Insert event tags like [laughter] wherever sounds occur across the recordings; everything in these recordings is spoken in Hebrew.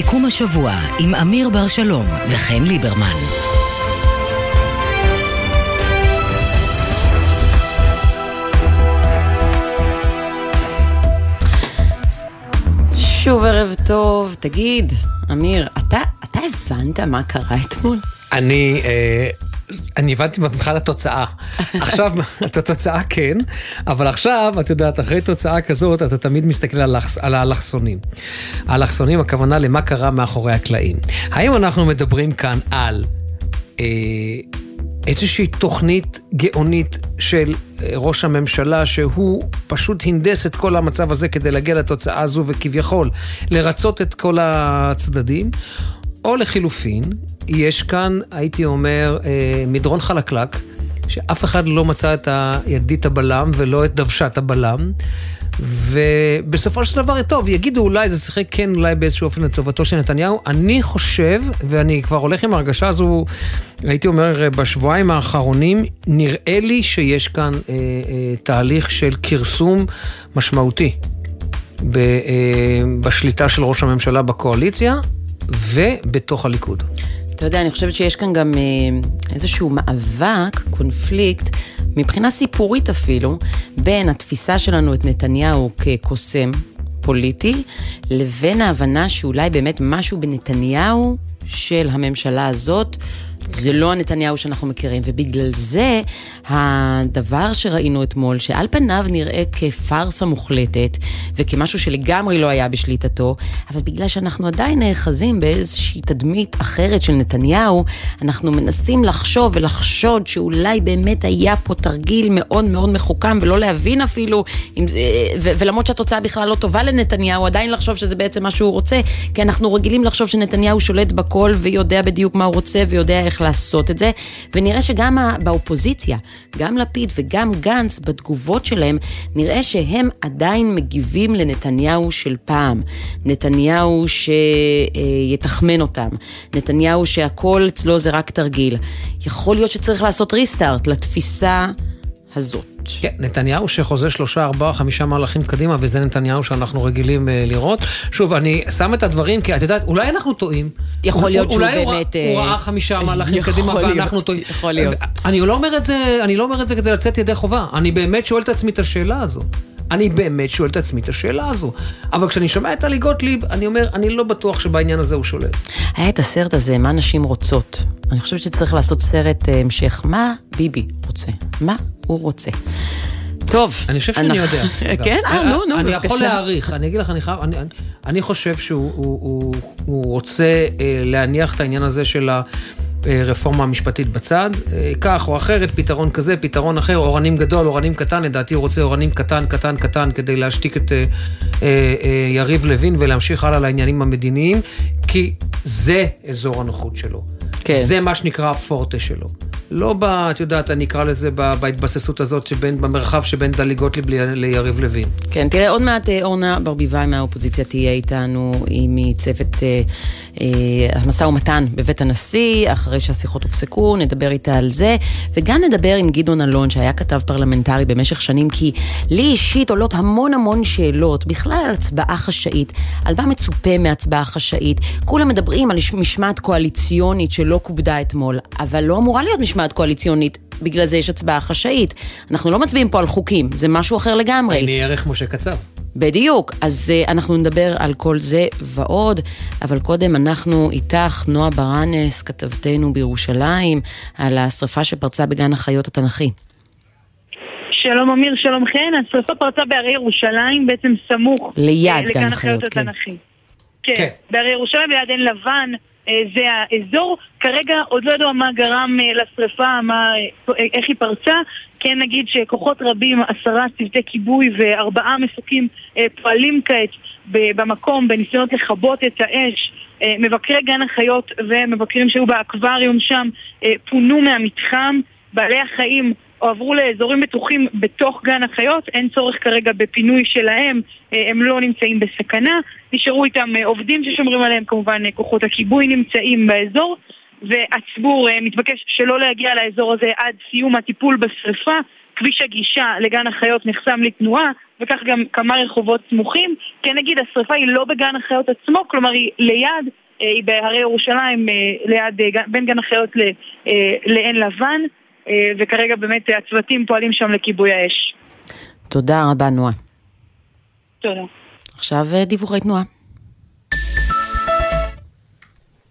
סיכום השבוע עם אמיר בר שלום וחן ליברמן. שוב ערב טוב, תגיד, אמיר, אתה, אתה הבנת מה קרה אתמול? אני, אה, אני הבנתי מבחינת התוצאה. עכשיו, את התוצאה כן, אבל עכשיו, את יודעת, אחרי תוצאה כזאת, אתה תמיד מסתכל על, האלכס, על האלכסונים. האלכסונים, הכוונה למה קרה מאחורי הקלעים. האם אנחנו מדברים כאן על... אה, איזושהי תוכנית גאונית של אה, ראש הממשלה, שהוא פשוט הנדס את כל המצב הזה כדי להגיע לתוצאה הזו וכביכול לרצות את כל הצדדים, או לחילופין, יש כאן, הייתי אומר, אה, מדרון חלקלק, שאף אחד לא מצא את הידית הבלם ולא את דוושת הבלם. ובסופו של דבר, טוב, יגידו אולי זה שיחק כן אולי באיזשהו אופן לטובתו של נתניהו. אני חושב, ואני כבר הולך עם ההרגשה הזו, הייתי אומר, בשבועיים האחרונים, נראה לי שיש כאן אה, אה, תהליך של כרסום משמעותי ב, אה, בשליטה של ראש הממשלה בקואליציה ובתוך הליכוד. אתה יודע, אני חושבת שיש כאן גם אה, איזשהו מאבק, קונפליקט, מבחינה סיפורית אפילו, בין התפיסה שלנו את נתניהו כקוסם פוליטי, לבין ההבנה שאולי באמת משהו בנתניהו של הממשלה הזאת זה לא הנתניהו שאנחנו מכירים, ובגלל זה הדבר שראינו אתמול, שעל פניו נראה כפארסה מוחלטת, וכמשהו שלגמרי לא היה בשליטתו, אבל בגלל שאנחנו עדיין נאחזים באיזושהי תדמית אחרת של נתניהו, אנחנו מנסים לחשוב ולחשוד שאולי באמת היה פה תרגיל מאוד מאוד מחוכם, ולא להבין אפילו, אם, ו- ולמרות שהתוצאה בכלל לא טובה לנתניהו, עדיין לחשוב שזה בעצם מה שהוא רוצה, כי אנחנו רגילים לחשוב שנתניהו שולט בכל ויודע בדיוק מה הוא רוצה ויודע איך לעשות את זה, ונראה שגם באופוזיציה, גם לפיד וגם גנץ, בתגובות שלהם, נראה שהם עדיין מגיבים לנתניהו של פעם. נתניהו שיתחמן אותם, נתניהו שהכל אצלו זה רק תרגיל. יכול להיות שצריך לעשות ריסטארט לתפיסה הזאת. כן, נתניהו שחוזה שלושה, ארבעה, חמישה מהלכים קדימה, וזה נתניהו שאנחנו רגילים uh, לראות. שוב, אני שם את הדברים, כי את יודעת, אולי אנחנו טועים. יכול להיות שהוא באמת... אולי הוא ראה חמישה מהלכים קדימה, ואנחנו טועים. יכול להיות. אני לא אני לא אומר את זה כדי לצאת ידי חובה. אני באמת שואל את עצמי את השאלה הזו. אני באמת שואל את עצמי את השאלה הזו. אבל כשאני שומע את טלי גוטליב, אני אומר, אני לא בטוח שבעניין הזה הוא שולט. היה את הסרט הזה, מה נשים רוצות. אני חושבת שצריך לעשות סרט uh, המשך, מה ביבי רוצה? מה הוא רוצה? טוב. אני חושב שאני יודע. [laughs] כן? אה, נו, נו, אני יכול להעריך, אני אגיד לך, אני חייב, אני חושב שהוא רוצה אה, להניח את העניין הזה של הרפורמה המשפטית בצד, אה, כך או אחרת, פתרון כזה, פתרון אחר, אורנים גדול, אורנים קטן, לדעתי הוא רוצה אורנים קטן, קטן, קטן, כדי להשתיק את יריב לוין ולהמשיך הלאה לעניינים המדיניים, כי זה אזור הנוחות שלו. כן. זה מה שנקרא הפורטה שלו. לא ב... את יודעת, אני אקרא לזה בהתבססות הזאת שבין, במרחב שבין דלי גוטליב ליריב לוין. כן, תראה, עוד מעט אה, אורנה ברביבאי מהאופוזיציה תהיה איתנו, היא מצוות אה, אה, המשא ומתן בבית הנשיא, אחרי שהשיחות הופסקו, נדבר איתה על זה, וגם נדבר עם גדעון אלון, שהיה כתב פרלמנטרי במשך שנים, כי לי אישית עולות המון המון שאלות, בכלל על הצבעה חשאית, על מה מצופה מהצבעה חשאית. כולם מדברים על משמעת קואליציונית שלא כובדה אתמול, אבל לא אמורה להיות משמעת קואליציונית, בגלל זה יש הצבעה חשאית. אנחנו לא מצביעים פה על חוקים, זה משהו אחר לגמרי. לי ערך משה קצר. בדיוק, אז uh, אנחנו נדבר על כל זה ועוד, אבל קודם אנחנו איתך, נועה ברנס, כתבתנו בירושלים, על השרפה שפרצה בגן החיות התנ"כי. שלום אמיר, שלום חן. השרפה פרצה בהרי ירושלים, בעצם סמוך ליד אה, גן החיות, כן. התנ"כי. כן, כן. בהרי ירושלים ליד עין לבן. אה, זה האזור. כרגע עוד לא ידוע מה גרם אה, לשרפה, מה, אה, איך היא פרצה. כן נגיד שכוחות רבים, עשרה צוותי כיבוי וארבעה מסוקים פועלים כעת במקום בניסיונות לכבות את האש. מבקרי גן החיות ומבקרים שהיו באקווריום שם פונו מהמתחם. בעלי החיים הועברו לאזורים בטוחים בתוך גן החיות, אין צורך כרגע בפינוי שלהם, אה, הם לא נמצאים בסכנה, נשארו איתם אה, עובדים ששומרים עליהם, כמובן אה, כוחות הכיבוי נמצאים באזור, והציבור מתבקש שלא להגיע לאזור הזה עד סיום הטיפול בשרפה, כביש הגישה לגן החיות נחסם לתנועה, וכך גם כמה רחובות סמוכים. כן נגיד, השרפה היא לא בגן החיות עצמו, כלומר היא ליד, אה, היא בהרי ירושלים, אה, ליד, אה, בין גן החיות לעין לבן, וכרגע באמת הצוותים פועלים שם לכיבוי האש. תודה רבה, נועה. תודה. עכשיו דיווחי תנועה.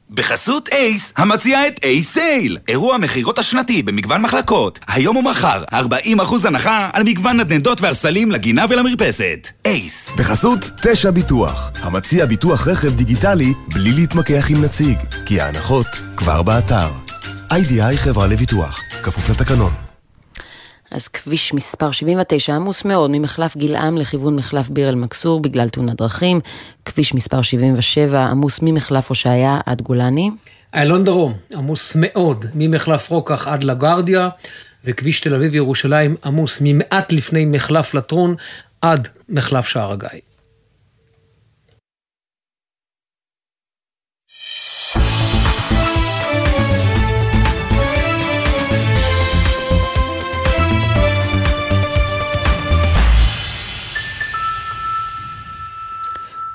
בחסות אייס, המציע את אייס סייל, אירוע מכירות השנתי במגוון מחלקות. היום ומחר, 40% הנחה על מגוון נדנדות וערסלים לגינה ולמרפסת. אייס. בחסות תשע ביטוח, המציע ביטוח רכב דיגיטלי בלי להתמקח עם נציג, כי ההנחות כבר באתר. איי-די-איי חברה לביטוח, כפוף לתקנון. אז כביש מספר 79 עמוס מאוד ממחלף גלעם לכיוון מחלף ביר אל-מכסור בגלל תאונת דרכים. כביש מספר 77 עמוס ממחלף הושעיה עד גולני. איילון דרום עמוס מאוד ממחלף רוקח עד לגרדיה, וכביש תל אביב ירושלים עמוס ממעט לפני מחלף לטרון עד מחלף שער הגיא.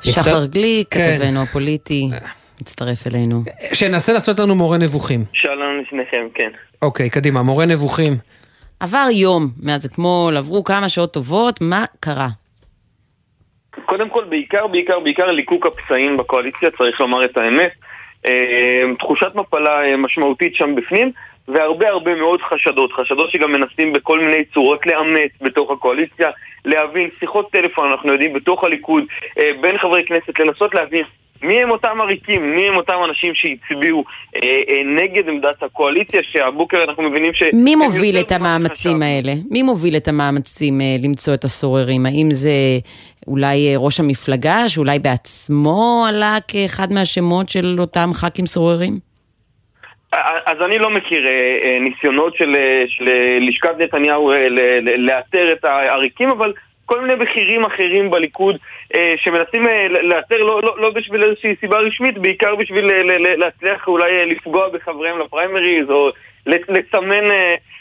שחר גליק, כן. כתבנו הפוליטי, מצטרף אלינו. שינסה לעשות לנו מורה נבוכים. שלום לשניכם, כן. אוקיי, קדימה, מורה נבוכים. עבר יום מאז אתמול, עברו כמה שעות טובות, מה קרה? קודם כל, בעיקר, בעיקר, בעיקר ליקוק הפצעים בקואליציה, צריך לומר את האמת. אה, תחושת מפלה אה, משמעותית שם בפנים, והרבה הרבה מאוד חשדות, חשדות שגם מנסים בכל מיני צורות לאמץ בתוך הקואליציה, להבין, שיחות טלפון אנחנו יודעים בתוך הליכוד, אה, בין חברי כנסת, לנסות להבין מי הם אותם עריקים? מי הם אותם אנשים שהצביעו אה, אה, נגד עמדת הקואליציה, שהבוקר אנחנו מבינים ש... מי מוביל את המאמצים האלה? מי מוביל את המאמצים אה, למצוא את הסוררים? האם זה אולי אה, ראש המפלגה, שאולי בעצמו עלה כאחד מהשמות של אותם ח"כים סוררים? אז אני לא מכיר אה, אה, ניסיונות של, אה, של לשכת נתניהו לאתר את העריקים, אבל כל מיני בכירים אחרים בליכוד שמנסים לאתר לא, לא, לא בשביל איזושהי סיבה רשמית, בעיקר בשביל להצליח אולי לפגוע בחבריהם לפריימריז, או לסמן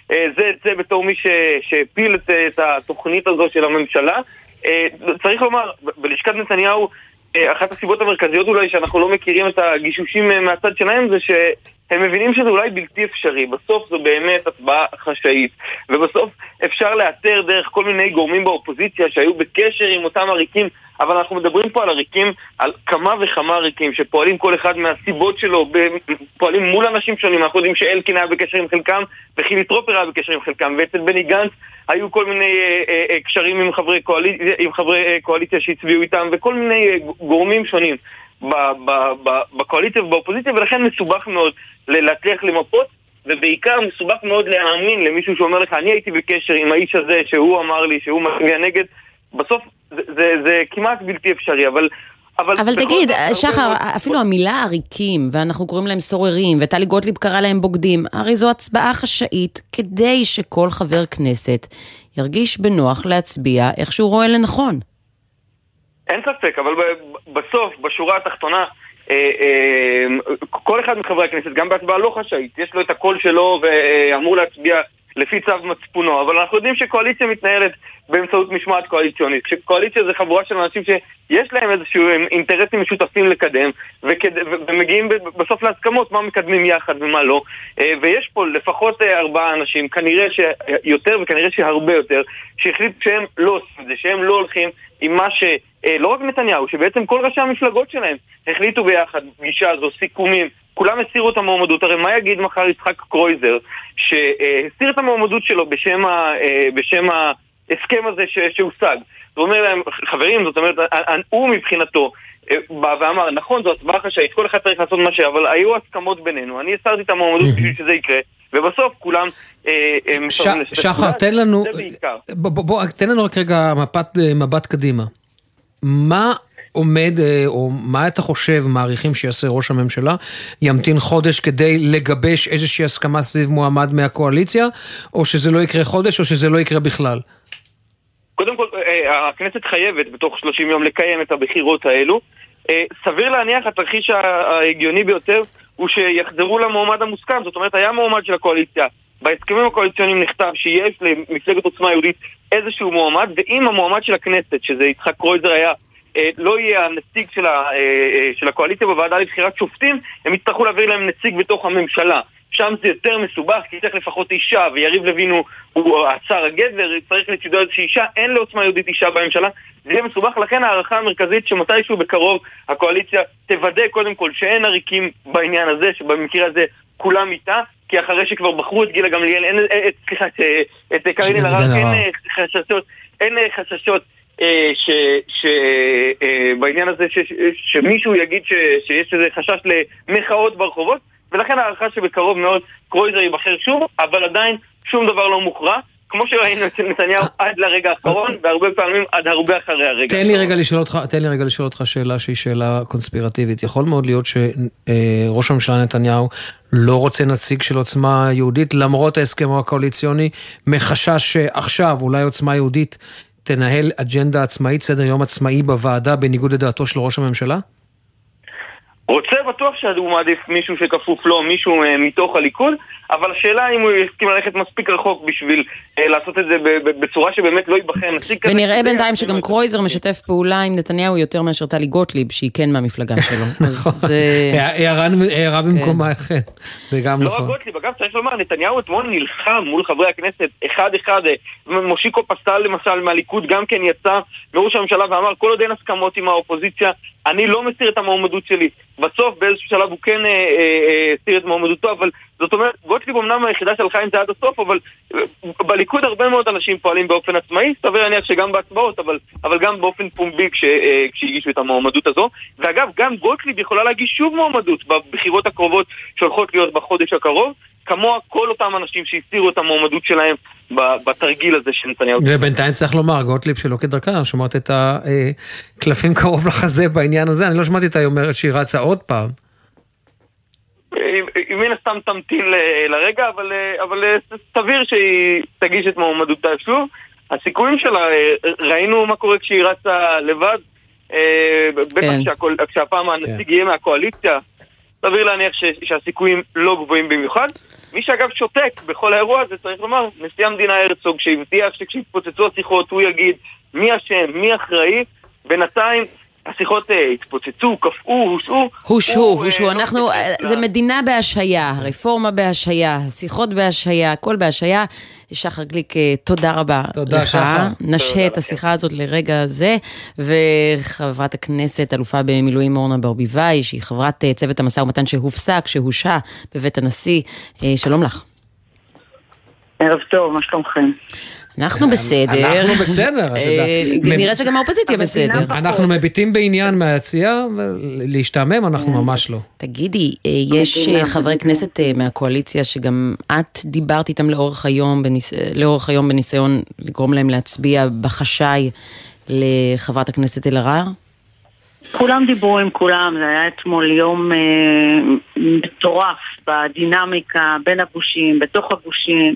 זה את זה בתור מי שהפיל את, את התוכנית הזו של הממשלה. צריך לומר, בלשכת נתניהו אחת הסיבות המרכזיות אולי שאנחנו לא מכירים את הגישושים מהצד שלהם זה ש... הם מבינים שזה אולי בלתי אפשרי, בסוף זו באמת הצבעה חשאית, ובסוף אפשר לאתר דרך כל מיני גורמים באופוזיציה שהיו בקשר עם אותם עריקים, אבל אנחנו מדברים פה על עריקים, על כמה וכמה עריקים שפועלים כל אחד מהסיבות שלו, פועלים מול אנשים שונים, אנחנו יודעים שאלקין היה בקשר עם חלקם, וחילי טרופר היה בקשר עם חלקם, ואצל בני גנץ היו כל מיני אה, אה, אה קשרים עם חברי, קואליציה, קואליציה שהצביעו איתם, וכל מיני גורמים שונים. בקואליציה ובאופוזיציה, ולכן מסובך מאוד להצליח למפות, ובעיקר מסובך מאוד להאמין למישהו שאומר לך, אני הייתי בקשר עם האיש הזה שהוא אמר לי שהוא מצביע נגד, בסוף זה, זה, זה כמעט בלתי אפשרי, אבל... אבל, אבל תגיד, שחר. אפילו המילה עריקים, ואנחנו קוראים להם סוררים, וטלי גוטליב קרא להם בוגדים, הרי זו הצבעה חשאית כדי שכל חבר כנסת ירגיש בנוח להצביע איך שהוא רואה לנכון. אין ספק, אבל בסוף, בשורה התחתונה, אה, אה, כל אחד מחברי הכנסת, גם בהצבעה לא חשאית, יש לו את הקול שלו ואמור להצביע לפי צו מצפונו, אבל אנחנו יודעים שקואליציה מתנהלת באמצעות משמעת קואליציונית. כשקואליציה זה חבורה של אנשים שיש להם איזשהו אינטרסים משותפים לקדם, וכד... ומגיעים בסוף להסכמות מה מקדמים יחד ומה לא. אה, ויש פה לפחות ארבעה אנשים, כנראה שיותר וכנראה שהרבה יותר, שהחליטו שהם לא עושים את זה, שהם לא הולכים עם מה ש... אה, לא רק נתניהו, שבעצם כל ראשי המפלגות שלהם החליטו ביחד, פגישה הזו, סיכומים, כולם הסירו את המועמדות. הרי מה יגיד מחר יצחק קרויזר, שהסיר את המועמדות שלו בשם, ה, אה, בשם ההסכם הזה שהושג? הוא אומר להם, חברים, זאת אומרת, הוא מבחינתו אה, בא ואמר, נכון, זו הצבעה חשאית, כל אחד צריך לעשות מה ש... אבל היו הסכמות בינינו, אני הסרתי את המועמדות בשביל שזה יקרה. ובסוף כולם אה, שחר, תן לנו, בוא, תן לנו רק רגע מבט קדימה. מה עומד, אה, או מה אתה חושב, מעריכים שיעשה ראש הממשלה? ימתין חודש כדי לגבש איזושהי הסכמה סביב מועמד מהקואליציה, או שזה לא יקרה חודש, או שזה לא יקרה בכלל? קודם כל, אה, הכנסת חייבת בתוך 30 יום לקיים את הבחירות האלו. אה, סביר להניח, התרחיש ההגיוני ביותר הוא שיחזרו למועמד המוסכם, זאת אומרת, היה מועמד של הקואליציה בהסכמים הקואליציוניים נכתב שיש למפלגת עוצמה יהודית איזשהו מועמד, ואם המועמד של הכנסת, שזה יצחק קרויזר היה, אה, לא יהיה הנציג של, ה, אה, אה, של הקואליציה בוועדה לבחירת שופטים, הם יצטרכו להעביר להם נציג בתוך הממשלה. שם זה יותר מסובך, כי צריך לפחות אישה, ויריב לוין הוא, הוא השר הגבר, צריך לצידו איזושהי אישה, אין לעוצמה יהודית אישה בממשלה, זה יהיה מסובך, לכן ההערכה המרכזית שמתישהו בקרוב הקואליציה תוודא קודם כל שאין עריקים בעניין הזה, שבמקרה הזה כולם איתה, כי אחרי שכבר בחרו את גילה גמליאל, אין, אה, סליחה, את, את קארין אלהרר, אין אה, חששות, אין אה, חששות שבעניין הזה ש, שמישהו יגיד ש, שיש איזה חשש למחאות ברחובות, ולכן ההערכה שבקרוב מאוד קרויזר ייבחר שוב, אבל עדיין שום דבר לא מוכרע. כמו שראינו אצל נתניהו עד לרגע האחרון, והרבה פעמים עד הרבה אחרי הרגע תן לי רגע לשאול אותך, תן לי רגע לשאול אותך שאלה שהיא שאלה קונספירטיבית. יכול מאוד להיות שראש הממשלה נתניהו לא רוצה נציג של עוצמה יהודית, למרות ההסכם הקואליציוני, מחשש שעכשיו אולי עוצמה יהודית תנהל אג'נדה עצמאית, סדר יום עצמאי בוועדה, בניגוד לדעתו של ראש הממשלה? רוצה בטוח שהוא מעדיף מישהו שכפוף לו, מישהו אה, מתוך הליכוד, אבל השאלה אם הוא יסכים ללכת מספיק רחוק בשביל אה, לעשות את זה בצורה שבאמת לא ייבחר נציג כזה. ונראה בינתיים שגם קרויזר משתף פעולה עם נתניהו יותר מאשר טלי גוטליב, שהיא כן מהמפלגה שלו. [laughs] נכון, הערה במקומה, אכן, זה גם נכון. לא רק גוטליב, אגב צריך לומר, נתניהו אתמול נלחם מול חברי הכנסת אחד-אחד, אה, מושיקו פסטל למשל מהליכוד גם כן יצא מראש הממשלה ואמר כל עוד אין הסכמות עם האופוזיציה, אני לא מסיר את המועמדות שלי. בסוף באיזשהו שלב הוא כן הסיר את מועמדותו, אבל זאת אומרת, גוטליב אמנם היחידה שהלכה עם זה עד הסוף, אבל אה, בליכוד הרבה מאוד אנשים פועלים באופן עצמאי, סביר להניח שגם בהצבעות, אבל, אבל גם באופן פומבי כש, אה, כשהגישו את המועמדות הזו. ואגב, גם גוטליב יכולה להגיש שוב מועמדות בבחירות הקרובות שהולכות להיות בחודש הקרוב. כמוה כל אותם אנשים שהסירו את המועמדות שלהם בתרגיל הזה של נתניהו. ובינתיים צריך לומר, גוטליב שלא כדרכה, שומעת את הקלפים אה, קרוב לחזה בעניין הזה, אני לא שמעתי אותה אומרת שהיא רצה עוד פעם. היא מן הסתם תמתין לרגע, אבל, אבל סביר שהיא תגיש את מועמדותה שוב. הסיכויים שלה, ראינו מה קורה כשהיא רצה לבד, בטח כן. כשהפעם הנציג כן. יהיה מהקואליציה, סביר להניח ש, שהסיכויים לא גבוהים במיוחד. מי שאגב שותק בכל האירוע הזה, צריך לומר, נשיא המדינה הרצוג, שהבטיח שכשיתפוצצו השיחות הוא יגיד מי אשם, מי אחראי. בינתיים השיחות אה, התפוצצו, קפאו, הושעו. הושעו, אה, הושעו. לא אנחנו, אה, זה מדינה בהשעיה, הרפורמה בהשעיה, השיחות בהשעיה, הכל בהשעיה. שחר גליק, תודה רבה תודה, לך. שחר. נשהה את השיחה הזאת לרגע זה, וחברת הכנסת, אלופה במילואים אורנה ברביבאי, שהיא חברת צוות המשא ומתן שהופסק, שהושעה בבית הנשיא. שלום לך. ערב טוב, מה שלומכם? אנחנו בסדר. אנחנו בסדר. אה, נראה שגם האופוזיציה בסדר. אנחנו מביטים בעניין מהיציאה, ולהשתעמם אנחנו ממש לא. תגידי, אה, יש אה, חברי כנסת מהקואליציה שגם את דיברת איתם לאורך היום, לאורך היום בניסיון לגרום להם להצביע בחשאי לחברת הכנסת אלהרר? כולם דיברו עם כולם, זה היה אתמול יום אה, מטורף בדינמיקה בין הגושים, בתוך הגושים.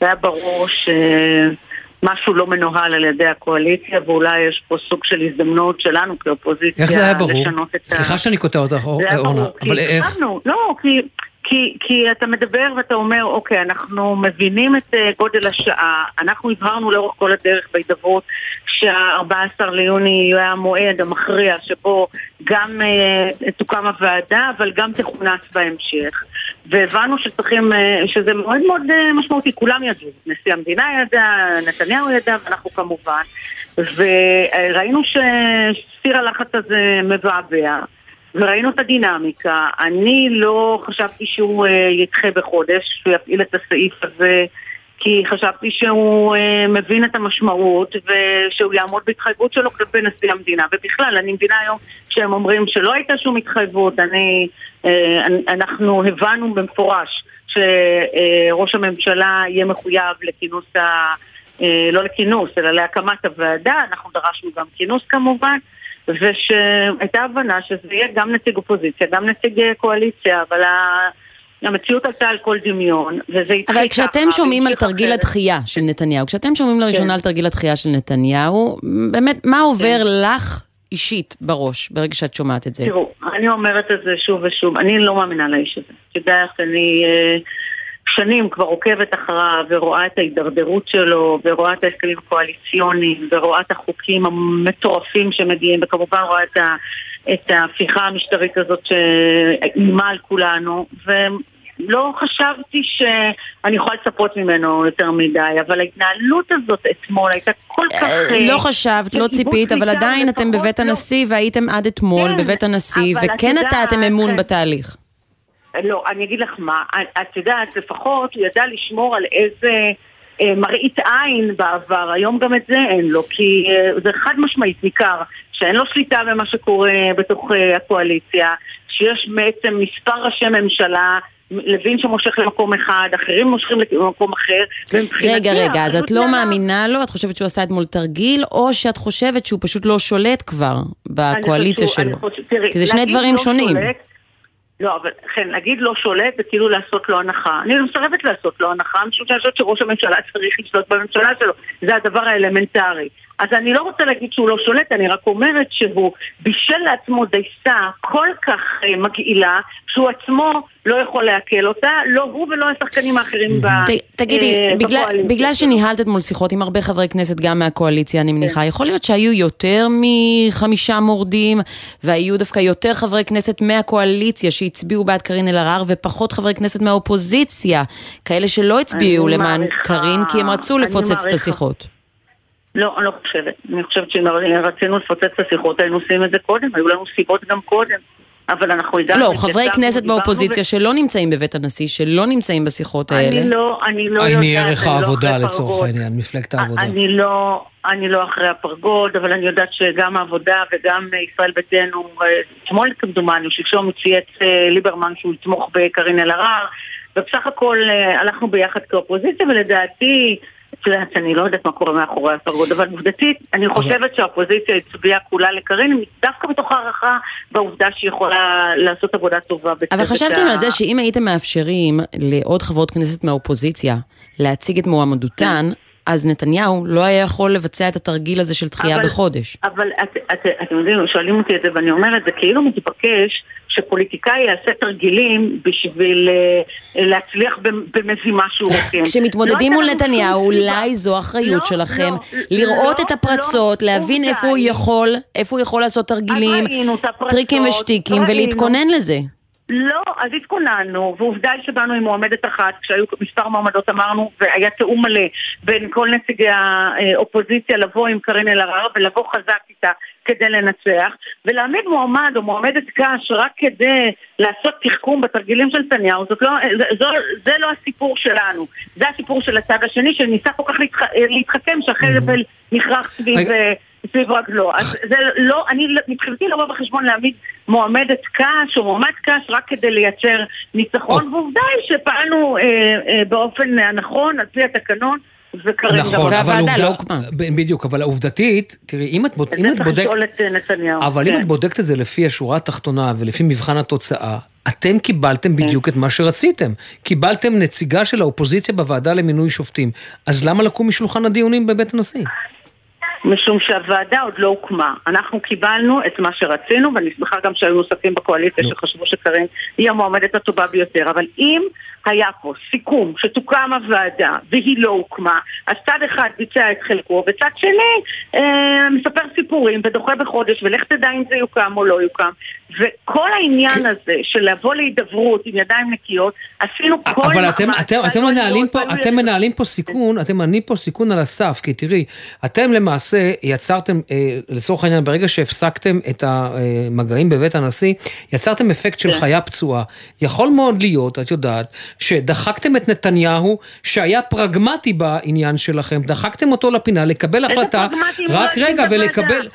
זה היה ברור שמשהו לא מנוהל על ידי הקואליציה, ואולי יש פה סוג של הזדמנות שלנו כאופוזיציה איך זה היה ברור? סליחה שאני קוטע אותך, אורנה, אבל איך? לא, כי... כי, כי אתה מדבר ואתה אומר, אוקיי, אנחנו מבינים את uh, גודל השעה, אנחנו הבהרנו לאורך כל הדרך בהידברות שה-14 ליוני יהיה המועד המכריע שבו גם uh, תוקם הוועדה, אבל גם תכונס בהמשך. והבנו שצריכים, uh, שזה מאוד מאוד uh, משמעותי, כולם ידעו, נשיא המדינה ידע, נתניהו ידע, ואנחנו כמובן. וראינו שסיר הלחץ הזה מבעבע. וראינו את הדינמיקה. אני לא חשבתי שהוא uh, ידחה בחודש, שהוא יפעיל את הסעיף הזה, כי חשבתי שהוא uh, מבין את המשמעות ושהוא יעמוד בהתחייבות שלו כלפי נשיא המדינה. ובכלל, אני מבינה היום שהם אומרים שלא הייתה שום התחייבות. אני, uh, אנחנו הבנו במפורש שראש הממשלה יהיה מחויב לכינוס ה... Uh, לא לכינוס, אלא להקמת הוועדה. אנחנו דרשנו גם כינוס כמובן. ושהייתה הבנה שזה יהיה גם נציג אופוזיציה, גם נציג אה, קואליציה, אבל המציאות עלתה על כל דמיון, וזה התחיל ככה. אבל כשאתם שומעים על תרגיל הדחייה של נתניהו, כשאתם שומעים לראשונה כן. על תרגיל הדחייה של נתניהו, באמת, מה עובר כן. לך אישית בראש ברגע שאת שומעת את זה? תראו, אני אומרת את זה שוב ושוב, אני לא מאמינה לאיש הזה. את יודעת, אני... אה, שנים כבר עוקבת אחריו ורואה את ההידרדרות שלו ורואה את ההסכמים הקואליציוניים ורואה את החוקים המטורפים שמגיעים וכמובן רואה את, ה, את ההפיכה המשטרית הזאת שאיימה על כולנו ולא חשבתי שאני יכולה לצפות ממנו יותר מדי, אבל ההתנהלות הזאת אתמול הייתה כל כך... אה, לא חשבת, לא ציפית, אבל עדיין אתם בבית לא. הנשיא והייתם עד אתמול כן, בבית הנשיא, וכן נתתם אמון בתהליך. לא, אני אגיד לך מה, את יודעת, לפחות הוא ידע לשמור על איזה אה, מראית עין בעבר, היום גם את זה אין לו, כי אה, זה חד משמעית ניכר שאין לו שליטה במה שקורה בתוך אה, הקואליציה, שיש בעצם מספר ראשי ממשלה לוין שמושך למקום אחד, אחרים מושכים למקום אחר, ומבחינתי... רגע, רגע, אז את לא מאמינה לו? את חושבת שהוא עשה אתמול תרגיל, או שאת חושבת שהוא פשוט לא שולט כבר בקואליציה שלו? כי זה שני דברים לא שונים. לא, אבל כן, להגיד לא שולט זה כאילו לעשות לו הנחה. אני מסרבת לעשות לו הנחה, משום שאני חושבת שראש הממשלה צריך לשלוט בממשלה שלו. זה הדבר האלמנטרי. אז אני לא רוצה להגיד שהוא לא שולט, אני רק אומרת שהוא בישל לעצמו דייסה כל כך uh, מגעילה, שהוא עצמו לא יכול לעכל אותה, לא הוא ולא השחקנים האחרים ב, תגידי, uh, בגלל, בגלל שניהלת אתמול שיחות עם הרבה חברי כנסת, גם מהקואליציה, אני מניחה, כן. יכול להיות שהיו יותר מחמישה מורדים, והיו דווקא יותר חברי כנסת מהקואליציה שהצביעו בעד קארין אלהרר, ופחות חברי כנסת מהאופוזיציה, כאלה שלא הצביעו למען קארין, כי הם רצו לפוצץ את השיחות. לא, אני לא חושבת. אני חושבת שאם רצינו לפוצץ את השיחות, היינו עושים את זה קודם, היו לנו סיבות גם קודם. אבל אנחנו הגענו... לא, חברי כנסת באופוזיציה ו... שלא נמצאים בבית הנשיא, שלא נמצאים בשיחות האלה. אני לא, אני לא יודעת, אני ערך לא העבודה לצורך העניין, מפלגת העבודה. אני לא, אני לא אחרי הפרגוד, אבל אני יודעת שגם העבודה וגם ישראל ביתנו, אה, אתמול כמדומני, שלשום צייץ אה, ליברמן שהוא יתמוך בקארין אלהרר, ובסך הכל אה, הלכנו ביחד כאופוזיציה, ולדעתי... את יודעת, אני לא יודעת מה קורה מאחורי הפרגוד, אבל עובדתית, אני חושבת שהאופוזיציה הצביעה כולה לקארין, דווקא מתוך הערכה בעובדה שהיא יכולה לעשות עבודה טובה. אבל חשבתם על זה שאם הייתם מאפשרים לעוד חברות כנסת מהאופוזיציה להציג את מועמדותן, אז נתניהו לא היה יכול לבצע את התרגיל הזה של דחייה בחודש. אבל אתם יודעים, שואלים אותי את זה ואני אומרת, זה כאילו מתבקש שפוליטיקאי יעשה תרגילים בשביל uh, להצליח במזימה שהוא [laughs] רוצה. כשמתמודדים לא מול נתניהו, אולי זו אחריות לא, שלכם, לא, לראות לא, את הפרצות, לא, להבין איפה הוא יכול, איפה הוא יכול לעשות תרגילים, טריקים ושטיקים, ולהתכונן לזה. לא, אז התכוננו, ועובדה היא שבאנו עם מועמדת אחת, כשהיו מספר מועמדות אמרנו, והיה תיאום מלא בין כל נציגי האופוזיציה לבוא עם קארין אלהרר ולבוא חזק איתה כדי לנצח, ולהעמיד מועמד או מועמדת קש רק כדי לעשות תחכום בתרגילים של נתניהו, לא, זו, זה לא הסיפור שלנו, זה הסיפור של הצד השני שניסה כל כך להתח, להתחכם שהחבל נכרח סביב... סביב רגלו. אז זה לא, אני מבחינתי לא בא בחשבון להעמיד מועמדת קש או מועמד קש רק כדי לייצר ניצחון, ועובדה היא שפעלנו אה, אה, באופן הנכון, על פי התקנון. נכון, אבל עובדה, לא הוקמה. בדיוק, אבל עובדתית, תראי, אם את, בודקת... אם את בודקת... את אה, נתניהו. אבל כן. אם את בודקת את זה לפי השורה התחתונה ולפי מבחן התוצאה, אתם קיבלתם כן. בדיוק את מה שרציתם. קיבלתם נציגה של האופוזיציה בוועדה למינוי שופטים. אז למה לקום משולחן הדיונים בבית הנשיא? משום שהוועדה עוד לא הוקמה. אנחנו קיבלנו את מה שרצינו, ואני שמחה גם שהיו נוספים בקואליציה. שחשבו שקארין היא המועמדת הטובה ביותר. אבל אם היה פה סיכום שתוקם הוועדה והיא לא הוקמה, אז צד אחד ביצע את חלקו, וצד שני אה, מספר סיפורים ודוחה בחודש, ולך תדע אם זה יוקם או לא יוקם. וכל העניין הזה של לבוא להידברות עם ידיים נקיות, עשינו כל אבל אתם, אתם, אתם מנהלים פה, אתם מנהלים פה סיכון, אתם מנהלים פה סיכון על הסף, כי תראי, אתם למעשה יצרתם, אה, לצורך העניין, ברגע שהפסקתם את המגעים בבית הנשיא, יצרתם אפקט של כן. חיה פצועה. יכול מאוד להיות, את יודעת, שדחקתם את נתניהו, שהיה פרגמטי בעניין שלכם, דחקתם אותו לפינה, לקבל החלטה, רק רגע, ולקבל...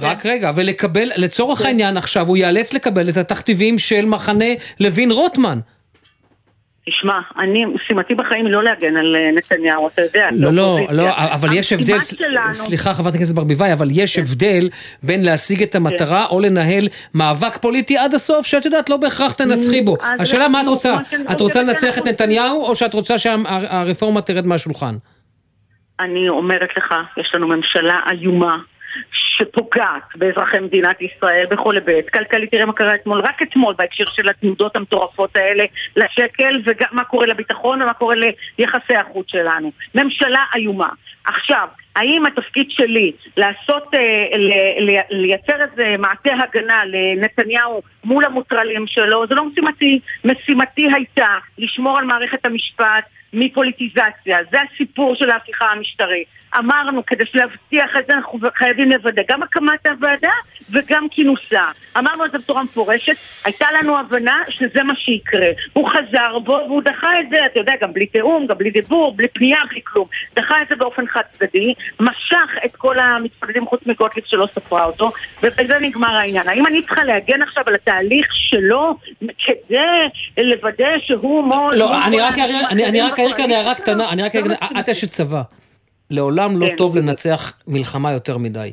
רק רגע, ולקבל, לצורך כן. העניין עכשיו, הוא ייאלץ לקבל את התכתיבים של מחנה לוין רוטמן. תשמע, אני, משימתי בחיים היא לא להגן על אה, נתניהו, אתה יודע. לא, לא, לא, אבל יש הבדל, סליחה חברת הכנסת ברביבאי, אבל יש כן. הבדל בין להשיג את המטרה כן. או לנהל מאבק פוליטי עד הסוף, שאת יודעת, לא בהכרח תנצחי בו. השאלה מה את רוצה? את רוצה לנצח את נתניהו, או שאת רוצה שהרפורמה תרד מהשולחן? אני אומרת לך, יש לנו ממשלה איומה. שפוגעת באזרחי מדינת ישראל בכל היבט. כלכלית, תראה מה קרה אתמול, רק אתמול בהקשר של התנודות המטורפות האלה לשקל, ומה קורה לביטחון ומה קורה ליחסי החוץ שלנו. ממשלה איומה. עכשיו, האם התפקיד שלי לעשות, אה, לייצר איזה מעטה הגנה לנתניהו מול המוטרלים שלו, זה לא משימתי. משימתי הייתה לשמור על מערכת המשפט מפוליטיזציה. זה הסיפור של ההפיכה המשטרית. אמרנו, כדי להבטיח את זה אנחנו חייבים לוודא גם הקמת הוועדה וגם כינוסה. אמרנו את זה בצורה מפורשת, הייתה לנו הבנה שזה מה שיקרה. הוא חזר בו והוא דחה את זה, אתה יודע, גם בלי תיאום, גם בלי דיבור, בלי פנייה, בלי כלום. דחה את זה באופן חד צדדי, משך את כל המתפקדים חוץ מגוטליב שלא ספרה אותו, ובזה נגמר העניין. האם אני צריכה להגן עכשיו על התהליך שלו כדי לוודא שהוא מו... לא, אני רק אעיר כאן הערה קטנה, אני רק אעיר, את אשת צבא. לעולם לא כן. טוב לנצח מלחמה יותר מדי.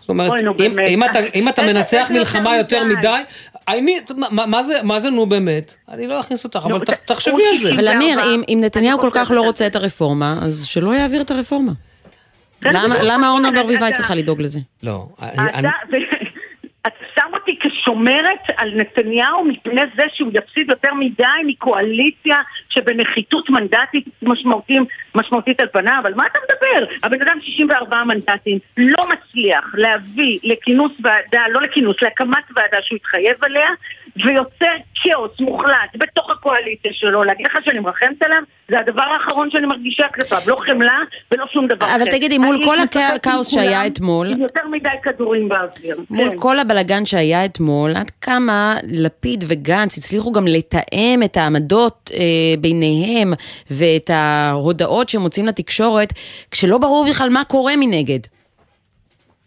זאת אומרת, אם, אם, אתה, אם אתה מנצח מלחמה יותר מדי, אני, מה, מה, זה, מה זה נו באמת? אני לא אכניס אותך, אבל תחשבי על זה. אבל אמיר, אם, אם נתניהו כל כך לא רוצה את הרפורמה, אז שלא יעביר את הרפורמה. למה אורנה ברביבאי צריכה לדאוג לזה? לא. [laughs] אתה שם אותי כשומרת על נתניהו מפני זה שהוא יפסיד יותר מדי מקואליציה שבנחיתות מנדטית משמעותית, משמעותית על פניו, על מה אתה מדבר? הבן אדם 64 מנדטים לא מצליח להביא לכינוס ועדה, לא לכינוס, להקמת ועדה שהוא התחייב עליה ויוצר כאוס מוחלט בתוך הקואליציה שלו, להגיד לך שאני מרחמת עליו? זה הדבר האחרון שאני מרגישה כלפיו, לא חמלה ולא שום דבר אחר. אבל תגידי, מול כל הכאוס שהיה אתמול... עם יותר מדי כדורים באוויר. מול כן. כל הבלגן שהיה אתמול, עד כמה לפיד וגנץ הצליחו גם לתאם את העמדות אה, ביניהם ואת ההודעות שהם מוצאים לתקשורת, כשלא ברור בכלל מה קורה מנגד.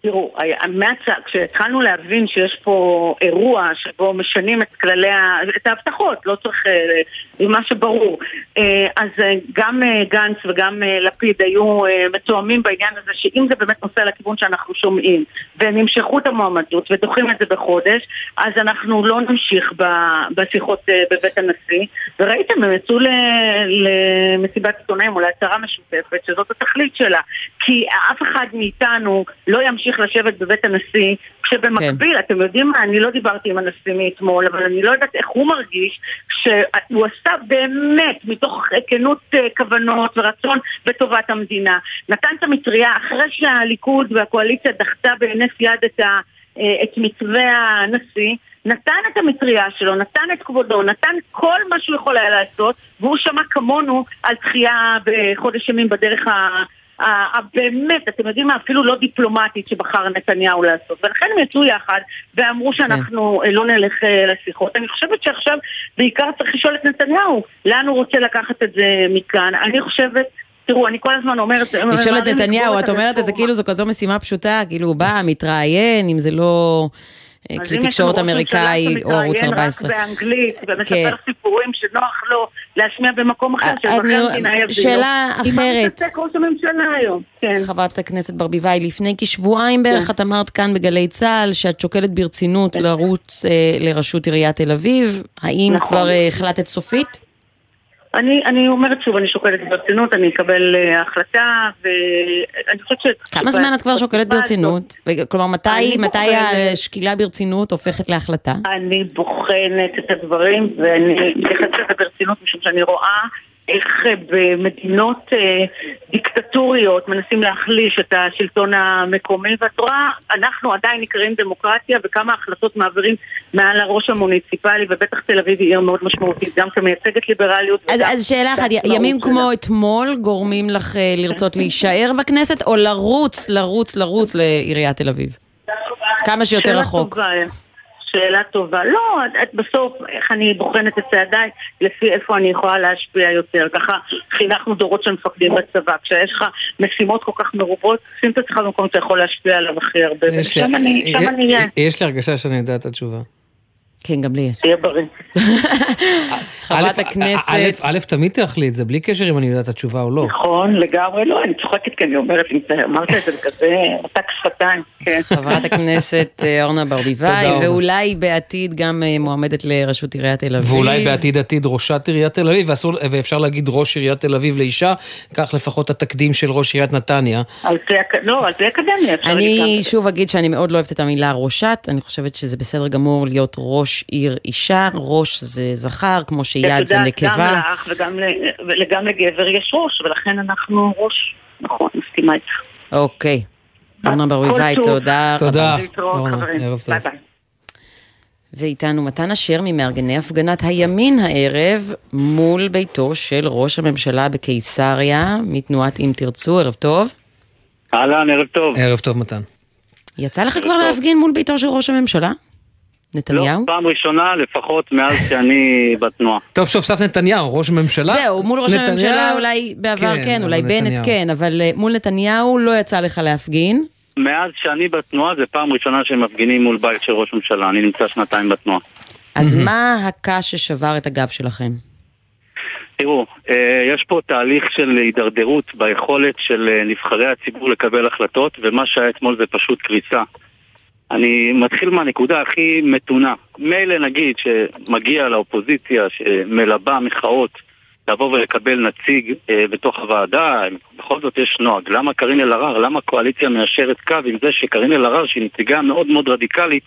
תראו, מהצ... כשהתחלנו להבין שיש פה אירוע שבו משנים את כללי, ה... את ההבטחות, לא צריך, אה, מה שברור. אה, אז אה, גם גנץ וגם לפיד היו מתואמים בעניין הזה, שאם זה באמת נושא לכיוון שאנחנו שומעים, והם ימשכו את המועמדות ודוחים את זה בחודש, אז אנחנו לא נמשיך בשיחות בבית הנשיא. וראיתם, הם יצאו למסיבת עיתונאים או להצהרה משותפת, שזאת התכלית שלה. כי אף אחד מאיתנו לא ימשיך צריך לשבת בבית הנשיא, כשבמקביל, כן. אתם יודעים מה, אני לא דיברתי עם הנשיא מאתמול, אבל אני לא יודעת איך הוא מרגיש, שהוא עשה באמת, מתוך כנות אה, כוונות ורצון בטובת המדינה. נתן את המטריה אחרי שהליכוד והקואליציה דחתה בהינף יד את, ה, אה, את מתווה הנשיא. נתן את המטריה שלו, נתן את כבודו, נתן כל מה שהוא יכול היה לעשות, והוא שמע כמונו על דחייה בחודש ימים בדרך. הבאמת, אתם יודעים מה, אפילו לא דיפלומטית שבחר נתניהו לעשות. ולכן הם יצאו יחד ואמרו כן. שאנחנו כן. לא נלך אה, לשיחות. אני חושבת שעכשיו בעיקר צריך לשאול את נתניהו, לאן הוא רוצה לקחת את זה מכאן. אני חושבת... תראו, אני כל הזמן אומרת... לשאול את נתניהו, את אומרת את זה כאילו זו כזו משימה פשוטה, כאילו הוא בא, מתראיין, אם זה לא... כלי תקשורת אמריקאי או ערוץ 14. רק באנגלית, ומספר כן. סיפורים שנוח לו להשמיע במקום אחר, שאזרחי המדינה יבינו. שאלה אחרת. מה מתעסק ראש הממשלה היום? כן. חברת הכנסת ברביבאי, לפני כשבועיים בערך כן. את אמרת כאן בגלי צה"ל שאת שוקלת ברצינות. לרוץ אה, לראשות עיריית תל אביב. האם נכון. כבר אה, החלטת סופית? אני, אני אומרת שוב, אני שוקלת ברצינות, אני אקבל uh, החלטה, ואני חושבת ש... כמה זמן את כבר שוקלת ברצינות? כלומר, מתי, מתי השקילה ברצינות הופכת להחלטה? אני בוחנת את הדברים, ואני מתייחסת לזה ברצינות, משום שאני רואה איך אה, במדינות אה, דיקטטוריות מנסים להחליש את השלטון המקומי, ואת רואה, אנחנו עדיין נקראים דמוקרטיה, וכמה החלטות מעבירים מעל הראש המוניציפלי, ובטח תל אביב היא עיר מאוד משמעותית, גם כמייצגת ליברליות. אז, אז שאלה אחת, ימים כמו אתמול גורמים לך אה, לרצות להישאר בכנסת, או לרוץ, לרוץ, לרוץ לעיריית תל אביב? כמה שיותר רחוק. טובה. שאלה טובה. לא, את בסוף, איך אני בוחנת את צעדיי, לפי איפה אני יכולה להשפיע יותר. ככה חינכנו דורות של מפקדים בצבא. כשיש לך משימות כל כך מרובות, שים את עצמך במקום שאתה יכול להשפיע עליו הכי הרבה. ושם אני אהיה. יש לי הרגשה שאני יודע את התשובה. כן, גם לי יש. תהיה בריא. [laughs] חברת הכנסת... א', תמיד תאכלי את זה, בלי קשר אם אני יודעת את התשובה או לא. נכון, לגמרי לא, אני צוחקת כי אני אומרת, אמרת את זה בכזה עתק שפתיים, כן. חברת הכנסת אה, אורנה ברביבאי. ואולי בעתיד גם אה, מועמדת לראשות עיריית תל אביב. ואולי בעתיד עתיד ראשת עיריית תל אביב, ואפשר להגיד ראש עיריית תל אביב לאישה, כך לפחות התקדים של ראש עיריית נתניה. לא, על פי אקדמיה אפשר אני. שוב אגיד שאני מאוד לא אוהבת את המילה ראשת, אני חושבת שזה בסדר גמור להיות ראש עיר אישה, ראש זה זכר, כמו שיד זה נקבה. גם לאח וגם, ל- וגם לגבר יש ראש, ולכן אנחנו ראש. נכון, מסכימה איתך. אוקיי. אורנה ברביבאי. תודה. תודה. ערב טוב. ביי ביי. ואיתנו מתן אשר ממארגני הפגנת הימין הערב מול ביתו של ראש הממשלה בקיסריה, מתנועת אם תרצו, ערב טוב. אהלן, ערב טוב. ערב טוב מתן. יצא לך כבר להפגין מול ביתו של ראש הממשלה? לא, נתניהו? פעם ראשונה לפחות מאז [laughs] שאני בתנועה. טוב, סוף סוף נתניהו, ראש הממשלה. זהו, מול ראש נתניהו- הממשלה אולי בעבר כן, כן, אולי אבל בנט נתניהו. כן, אבל אה, מול נתניהו לא יצא לך להפגין. מאז שאני בתנועה זה פעם ראשונה שהם מפגינים מול בית של ראש ממשלה. אני נמצא שנתיים בתנועה. אז מה הקש ששבר את הגב שלכם? תראו, אה, יש פה תהליך של הידרדרות ביכולת של אה, נבחרי הציבור לקבל החלטות, ומה שהיה אתמול זה פשוט קריסה. אני מתחיל מהנקודה הכי מתונה. מילא נגיד שמגיע לאופוזיציה שמלבה מחאות לבוא ולקבל נציג אה, בתוך הוועדה, בכל זאת יש נוהג. למה קארין אלהרר, למה הקואליציה מיישרת קו עם זה שקארין אלהרר, שהיא נציגה מאוד מאוד רדיקלית,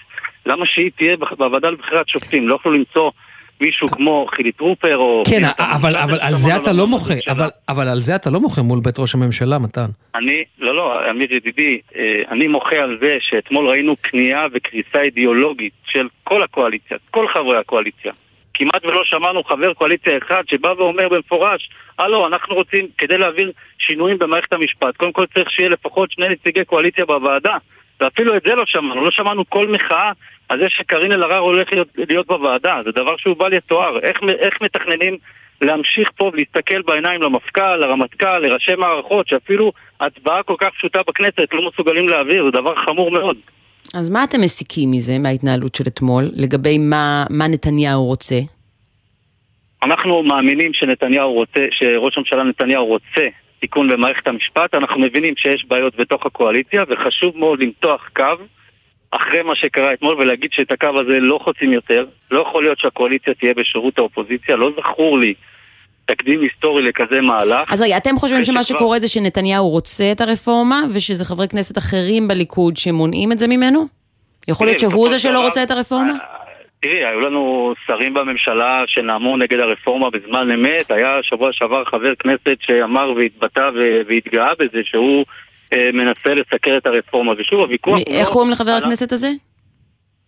למה שהיא תהיה בוועדה לבחירת שופטים? לא יכלו למצוא מישהו כמו חילי טרופר או... כן, אבל, אבל על זה אתה לא מוחה. אבל, אבל על זה אתה לא מוחה מול בית ראש הממשלה, מתן. אני, לא, לא, אמיר ידידי, אה, אני מוחה על זה שאתמול ראינו כניעה וקריסה אידיאולוגית של כל הקואליציה, כל חברי הקואליציה. כמעט ולא שמענו חבר קואליציה אחד שבא ואומר במפורש, הלו, אנחנו רוצים, כדי להעביר שינויים במערכת המשפט, קודם כל צריך שיהיה לפחות שני נציגי קואליציה בוועדה. ואפילו את זה לא שמענו, לא שמענו כל מחאה על זה שקארין אלהרר הולך להיות, להיות בוועדה, זה דבר שהוא בל יתואר. איך, איך מתכננים להמשיך פה ולהסתכל בעיניים למפכ"ל, לרמטכ"ל, לראשי מערכות, שאפילו הצבעה כל כך פשוטה בכנסת לא מסוגלים להעביר, זה דבר חמור מאוד. אז מה אתם מסיקים מזה, מההתנהלות של אתמול, לגבי מה, מה נתניהו רוצה? אנחנו מאמינים שנתניהו רוצה, שראש הממשלה נתניהו רוצה תיקון במערכת המשפט, אנחנו מבינים שיש בעיות בתוך הקואליציה, וחשוב מאוד למתוח קו אחרי מה שקרה אתמול ולהגיד שאת הקו הזה לא חוצים יותר. לא יכול להיות שהקואליציה תהיה בשירות האופוזיציה, לא זכור לי תקדים היסטורי לכזה מהלך. אז רגע, אתם חושבים שמה שכבר- שקורה זה שנתניהו רוצה את הרפורמה, ושזה חברי כנסת אחרים בליכוד שמונעים את זה ממנו? יכול להיות שהוא זה של שלא רוצה את הרפורמה? תראי, היו לנו שרים בממשלה שנאמו נגד הרפורמה בזמן אמת. היה שבוע שעבר חבר כנסת שאמר והתבטא והתגאה בזה שהוא אה, מנסה לסקר את הרפורמה. ושוב, הוויכוח מי- הוא איך לא קוראים לחבר על- הכנסת הזה?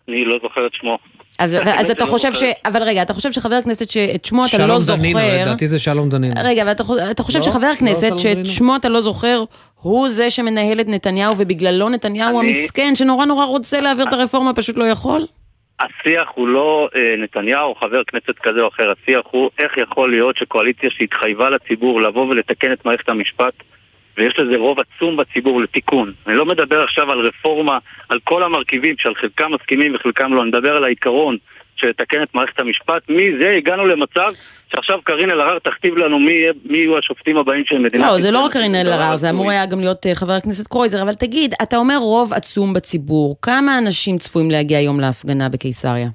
אני לא זוכר את שמו. אז, אז אתה שלא חושב ש... אבל רגע, אתה חושב שחבר כנסת שאת שמו אתה שלום לא דנינו, זוכר... לדעתי זה שלום דנינו. רגע, אבל אתה, חו- אתה חושב לא? שחבר לא כנסת שלום שאת דנינו? שמו אתה לא זוכר, הוא זה שמנהל את נתניהו, ובגללו נתניהו אני- המסכן, שנורא נורא רוצה להעביר את הרפורמה, פשוט לא יכול? השיח הוא לא אה, נתניהו, חבר כנסת כזה או אחר, השיח הוא איך יכול להיות שקואליציה שהתחייבה לציבור לבוא ולתקן את מערכת המשפט ויש לזה רוב עצום בציבור לתיקון. אני לא מדבר עכשיו על רפורמה, על כל המרכיבים שעל חלקם מסכימים וחלקם לא, אני מדבר על העיקרון של לתקן את מערכת המשפט. מזה הגענו למצב שעכשיו קארין אלהרר תכתיב לנו מי, מי יהיו השופטים הבאים של מדינת לא, זה לא ישראל. רק קארין אלהרר, זה. אמור היה גם להיות אה, חבר הכנסת קרויזר, אבל תגיד, אתה אומר רוב עצום בציבור, כמה אנשים צפויים להגיע היום להפגנה בקיסריה?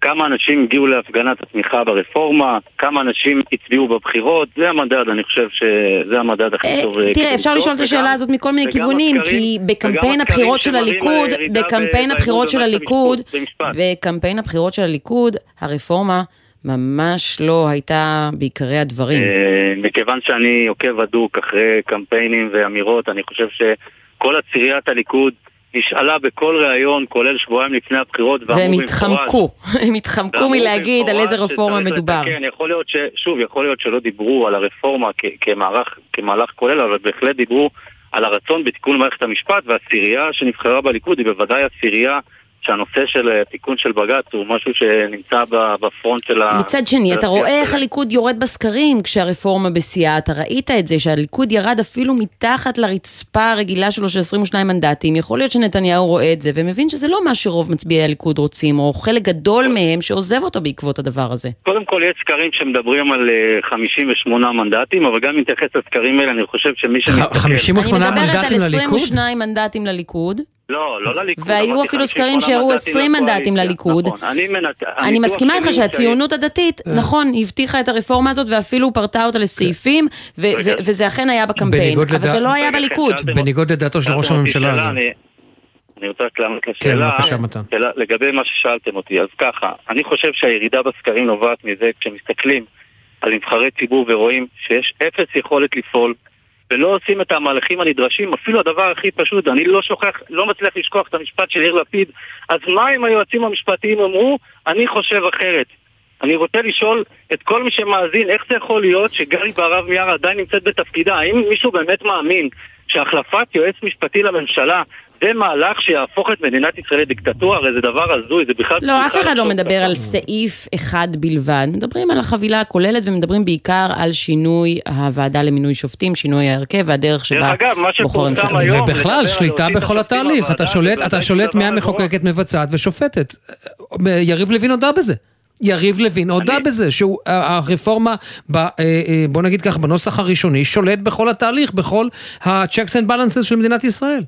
כמה אנשים הגיעו להפגנת התמיכה ברפורמה, כמה אנשים הצביעו בבחירות, זה המדד, אני חושב שזה המדד הכי אה, טוב. אה, תראה, אפשר לשאול את השאלה הזאת מכל מיני כיוונים, כי בקמפיין הבחירות של הליכוד, בקמפיין הבחירות של הליכוד. בקמפיין הבחירות של הליכוד, הרפורמה ממש לא הייתה בעיקרי הדברים. אה, מכיוון שאני עוקב הדוק אחרי קמפיינים ואמירות, אני חושב שכל עציריית הליכוד נשאלה בכל ראיון, כולל שבועיים לפני הבחירות, והם התחמקו, [laughs] הם התחמקו מלהגיד על איזה רפורמה מדובר. לתקן. יכול להיות ש... שוב, יכול להיות שלא דיברו על הרפורמה כ- כמערך, כמהלך כולל, אבל בהחלט דיברו על הרצון בתיקון מערכת המשפט, והעשירייה שנבחרה בליכוד היא בוודאי עשירייה שהנושא של אה, תיקון של בג"ץ הוא משהו שנמצא בפרונט של ה... מצד שני, אתה רואה איך הליכוד יורד בסקרים כשהרפורמה בשיאה, אתה ראית את זה, שהליכוד ירד אפילו מתחת לרצפה הרגילה שלו של 22 מנדטים, יכול להיות שנתניהו רואה את זה ומבין שזה לא מה שרוב מצביעי הליכוד רוצים, או חלק גדול מהם שעוזב אותו בעקבות הדבר הזה. קודם כל יש סקרים שמדברים על 58 אה, מנדטים, אבל גם אם נתייחס לסקרים האלה, אני חושב שמי שמסתכל... 58 מנדטים לליכוד? אני מדברת על 22 מנדטים לליכוד. לא, לא לליכוד. והיו אפילו סקרים שהראו 20 מנדטים לליכוד. נכון, אני מנת... אני מסכימה איתך שהציונות הדתית, אה. נכון, הבטיחה את הרפורמה הזאת ואפילו פרטה אותה לסעיפים, וזה אכן היה בקמפיין, אבל זה לא היה בליכוד. בניגוד לדעתו של ראש הממשלה. אני רוצה רק לענות כן, לשאלה, לגבי מה ששאלתם אותי, אז ככה, אני חושב שהירידה בסקרים נובעת מזה כשמסתכלים על נבחרי ציבור ורואים שיש אפס יכולת לפעול ולא עושים את המהלכים הנדרשים, אפילו הדבר הכי פשוט, אני לא שוכח, לא מצליח לשכוח את המשפט של יאיר לפיד, אז מה אם היועצים המשפטיים אמרו, אני חושב אחרת. אני רוצה לשאול את כל מי שמאזין, איך זה יכול להיות שגלי בהרב מיארה עדיין נמצאת בתפקידה? האם מישהו באמת מאמין שהחלפת יועץ משפטי לממשלה זה מהלך שיהפוך את מדינת ישראל לדיקטטורה, הרי זה דבר הזוי, זה בכלל... לא, אף אחד לא מדבר על סעיף אחד בלבד. מדברים על החבילה הכוללת ומדברים בעיקר על שינוי הוועדה למינוי שופטים, שינוי ההרכב והדרך שבה בוחרים שופטים. ובכלל, שליטה בכל התהליך. אתה שולט, אתה שולט מהמחוקקת, מבצעת ושופטת. יריב לוין הודה בזה. יריב לוין הודה בזה, שהרפורמה, אה, אה, בוא נגיד כך, בנוסח הראשוני, שולט בכל התהליך, בכל ה-checks and balances של מדינת ישראל.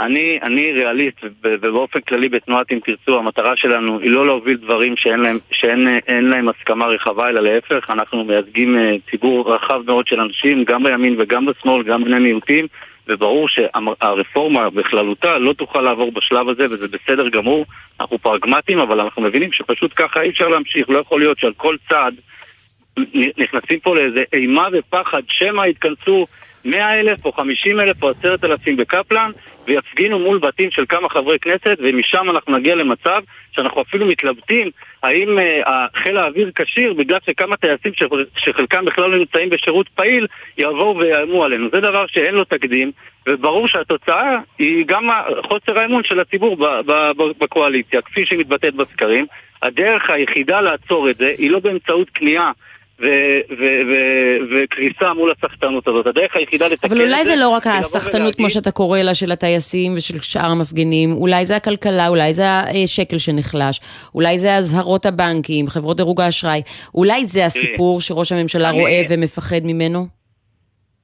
אני, אני ריאליסט, ובאופן כללי בתנועת אם תרצו, המטרה שלנו היא לא להוביל דברים שאין להם, שאין להם הסכמה רחבה, אלא להפך, אנחנו מייצגים אה, ציבור רחב מאוד של אנשים, גם בימין וגם בשמאל, גם בני מיעוטים, וברור שהרפורמה בכללותה לא תוכל לעבור בשלב הזה, וזה בסדר גמור, אנחנו פרגמטיים, אבל אנחנו מבינים שפשוט ככה אי אפשר להמשיך, לא יכול להיות שעל כל צעד נכנסים פה לאיזה אימה ופחד, שמא יתכנסו 100 אלף או 50 אלף או 10 אלפים בקפלן ויפגינו מול בתים של כמה חברי כנסת ומשם אנחנו נגיע למצב שאנחנו אפילו מתלבטים האם uh, חיל האוויר כשיר בגלל שכמה טייסים שחלקם בכלל לא נמצאים בשירות פעיל יבואו ויאיימו עלינו. זה דבר שאין לו תקדים וברור שהתוצאה היא גם חוסר האמון של הציבור בקואליציה כפי שהיא מתבטאת בסקרים. הדרך היחידה לעצור את זה היא לא באמצעות כניעה וקריסה מול הסחטנות הזאת. הדרך היחידה לתקן את זה... אבל אולי זה לא רק הסחטנות, כמו שאתה קורא לה, של הטייסים ושל שאר המפגינים, אולי זה הכלכלה, אולי זה השקל שנחלש, אולי זה אזהרות הבנקים, חברות דירוג האשראי, אולי זה הסיפור שראש הממשלה רואה ומפחד ממנו?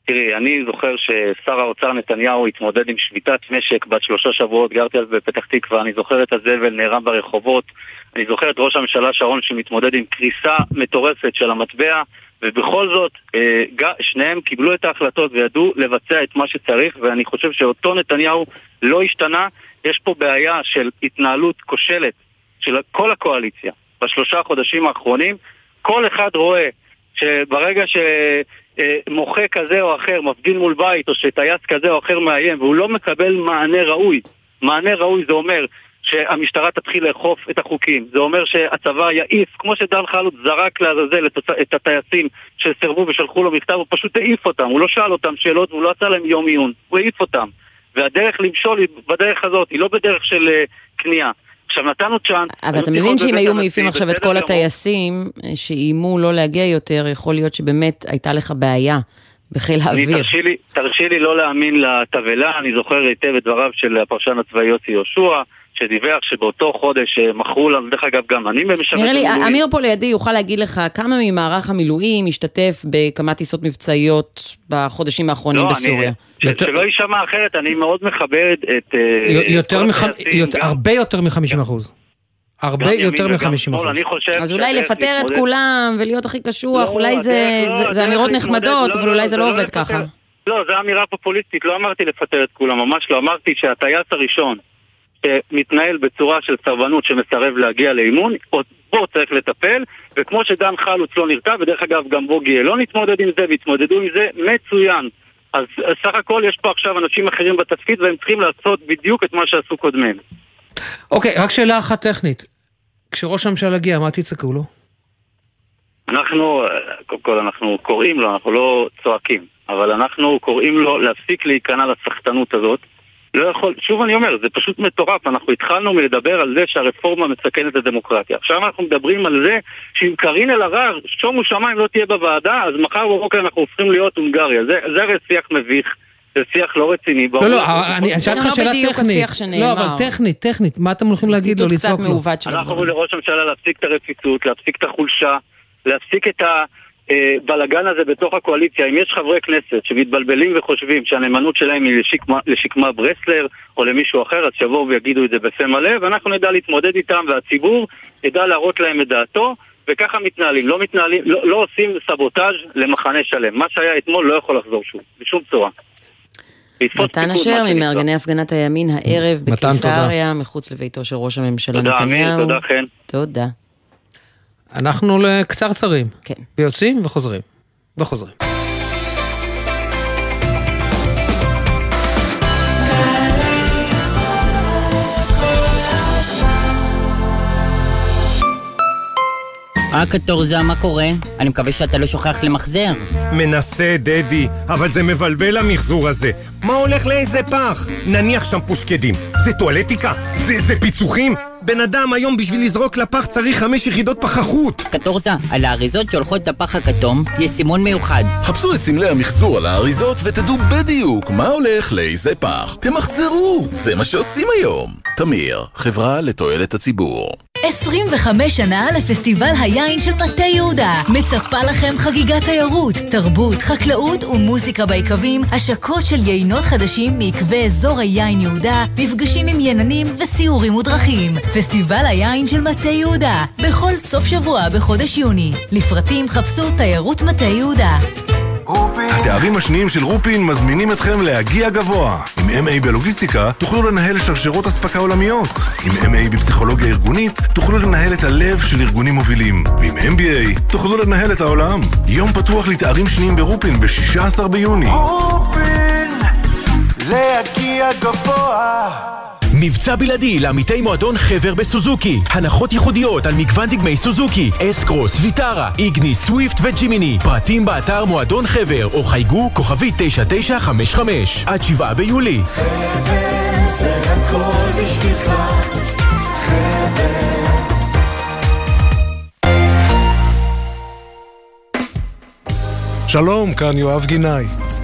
תראי, אני זוכר ששר האוצר נתניהו התמודד עם שביתת משק בת שלושה שבועות, גרתי אז בפתח תקווה, אני זוכר את הזבל נערם ברחובות, אני זוכר את ראש הממשלה שרון שמתמודד עם קריסה מטורפת של המטבע, ובכל זאת, אה, שניהם קיבלו את ההחלטות וידעו לבצע את מה שצריך, ואני חושב שאותו נתניהו לא השתנה. יש פה בעיה של התנהלות כושלת של כל הקואליציה בשלושה חודשים האחרונים. כל אחד רואה שברגע שמוחה כזה או אחר מפגין מול בית, או שטייס כזה או אחר מאיים, והוא לא מקבל מענה ראוי, מענה ראוי זה אומר שהמשטרה תתחיל לאכוף את החוקים. זה אומר שהצבא יעיף, כמו שדן חלוץ זרק לעזאזל את הטייסים שסירבו ושלחו לו מכתב, הוא פשוט העיף אותם, הוא לא שאל אותם שאלות והוא לא עשה להם יום עיון, הוא העיף אותם. והדרך למשול היא בדרך הזאת, היא לא בדרך של uh, כניעה. עכשיו נתנו צ'אנס... אבל אתה מבין שאם היו מעיפים עכשיו את כל הטייסים אה, שאיימו לא להגיע יותר, יכול להיות שבאמת הייתה לך בעיה. בחיל האוויר. תרשי לי, תרשי לי לא להאמין לתבהלה, אני זוכר היטב את דבריו של הפרשן הצבאי יוסי יהושע, שדיווח שבאותו חודש אה, מכרו לנו, דרך אגב גם אני במשרת נראה לי, אמיר פה לידי יוכל להגיד לך כמה ממערך המילואים השתתף בכמה טיסות מבצעיות בחודשים האחרונים לא, בסוריה. אני, שלא יישמע אחרת, אני מאוד מכבד את... אה, יותר מח... יותר, הרבה יותר מ-50 אחוז. הרבה יותר מ-50 אחוז. אז אולי לפטר את כולם ולהיות הכי קשוח, לא, אולי זה, לא, זה אמירות נחמדות, אבל אולי זה לא עובד ככה. לא, זו אמירה פופוליסטית, לא אמרתי לפטר את כולם, ממש לא. אמרתי שהטייס הראשון שמתנהל בצורה של סרבנות שמסרב להגיע לאימון, בו צריך לטפל, וכמו שדן חלוץ לא נרתע, ודרך אגב גם בוגי לא נתמודד עם זה, והתמודדו עם זה מצוין. אז סך הכל יש פה עכשיו אנשים אחרים בתפקיד והם צריכים לעשות בדיוק את מה שעשו קודמיהם. אוקיי, רק שאלה אחת טכנית. כשראש הממשלה הגיע, מה תצעקו לו? אנחנו, קודם כל אנחנו קוראים לו, אנחנו לא צועקים, אבל אנחנו קוראים לו להפסיק להיכנע לסחטנות הזאת. לא יכול, שוב אני אומר, זה פשוט מטורף, אנחנו התחלנו מלדבר על זה שהרפורמה מסכנת את הדמוקרטיה. עכשיו אנחנו מדברים על זה שאם קארין אלהרר, שומו שמיים, לא תהיה בוועדה, אז מחר בבוקר אנחנו הופכים להיות הונגריה. זה, זה הרי שיח מביך. זה שיח לא רציני. לא, לא, אני שאלתי אותך שאלה טכנית. לא, אבל טכנית, טכנית, מה אתם הולכים להגיד לו, לצעוק לו? אנחנו אומרים לראש הממשלה להפסיק את הרפיסות, להפסיק את החולשה, להפסיק את הבלגן הזה בתוך הקואליציה. אם יש חברי כנסת שמתבלבלים וחושבים שהנאמנות שלהם היא לשקמה, לשקמה ברסלר או למישהו אחר, אז שיבואו ויגידו את זה בפה מלא, ואנחנו נדע להתמודד איתם, והציבור ידע להראות להם את דעתו. וככה מתנהלים, לא מתנהלים, לא, לא עושים סבוטאז' למחנה שלם. מה שהיה אתמול לא יכול לחזור שוב, בשום צורה. מתן אשר ממארגני הפגנת הימין הערב בקיסריה, מחוץ לביתו של ראש הממשלה נתניהו. תודה, אמיר, תודה חן. תודה. אנחנו לקצרצרים. כן. ויוצאים וחוזרים. וחוזרים. אה, קטורזה, מה קורה? אני מקווה שאתה לא שוכח למחזר. מנסה, דדי, אבל זה מבלבל המחזור הזה. מה הולך לאיזה פח? נניח שם פושקדים. זה טואלטיקה? זה, זה פיצוחים? בן אדם היום בשביל לזרוק לפח צריך חמש יחידות פחחות. קטורזה, על האריזות שהולכות לפח הכתום, יש סימון מיוחד. חפשו את סמלי המחזור על האריזות ותדעו בדיוק מה הולך לאיזה פח. תמחזרו, זה מה שעושים היום. תמיר, חברה לתועלת הציבור. 25 שנה לפסטיבל היין של מטה יהודה. מצפה לכם חגיגת תיירות, תרבות, חקלאות ומוזיקה ביקבים, השקות של יינות חדשים מעקבי אזור היין יהודה, מפגשים עם יננים וסיורים ודרכים. פסטיבל היין של מטה יהודה, בכל סוף שבוע בחודש יוני. לפרטים חפשו תיירות מטה יהודה. התארים השניים של רופין מזמינים אתכם להגיע גבוה. עם MA בלוגיסטיקה תוכלו לנהל שרשרות אספקה עולמיות. עם MA בפסיכולוגיה ארגונית תוכלו לנהל את הלב של ארגונים מובילים. ועם MBA תוכלו לנהל את העולם. יום פתוח לתארים שניים ברופין ב-16 ביוני. רופין, להגיע גבוה מבצע בלעדי לעמיתי מועדון חבר בסוזוקי. הנחות ייחודיות על מגוון דגמי סוזוקי, אסקרוס, ויטרה, איגני, סוויפט וג'ימיני. פרטים באתר מועדון חבר או חייגו כוכבי 9955 עד 7 ביולי. חבר זה הכל בשבילך חבר שלום, כאן יואב גינאי.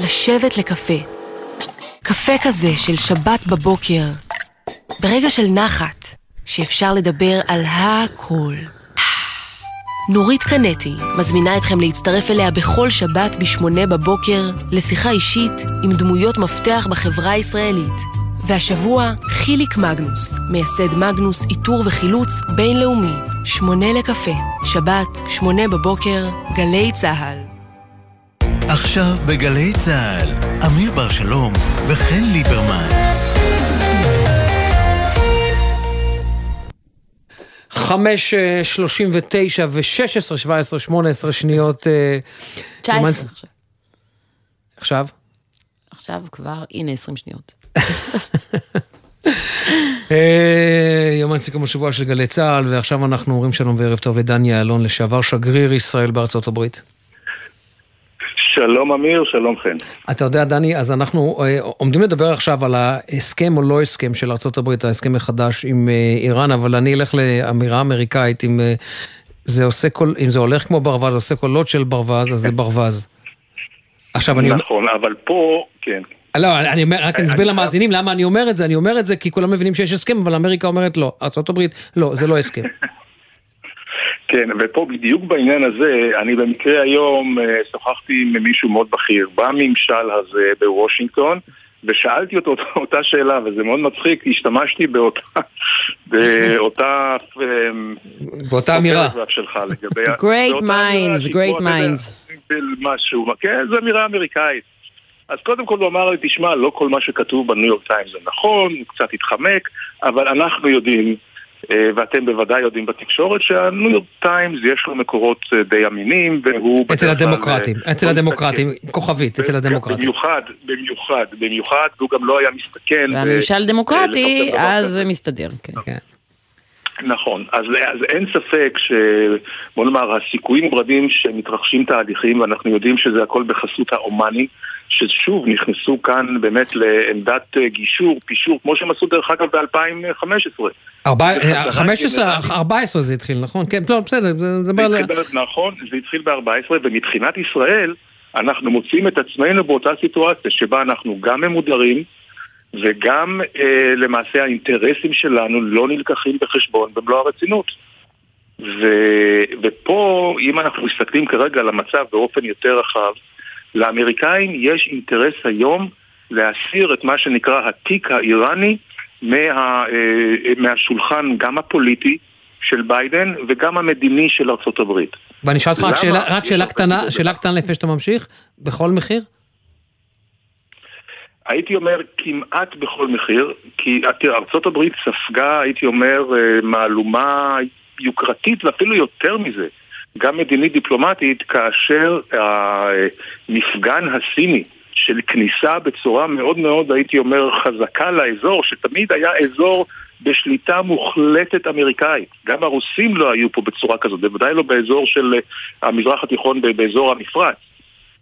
לשבת לקפה? קפה כזה של שבת בבוקר, ברגע של נחת, שאפשר לדבר על הכל. נורית קנטי מזמינה אתכם להצטרף אליה בכל שבת בשמונה בבוקר לשיחה אישית עם דמויות מפתח בחברה הישראלית. והשבוע חיליק מגנוס, מייסד מגנוס איתור וחילוץ בינלאומי. שמונה לקפה, שבת, שמונה בבוקר, גלי צה"ל. עכשיו בגלי צה"ל, אמיר בר שלום וחן ליברמן. חמש שלושים ותשע ושש עשרה, שבע עשרה, שמונה עשרה שניות. תשע עשרה עכשיו. עכשיו? עכשיו כבר, הנה עשרים שניות. [laughs] יומן סיכום השבוע של גלי צה"ל, ועכשיו אנחנו אומרים שלום וערב טוב לדן יעלון, לשעבר שגריר ישראל בארצות הברית. שלום אמיר, שלום חן. אתה יודע, דני, אז אנחנו אה, עומדים לדבר עכשיו על ההסכם או לא הסכם של ארה"ב, ההסכם החדש עם אה, איראן, אבל אני אלך לאמירה אמריקאית, אם אה, זה עושה קול, אם זה הולך כמו ברווז, עושה קולות של ברווז, אז זה ברווז. עכשיו אני... נכון, אבל פה, כן. לא, אני אומר, רק אני אסביר למאזינים למה אני אומר את זה, אני אומר את זה כי כולם מבינים שיש הסכם, אבל אמריקה אומרת לא, ארה"ב, לא, זה לא הסכם. [laughs] כן, ופה בדיוק בעניין הזה, אני במקרה היום שוחחתי עם מישהו מאוד בכיר בממשל הזה בוושינגטון, ושאלתי אותו [laughs] אותה שאלה, וזה מאוד מצחיק, השתמשתי באותה... [laughs] באותה... באותה אמירה. שלך לגבי... Great minds, great minds. משהו, כן, זו אמירה אמריקאית. אז קודם כל הוא אמר לי, תשמע, לא כל מה שכתוב בניו יורק טיימס זה נכון, הוא קצת התחמק, אבל אנחנו יודעים, אה, ואתם בוודאי יודעים בתקשורת, שהניו יורק טיימס יש לו מקורות אה, די אמינים, והוא... אצל הדמוקרטים, אה, אצל הדמוקרטים. כוכבית, אצל הדמוקרטים. במיוחד, במיוחד, במיוחד, והוא גם לא היה מסתכן. והממשל דמוקרטי, אז. זה מסתדר, כן. נכון, אז, אז אין ספק ש... בוא נאמר, הסיכויים רבים שמתרחשים תהליכים, ואנחנו יודעים שזה הכל בחסות האומני, ששוב נכנסו כאן באמת לעמדת אה, גישור, פישור, כמו שהם עשו דרך אגב ב-2015. ארבע- זה חזרה, אה, 15, כי 14 זה התחיל, נכון? כן, טוב, בסדר, זה מדבר על... נכון, זה התחיל ב-14, ומבחינת ישראל, אנחנו מוצאים את עצמנו באותה סיטואציה שבה אנחנו גם ממודרים, וגם אה, למעשה האינטרסים שלנו לא נלקחים בחשבון במלוא הרצינות. ו, ופה, אם אנחנו מסתכלים כרגע על המצב באופן יותר רחב, לאמריקאים יש אינטרס היום להסיר את מה שנקרא התיק האיראני מה, אה, מהשולחן גם הפוליטי של ביידן וגם המדיני של ארצות הברית. ואני אשאל אותך רק? שאלה- רק שאלה קטנה, שאלה קטנה לפני שאתה ממשיך, בכל מחיר? הייתי אומר כמעט בכל מחיר, כי תראה, ארצות הברית ספגה, הייתי אומר, אה, מהלומה יוקרתית ואפילו יותר מזה, גם מדינית דיפלומטית, כאשר המפגן הסיני של כניסה בצורה מאוד מאוד, הייתי אומר, חזקה לאזור, שתמיד היה אזור בשליטה מוחלטת אמריקאית. גם הרוסים לא היו פה בצורה כזאת, בוודאי לא באזור של אה, המזרח התיכון, באזור המפרץ.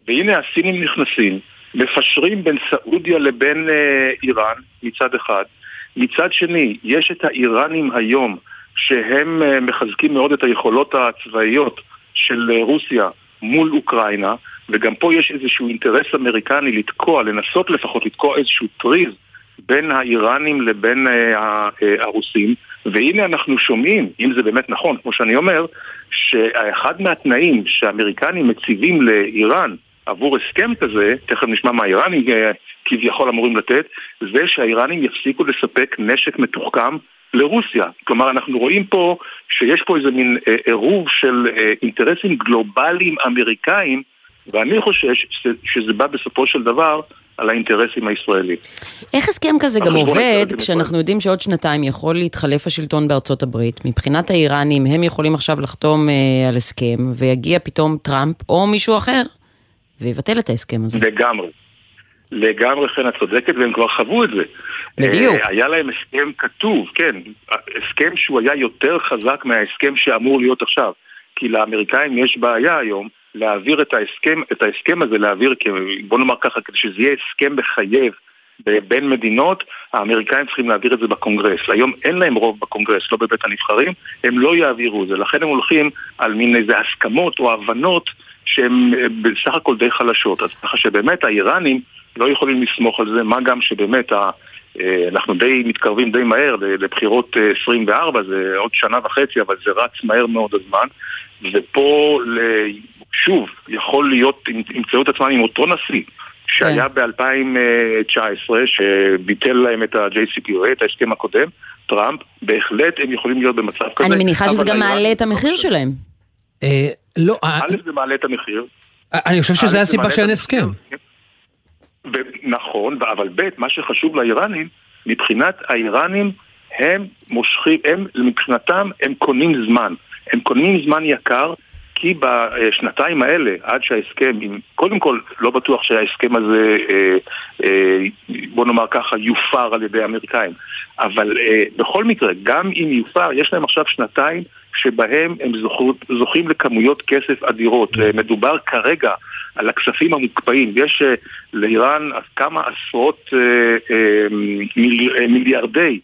והנה הסינים נכנסים, מפשרים בין סעודיה לבין אה, איראן מצד אחד. מצד שני, יש את האיראנים היום, שהם אה, מחזקים מאוד את היכולות הצבאיות של אה, רוסיה מול אוקראינה, וגם פה יש איזשהו אינטרס אמריקני לתקוע, לנסות לפחות לתקוע איזשהו טריז בין האיראנים לבין אה, הרוסים, והנה אנחנו שומעים, אם זה באמת נכון, כמו שאני אומר, שאחד מהתנאים שהאמריקנים מציבים לאיראן עבור הסכם כזה, תכף נשמע מה האיראנים כביכול אמורים לתת, זה שהאיראנים יפסיקו לספק נשק מתוחכם לרוסיה. כלומר, אנחנו רואים פה שיש פה איזה מין אה, עירוב של אה, אינטרסים גלובליים אמריקאים, ואני חושש שזה, שזה בא בסופו של דבר על האינטרסים הישראלים. איך הסכם כזה גם עובד כשאנחנו יודעים שעוד שנתיים יכול להתחלף השלטון בארצות הברית? מבחינת האיראנים, הם יכולים עכשיו לחתום אה, על הסכם, ויגיע פתאום טראמפ או מישהו אחר, ויבטל את ההסכם הזה. לגמרי. לגמרי חן, את צודקת, והם כבר חוו את זה. בדיוק. אה, היה להם הסכם כתוב, כן, הסכם שהוא היה יותר חזק מההסכם שאמור להיות עכשיו. כי לאמריקאים יש בעיה היום להעביר את ההסכם, את ההסכם הזה, להעביר, בוא נאמר ככה, כדי שזה יהיה הסכם מחייב בין מדינות, האמריקאים צריכים להעביר את זה בקונגרס. היום אין להם רוב בקונגרס, לא בבית הנבחרים, הם לא יעבירו את זה. לכן הם הולכים על מין איזה הסכמות או הבנות שהן אה, בסך הכל די חלשות. אז ככה שבאמת האיראנים לא יכולים לסמוך על זה, מה גם שבאמת אנחנו די מתקרבים די מהר לבחירות אה, 24, זה עוד שנה וחצי, אבל זה רץ מהר מאוד הזמן. ופה, שוב, יכול להיות, ימצ- ימצאו את עצמם עם אותו נשיא שהיה ב-2019, שביטל להם את ה-JCPOA, את ההסכם הקודם, טראמפ, בהחלט הם יכולים להיות במצב כזה. אני מניחה שזה גם מעלה את המחיר שלהם. אה, לא, אה, א', זה מעלה את המחיר. אני חושב שזה הסיבה שאין. הסכם. נכון, אבל ב', מה שחשוב לאיראנים, מבחינת האיראנים, הם מושכים, הם, מבחינתם, הם קונים זמן. הם קונים זמן יקר, כי בשנתיים האלה, עד שההסכם, עם, קודם כל, לא בטוח שההסכם הזה, אה, אה, בוא נאמר ככה, יופר על ידי האמריקאים. אבל אה, בכל מקרה, גם אם יופר, יש להם עכשיו שנתיים שבהם הם זוכים לכמויות כסף אדירות. אה, מדובר כרגע על הכספים המוקפאים. יש אה, לאיראן כמה עשרות אה, אה, מיליארדי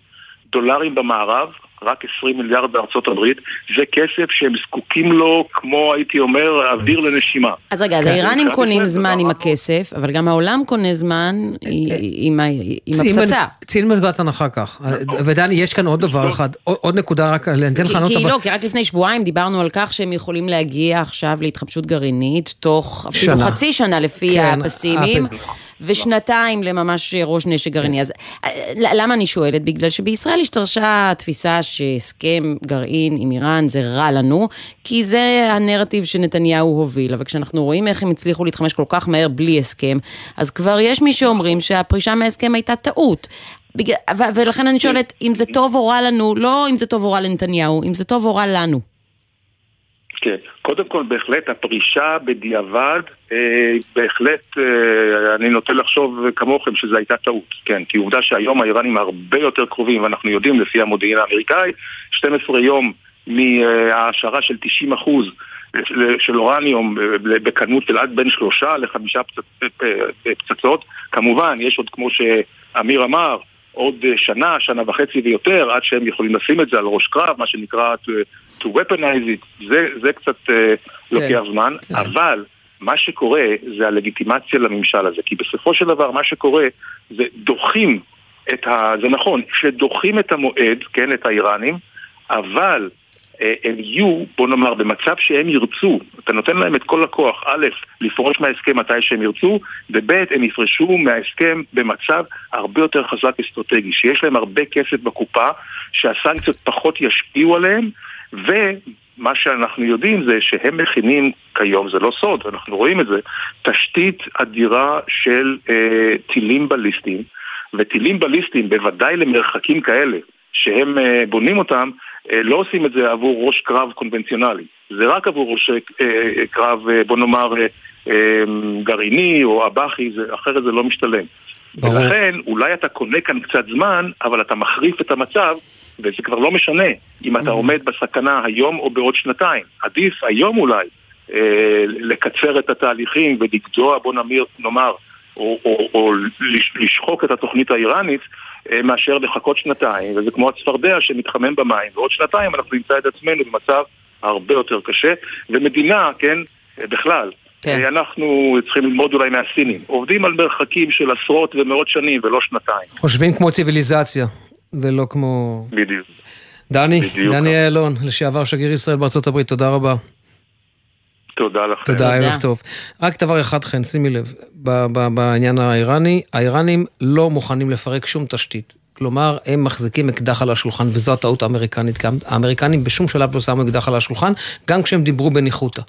דולרים במערב, רק 20 מיליארד בארצות הברית, זה כסף שהם זקוקים לו, כמו הייתי אומר, אוויר לנשימה. אז רגע, אז כן. האיראנים קונים זמן עם הכסף, אבל גם העולם קונה זמן עם ה- עם הפצצה. ציין מנקודת הנחה כך. ודני, יש כאן עוד דבר אחד, עוד- נקודה רק, אני אתן לך כי, לענות, כי לא, כי רק לפני שבועיים דיברנו על כך שהם יכולים להגיע עכשיו להתחמשות גרעינית תוך אפילו. חצי שנה לפי כן, הפסימים. ושנתיים לממש ראש נשק גרעיני. אז אה, למה אני שואלת? בגלל שבישראל השתרשה התפיסה שהסכם גרעין עם איראן זה רע לנו, כי זה הנרטיב שנתניהו הוביל, אבל כשאנחנו רואים איך הם הצליחו להתחמש כל כך מהר בלי הסכם, אז כבר יש מי שאומרים שהפרישה מההסכם הייתה טעות. בגלל, ולכן אני שואלת, אם זה טוב או רע לנו, לא אם זה טוב או רע לנתניהו, אם זה טוב או רע לנו. כן, קודם כל בהחלט הפרישה בדיעבד, אה, בהחלט אה, אני נוטה לחשוב כמוכם שזו הייתה טעות, כן, כי עובדה שהיום האיראנים הרבה יותר קרובים, ואנחנו יודעים לפי המודיעין האמריקאי, 12 יום מההעשרה של 90 אחוז של אורניום בכמות של עד בין שלושה לחמישה פצצ... פצצות, כמובן יש עוד כמו שאמיר אמר, עוד שנה, שנה וחצי ויותר, עד שהם יכולים לשים את זה על ראש קרב, מה שנקרא to, weaponize it, זה, זה קצת uh, לוקח זמן, כן. אבל מה שקורה זה הלגיטימציה לממשל הזה, כי בסופו של דבר מה שקורה זה דוחים את ה... זה נכון, שדוחים את המועד, כן, את האיראנים, אבל אה, הם יהיו, בוא נאמר, במצב שהם ירצו, אתה נותן להם את כל הכוח, א', לפרוש מההסכם מתי שהם ירצו, וב', הם יפרשו מההסכם במצב הרבה יותר חזק אסטרטגי, שיש להם הרבה כסף בקופה, שהסנקציות פחות ישפיעו עליהם, ומה שאנחנו יודעים זה שהם מכינים כיום, זה לא סוד, אנחנו רואים את זה, תשתית אדירה של אה, טילים בליסטיים, וטילים בליסטיים, בוודאי למרחקים כאלה, שהם אה, בונים אותם, אה, לא עושים את זה עבור ראש קרב קונבנציונלי, זה רק עבור ראש אה, קרב, בוא נאמר, גרעיני או אב"חי, אחרת זה לא משתלם. ברור. ולכן אולי אתה קונה כאן קצת זמן, אבל אתה מחריף את המצב, וזה כבר לא משנה אם אתה עומד בסכנה היום או בעוד שנתיים. עדיף היום אולי אה, לקצר את התהליכים ולגדוע, בוא נאמר, נאמר או, או, או לשחוק את התוכנית האיראנית, אה, מאשר לחכות שנתיים, וזה כמו הצפרדע שמתחמם במים, ועוד שנתיים אנחנו נמצא את עצמנו במצב הרבה יותר קשה, ומדינה, כן, אה, בכלל, כן. אה, אנחנו צריכים ללמוד אולי מהסינים. עובדים על מרחקים של עשרות ומאות שנים ולא שנתיים. חושבים כמו ציוויליזציה, ולא כמו... בדיוק. דני, בדיוק. דני אילון, לשעבר שגריר ישראל בארצות הברית, תודה רבה. תודה לכם. תודה, ערב טוב. רק דבר אחד, חן, שימי לב, בעניין האיראני, האיראנים לא מוכנים לפרק שום תשתית. כלומר, הם מחזיקים אקדח על השולחן, וזו הטעות האמריקנית. האמריקנים בשום שלב לא שמו אקדח על השולחן, גם כשהם דיברו בניחותא.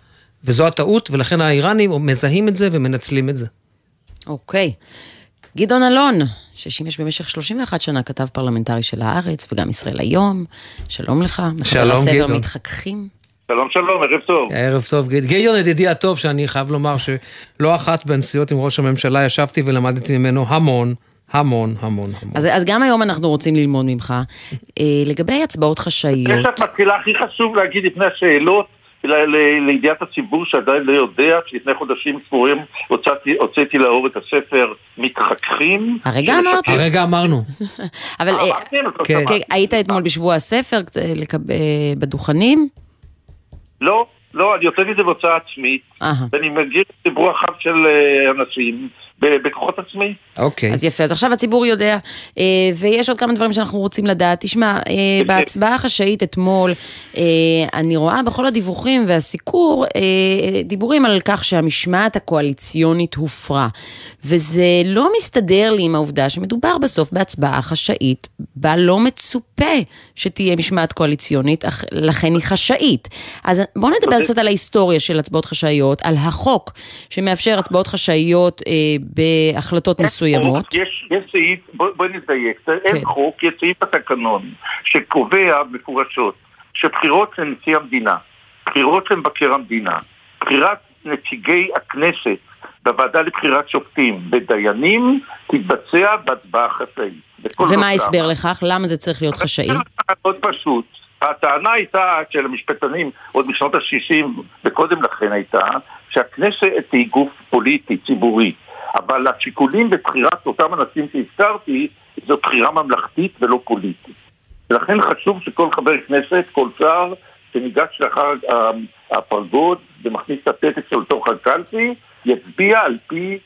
וזו הטעות, ולכן האיראנים מזהים את זה ומנצלים את זה. אוקיי. גדעון אלון, ששימש במשך 31 שנה כתב פרלמנטרי של הארץ, וגם ישראל היום. שלום לך. שלום, גדעון. מתחככים. שלום שלום, ערב טוב. ערב טוב, גדעון ידידי הטוב, שאני חייב לומר שלא אחת בנסיעות עם ראש הממשלה ישבתי ולמדתי ממנו המון. המון, המון, המון. אז, אז גם היום אנחנו רוצים ללמוד ממך. אה, לגבי הצבעות חשאיות... לפני שאת מתחילה, הכי חשוב להגיד לפני השאלות, לידיעת הציבור שעדיין לא יודע, שלפני חודשים ספורים הוצאתי לאור את הספר מתחככים. הרגע אמרתי. הרגע אמרנו. [laughs] אבל אה, כן. היית אתמול בשבוע הספר בדוכנים? לא, לא, אני יוצא מזה בהוצאה עצמית, ואני מגיע לציבור רחב של אה, אנשים. בכוחות עצמי. אוקיי. אז יפה, אז עכשיו הציבור יודע, אה, ויש עוד כמה דברים שאנחנו רוצים לדעת. תשמע, אה, בהצבעה החשאית אתמול, אני רואה בכל הדיווחים והסיקור, דיבורים על כך שהמשמעת הקואליציונית הופרה. וזה לא מסתדר לי עם העובדה שמדובר בסוף בהצבעה חשאית, בה לא מצופה שתהיה משמעת קואליציונית, לכן היא חשאית. אז בואו נדבר אוקיי. קצת על ההיסטוריה של הצבעות חשאיות, על החוק שמאפשר הצבעות חשאיות בהחלטות מסוימות. יש, יש סעיף, בואי בוא נדייק, כן. אין חוק, יש סעיף התקנון שקובע מפורשות שבחירות של נשיא המדינה, בחירות של מבקר המדינה, בחירת נציגי הכנסת בוועדה לבחירת שופטים ודיינים תתבצע בהצבעה חשאית. ומה ההסבר לכך? למה זה צריך להיות חשאי? [laughs] מאוד פשוט. הטענה הייתה של המשפטנים עוד משנות ה-60 וקודם לכן הייתה שהכנסת היא גוף פוליטי, ציבורי. אבל השיקולים בבחירת אותם אנשים שהזכרתי זו בחירה ממלכתית ולא פוליטית. ולכן חשוב שכל חבר כנסת, כל שר, שניגש לאחר הפרגוד ומכניס את הפתק שלו לתוך הקלפי, יצביע על פי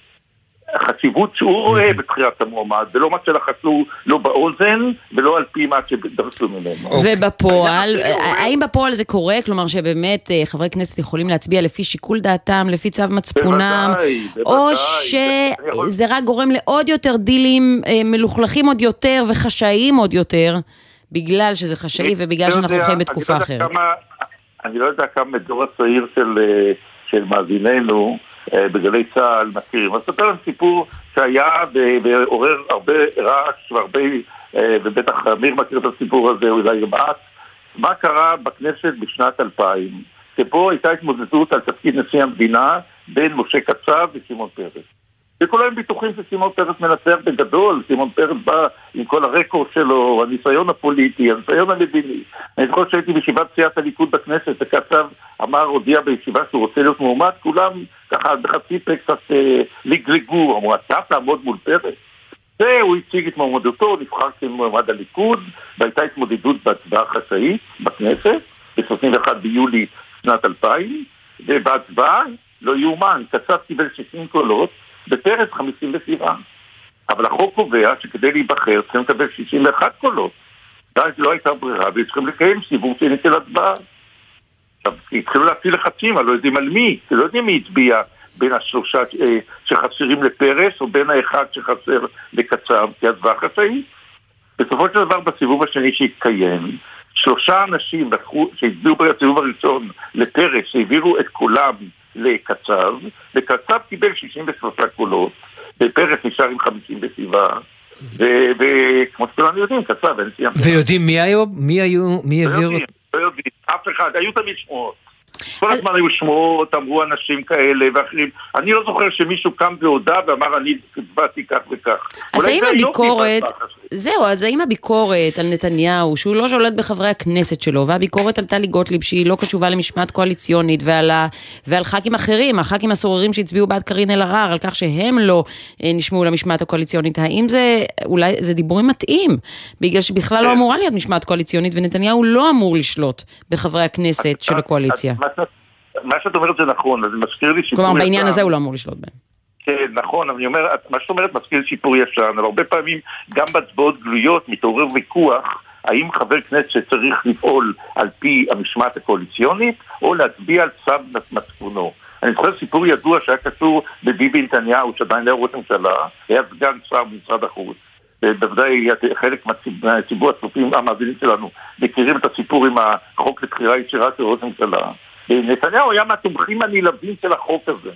החשיבות שהוא רואה בבחירת המועמד, ולא מה שלחצו לא באוזן, ולא על פי מה שדרשו ממנו. ובפועל, האם בפועל זה קורה? כלומר שבאמת אה, חברי כנסת יכולים להצביע לפי שיקול דעתם, לפי צו מצפונם, או. שזה רק גורם לעוד יותר דילים אה, מלוכלכים עוד יותר וחשאיים עוד יותר, בגלל שזה חשאי ובגלל לא שאנחנו חיים בתקופה לא יודע אחרת. אני לא יודע כמה בדור הצעיר של, אה, מאזיננו בגלי צה"ל מכירים. אז אספר להם סיפור שהיה ועורר הרבה רעש והרבה, אה, ובטח אמיר מכיר את הסיפור הזה, אולי גם את. מה קרה בכנסת בשנת 2000, שבו הייתה התמודדות על תפקיד נשיא המדינה בין משה קצב ושמעון פרס. וכולם בטוחים ששמעון פרס מנצח בגדול, שמעון פרס בא עם כל הרקורד שלו, הניסיון הפוליטי, הניסיון המדיני. אני זוכר שהייתי בישיבת סיעת הליכוד בכנסת, וקצב אמר, הודיע בישיבה שהוא רוצה להיות מועמד, כולם ככה בחצי פה קצת אה, לגלגו, אמרו, אתה תעמוד מול פרס? והוא הציג את מועמדותו, נבחר כמועמד הליכוד, והייתה התמודדות בהצבעה חשאית בכנסת, ב-31 ביולי שנת 2000, ובהצבעה לא יאומן, קצב קיבל 60 קולות, ופרס 57. אבל החוק קובע שכדי להיבחר צריכים לקבל 61 קולות. ואז לא הייתה ברירה, וצריכים לקיים סיבוב שני של הצבעה. עכשיו, התחילו להפעיל לחצים, לא יודעים על מי, לא יודעים מי הצביע בין השלושה אה, שחסרים לפרס, או בין האחד שחסר לקצב, כי הצבעה חשאית. בסופו של דבר, בסיבוב השני שהתקיים, שלושה אנשים שהצביעו בסיבוב הראשון לפרס, שהעבירו את קולם לקצב, וקצב קיבל 63 קולות, ופרס נשאר עם 57, ו- וכמו שכולנו יודעים, קצב, אין סיימת. ויודעים מי היו? מי היו? מי לא העביר? לא יודעים, אף אחד, היו תמיד שמועות. כל הזמן היו שמועות, אמרו אנשים כאלה ואחרים. אני לא זוכר שמישהו קם והודה ואמר אני הצבעתי כך וכך. אז האם הביקורת. זהו, אז האם הביקורת על נתניהו, שהוא לא שולט בחברי הכנסת שלו, והביקורת על טלי גוטליב, שהיא לא קשובה למשמעת קואליציונית, ועל, ה, ועל ח"כים אחרים, הח"כים הסוררים שהצביעו בעד קארין אלהרר, על כך שהם לא אה, נשמעו למשמעת הקואליציונית, האם זה, אולי, זה דיבורים מתאים? בגלל שבכלל לא אמורה להיות משמעת קואליציונית, ונתניהו לא אמור לשלוט בחברי הכנסת של הקואליציה. מה שאת- אומרת זה נכון, זה מזכיר לי שיפור כלומר, בעניין ישן. הזה הוא לא אמור לשלוט בהם. כן, נכון, אני אומר, מה שאת אומרת מזכיר שיפור ישן, אבל הרבה פעמים גם בהצבעות גלויות מתעורר ויכוח האם חבר כנסת צריך לפעול על פי המשמעת הקואליציונית או להצביע על צו מצפונו. אני זוכר סיפור ידוע שהיה קשור בביבי נתניהו, שעדיין לא היה ראש הממשלה, היה סגן שר במשרד החוץ. ובוודאי חלק מהציב- מהציבור הצופים המאזינים שלנו מכירים את הסיפור עם החוק לבחירה ישירה של ראש הממשלה. נתניהו היה מהתומכים הנלהבים של החוק הזה.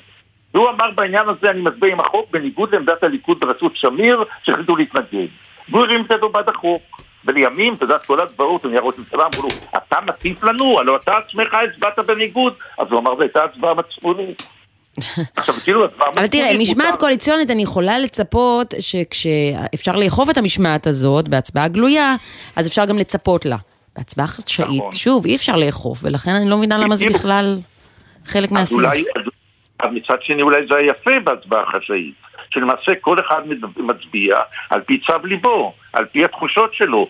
והוא אמר בעניין הזה אני מצביע עם החוק בניגוד לעמדת הליכוד בראשות שמיר שהחליטו להתנגד. והוא הרים את ידו בעד החוק. ולימים, אתה יודע, כל הצבעות, הוא נהיה ראש ממשלה, אמרו לו, אתה מטיף לנו, הלוא אתה עצמך הצבעת בניגוד. אז הוא אמר, זו הייתה הצבעה מצפונית. [laughs] עכשיו, כאילו, אבל תראה, משמעת. קואליציונית, אני יכולה לצפות שכשאפשר לאכוף את המשמעת הזאת בהצבעה גלויה, אז אפשר גם לצפות לה. בהצבעה חדשאית, נכון. שוב, אי אפשר לאכוף, ולכן אני לא מבינה למה זה. בכלל חלק מהשיח. אולי, אז מצד שני אולי זה היפה בהצבעה החשאית, שלמעשה כל אחד מצביע על פי צו ליבו, על פי התחושות שלו.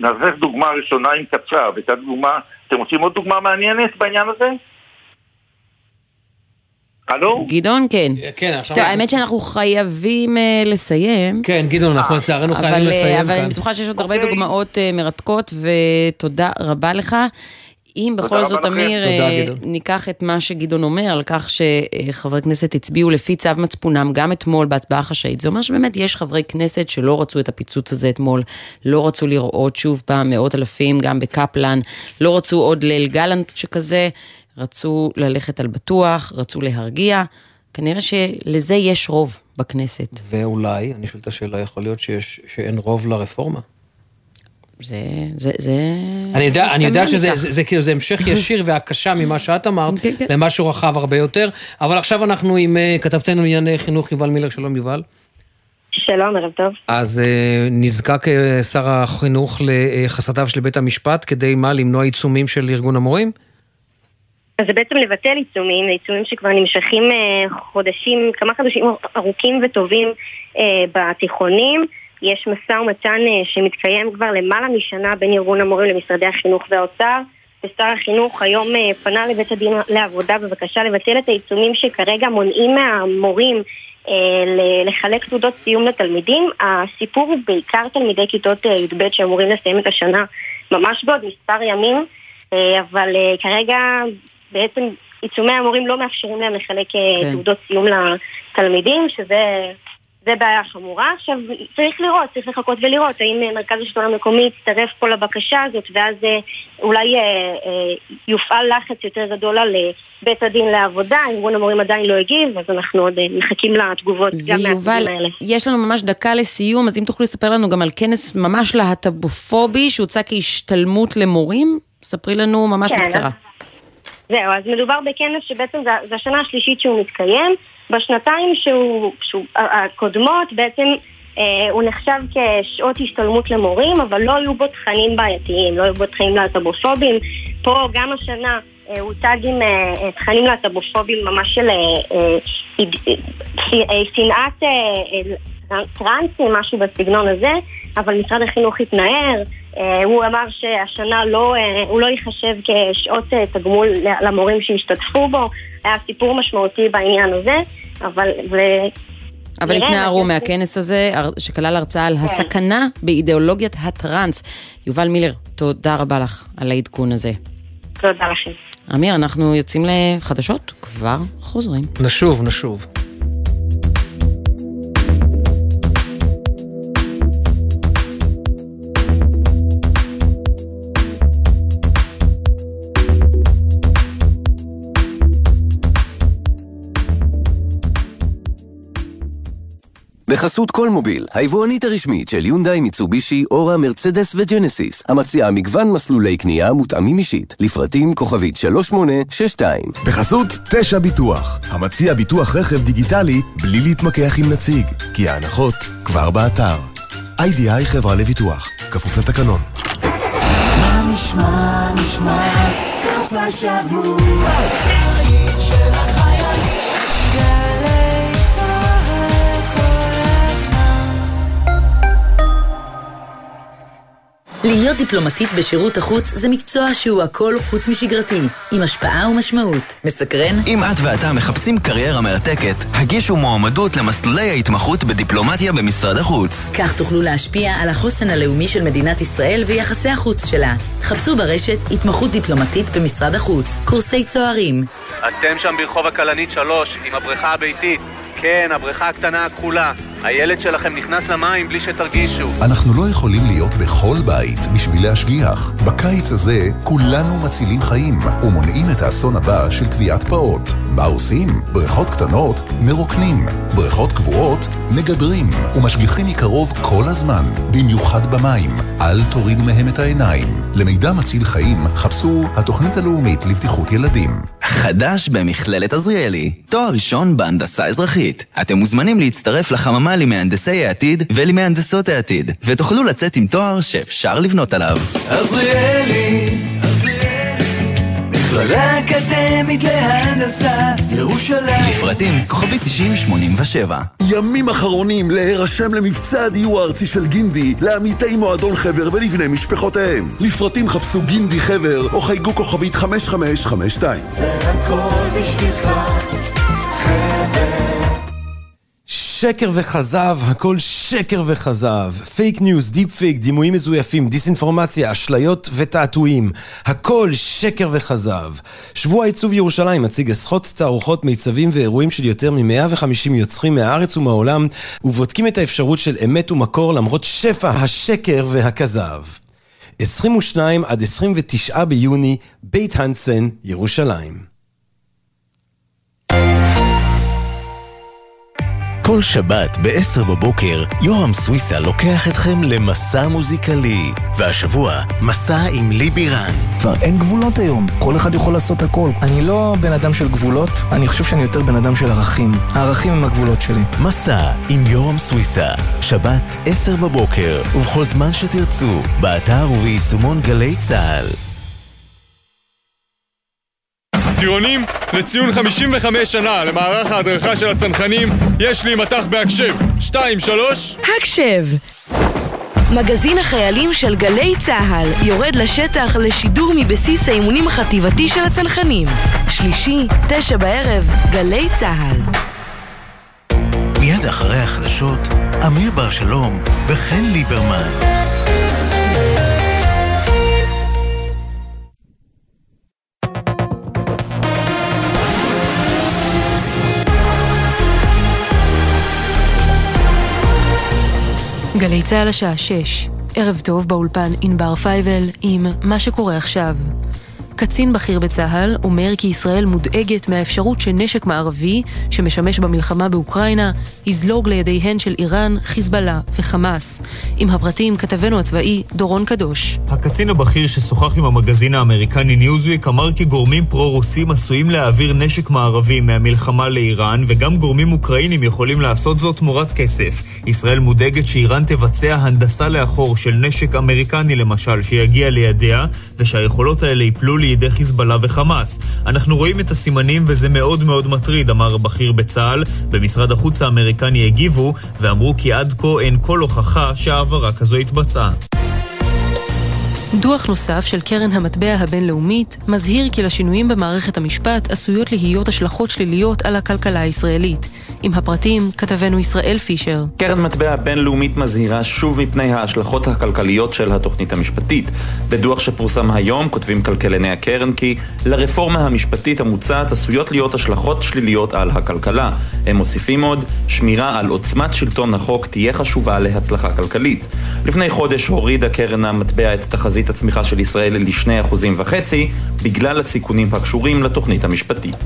נעשה דוגמה ראשונה עם קצב, הייתה דוגמה, אתם רוצים עוד דוגמה מעניינת בעניין הזה? הלו? גדעון, כן. כן, עכשיו... טוב, האמת שאנחנו חייבים אה, לסיים. כן, גדעון, אנחנו לצערנו אבל, חייבים אה, לסיים אבל אני כאן. בטוחה שיש עוד הרבה אוקיי. דוגמאות אה, מרתקות, ותודה רבה לך. אם בכל זאת. אמיר, אה. ניקח את מה שגדעון אומר, על כך שחברי כנסת הצביעו לפי צו מצפונם, גם אתמול בהצבעה חשאית, זה אומר שבאמת יש חברי כנסת שלא רצו את הפיצוץ הזה אתמול, לא רצו לראות שוב פעם מאות אלפים, גם בקפלן, לא רצו עוד ליל גלנט שכזה, רצו ללכת על בטוח, רצו להרגיע. כנראה שלזה יש רוב בכנסת. ואולי, אני שואל את השאלה, יכול להיות שיש, שאין רוב לרפורמה? זה, זה, זה... אני יודע, אני יודע שזה מכך. זה, זה, כאילו, זה המשך ישיר והקשה ממה שאת אמרת, כן, כן. למשהו רחב הרבה יותר, אבל עכשיו אנחנו עם אה, כתבתנו לענייני חינוך יובל מילר, שלום יובל. שלום, ערב טוב. אז אה, נזקק אה, שר החינוך לחסדיו של בית המשפט כדי מה, למנוע עיצומים של ארגון המורים? אז זה בעצם לבטל עיצומים, עיצומים שכבר נמשכים אה, חודשים, כמה חודשים ארוכים וטובים אה, בתיכונים. יש משא ומתן אה, שמתקיים כבר למעלה משנה בין ארגון המורים למשרדי החינוך והאוצר. ושר החינוך היום פנה לבית הדין לעבודה בבקשה לבטל את העיצומים שכרגע מונעים מהמורים לחלק תעודות סיום לתלמידים. הסיפור הוא בעיקר תלמידי כיתות י"ב שאמורים לסיים את השנה ממש בעוד מספר ימים, אבל כרגע בעצם עיצומי המורים לא מאפשרים להם לחלק אה, כן. תעודות סיום לתלמידים, שזה... זה בעיה חמורה. עכשיו, צריך לראות, צריך לחכות ולראות האם אה, מרכז השלטון המקומי יצטרף פה לבקשה הזאת, ואז אה, אולי אה, אה, יופעל לחץ יותר גדול על בית הדין לעבודה, ארגון המורים עדיין לא הגיב, אז אנחנו עוד אה, מחכים לתגובות גם ויובל, מהצדדים האלה. יש לנו ממש דקה לסיום, אז אם תוכלי לספר לנו גם על כנס ממש להט"בופובי שהוצע כהשתלמות למורים, ספרי לנו ממש כן, בקצרה. זהו, אז מדובר בכנס שבעצם זה השנה השלישית שהוא מתקיים. בשנתיים שהוא, שהוא, הקודמות בעצם אה, הוא נחשב כשעות השתלמות למורים, אבל לא היו בו תכנים בעייתיים, לא היו בו תכנים להט"בופובים. פה גם השנה אה, הוצג עם אה, אה, תכנים להט"בופובים ממש של אה, אה, איד- אה, אה, שנאת אה, טרנסים, משהו בסגנון הזה, אבל משרד החינוך התנער. אה, הוא אמר שהשנה לא, אה, הוא לא ייחשב כשעות אה, תגמול למורים שהשתתפו בו. היה סיפור משמעותי בעניין הזה, אבל... ו... אבל התנערו מהכנס הזה, שכלל הרצאה על הסכנה באידיאולוגיית הטראנס. יובל מילר, תודה רבה לך על העדכון הזה. תודה לכם. אמיר, אנחנו יוצאים לחדשות, כבר חוזרים. נשוב, נשוב. בחסות כל מוביל, היבואנית הרשמית של יונדאי, מיצובישי, אורה, מרצדס וג'נסיס, המציעה מגוון מסלולי קנייה מותאמים אישית, לפרטים כוכבית 3862. בחסות תשע ביטוח, המציע ביטוח רכב דיגיטלי בלי להתמקח עם נציג, כי ההנחות כבר באתר. איי-די-איי חברה לביטוח, כפוף לתקנון. מה נשמע, נשמע, סוף השבוע, היית של להיות דיפלומטית בשירות החוץ זה מקצוע שהוא הכל חוץ משגרתי, עם השפעה ומשמעות. מסקרן? אם את ואתה מחפשים קריירה מרתקת, הגישו מועמדות למסלולי ההתמחות בדיפלומטיה במשרד החוץ. כך תוכלו להשפיע על החוסן הלאומי של מדינת ישראל ויחסי החוץ שלה. חפשו ברשת התמחות דיפלומטית במשרד החוץ, קורסי צוערים. אתם שם ברחוב הכלנית 3, עם הבריכה הביתית. כן, הבריכה הקטנה הכחולה. הילד שלכם נכנס למים בלי שתרגישו. אנחנו לא יכולים להיות בכל בית בשביל להשגיח. בקיץ הזה כולנו מצילים חיים ומונעים את האסון הבא של טביעת פעוט. מה עושים? בריכות קטנות מרוקנים, בריכות קבועות מגדרים ומשגיחים מקרוב כל הזמן, במיוחד במים. אל תורידו מהם את העיניים. למידע מציל חיים חפשו התוכנית הלאומית לבטיחות ילדים. חדש במכללת עזריאלי, תואר ראשון בהנדסה אזרחית. אתם מוזמנים להצטרף לחממה למהנדסי העתיד ולמהנדסות העתיד, ותוכלו לצאת עם תואר שאפשר לבנות עליו. עזריאלי, מכללה אקדמית להנדסה, ירושלים. לפרטים כוכבי 9087. ימים אחרונים להירשם למבצע הדיור הארצי של גינדי לעמיתי מועדון חבר ולבני משפחותיהם. לפרטים חפשו גינדי חבר או חייגו כוכבית 5552. זה הכל בשבילך, שקר וכזב, הכל שקר וכזב. פייק ניוז, דיפ פייק, דימויים מזויפים, דיסאינפורמציה, אשליות ותעתועים. הכל שקר וכזב. שבוע עיצוב ירושלים מציג עשרות תערוכות, מיצבים ואירועים של יותר מ-150 יוצרים מהארץ ומהעולם, ובודקים את האפשרות של אמת ומקור למרות שפע השקר והכזב. 22 עד 29 ביוני, בית הנסן, ירושלים. כל שבת ב-10 בבוקר, יורם סוויסה לוקח אתכם למסע מוזיקלי. והשבוע, מסע עם ליבי רן. כבר אין גבולות היום, כל אחד יכול לעשות הכל. אני לא בן אדם של גבולות, אני חושב שאני יותר בן אדם של ערכים. הערכים הם הגבולות שלי. מסע עם יורם סוויסה, שבת 10 בבוקר, ובכל זמן שתרצו, באתר וביישומון גלי צה"ל. טירונים, לציון 55 שנה למערך ההדרכה של הצנחנים, יש לי מטח בהקשב. 2, 3... הקשב! מגזין החיילים של גלי צה"ל יורד לשטח לשידור מבסיס האימונים החטיבתי של הצנחנים. שלישי, תשע בערב, גלי צה"ל. מיד אחרי החדשות, אמיר בר שלום וחן ליברמן. גלי צה"ל השעה 6, ערב טוב באולפן ענבר פייבל עם מה שקורה עכשיו. קצין בכיר בצה"ל אומר כי ישראל מודאגת מהאפשרות שנשק מערבי, שמשמש במלחמה באוקראינה, יזלוג לידיהן של איראן, חיזבאללה וחמאס. עם הפרטים כתבנו הצבאי דורון קדוש. הקצין הבכיר ששוחח עם המגזין האמריקני ניוזוויק אמר כי גורמים פרו-רוסים עשויים להעביר נשק מערבי מהמלחמה לאיראן, וגם גורמים אוקראינים יכולים לעשות זאת תמורת כסף. ישראל מודאגת שאיראן תבצע הנדסה לאחור של נשק אמריקני למשל, שיגיע לידיה, ושהיכולות האלה ייפלו לידי חיזבאללה וחמאס. אנחנו רואים את הסימנים וזה מאוד מאוד מטריד, אמר בכיר בצה"ל. במשרד החוץ האמריקני הגיבו ואמרו כי עד כה אין כל הוכחה שהעברה כזו התבצעה. דוח נוסף של קרן המטבע הבינלאומית מזהיר כי לשינויים במערכת המשפט עשויות להיות השלכות שליליות על הכלכלה הישראלית. עם הפרטים, כתבנו ישראל פישר. קרן מטבע בינלאומית מזהירה שוב מפני ההשלכות הכלכליות של התוכנית המשפטית. בדוח שפורסם היום כותבים כלכלני הקרן כי לרפורמה המשפטית המוצעת עשויות להיות השלכות שליליות על הכלכלה. הם מוסיפים עוד, שמירה על עוצמת שלטון החוק תהיה חשובה להצלחה כלכלית. לפני חודש הורידה קרן המטבע את תחזית הצמיחה של ישראל ל-2.5% בגלל הסיכונים הקשורים לתוכנית המשפטית.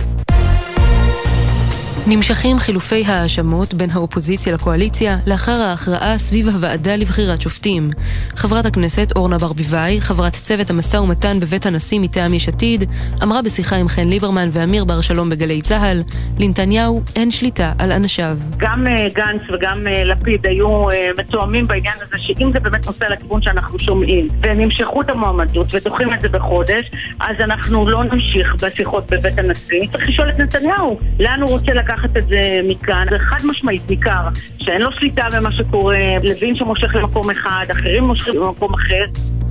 נמשכים חילופי האשמות בין האופוזיציה לקואליציה לאחר ההכרעה סביב הוועדה לבחירת שופטים. חברת הכנסת אורנה ברביבאי, חברת צוות המשא ומתן בבית הנשיא מטעם יש עתיד, אמרה בשיחה עם חן ליברמן ואמיר בר שלום בגלי צה"ל, לנתניהו אין שליטה על אנשיו. גם uh, גנץ וגם uh, לפיד היו uh, מתואמים בעניין הזה שאם זה באמת נושא לכיוון שאנחנו שומעים והם ימשכו את המועמדות ודוחים את זה בחודש, אז אנחנו לא נמשיך בשיחות בבית הנשיא. צריך לשאול את נתניהו, לאן הוא רוצה לקחת לקחת את זה מכאן. זה חד משמעית ניכר שאין לו שליטה במה שקורה, לוין שמושך למקום אחד, אחרים מושכים למקום אחר.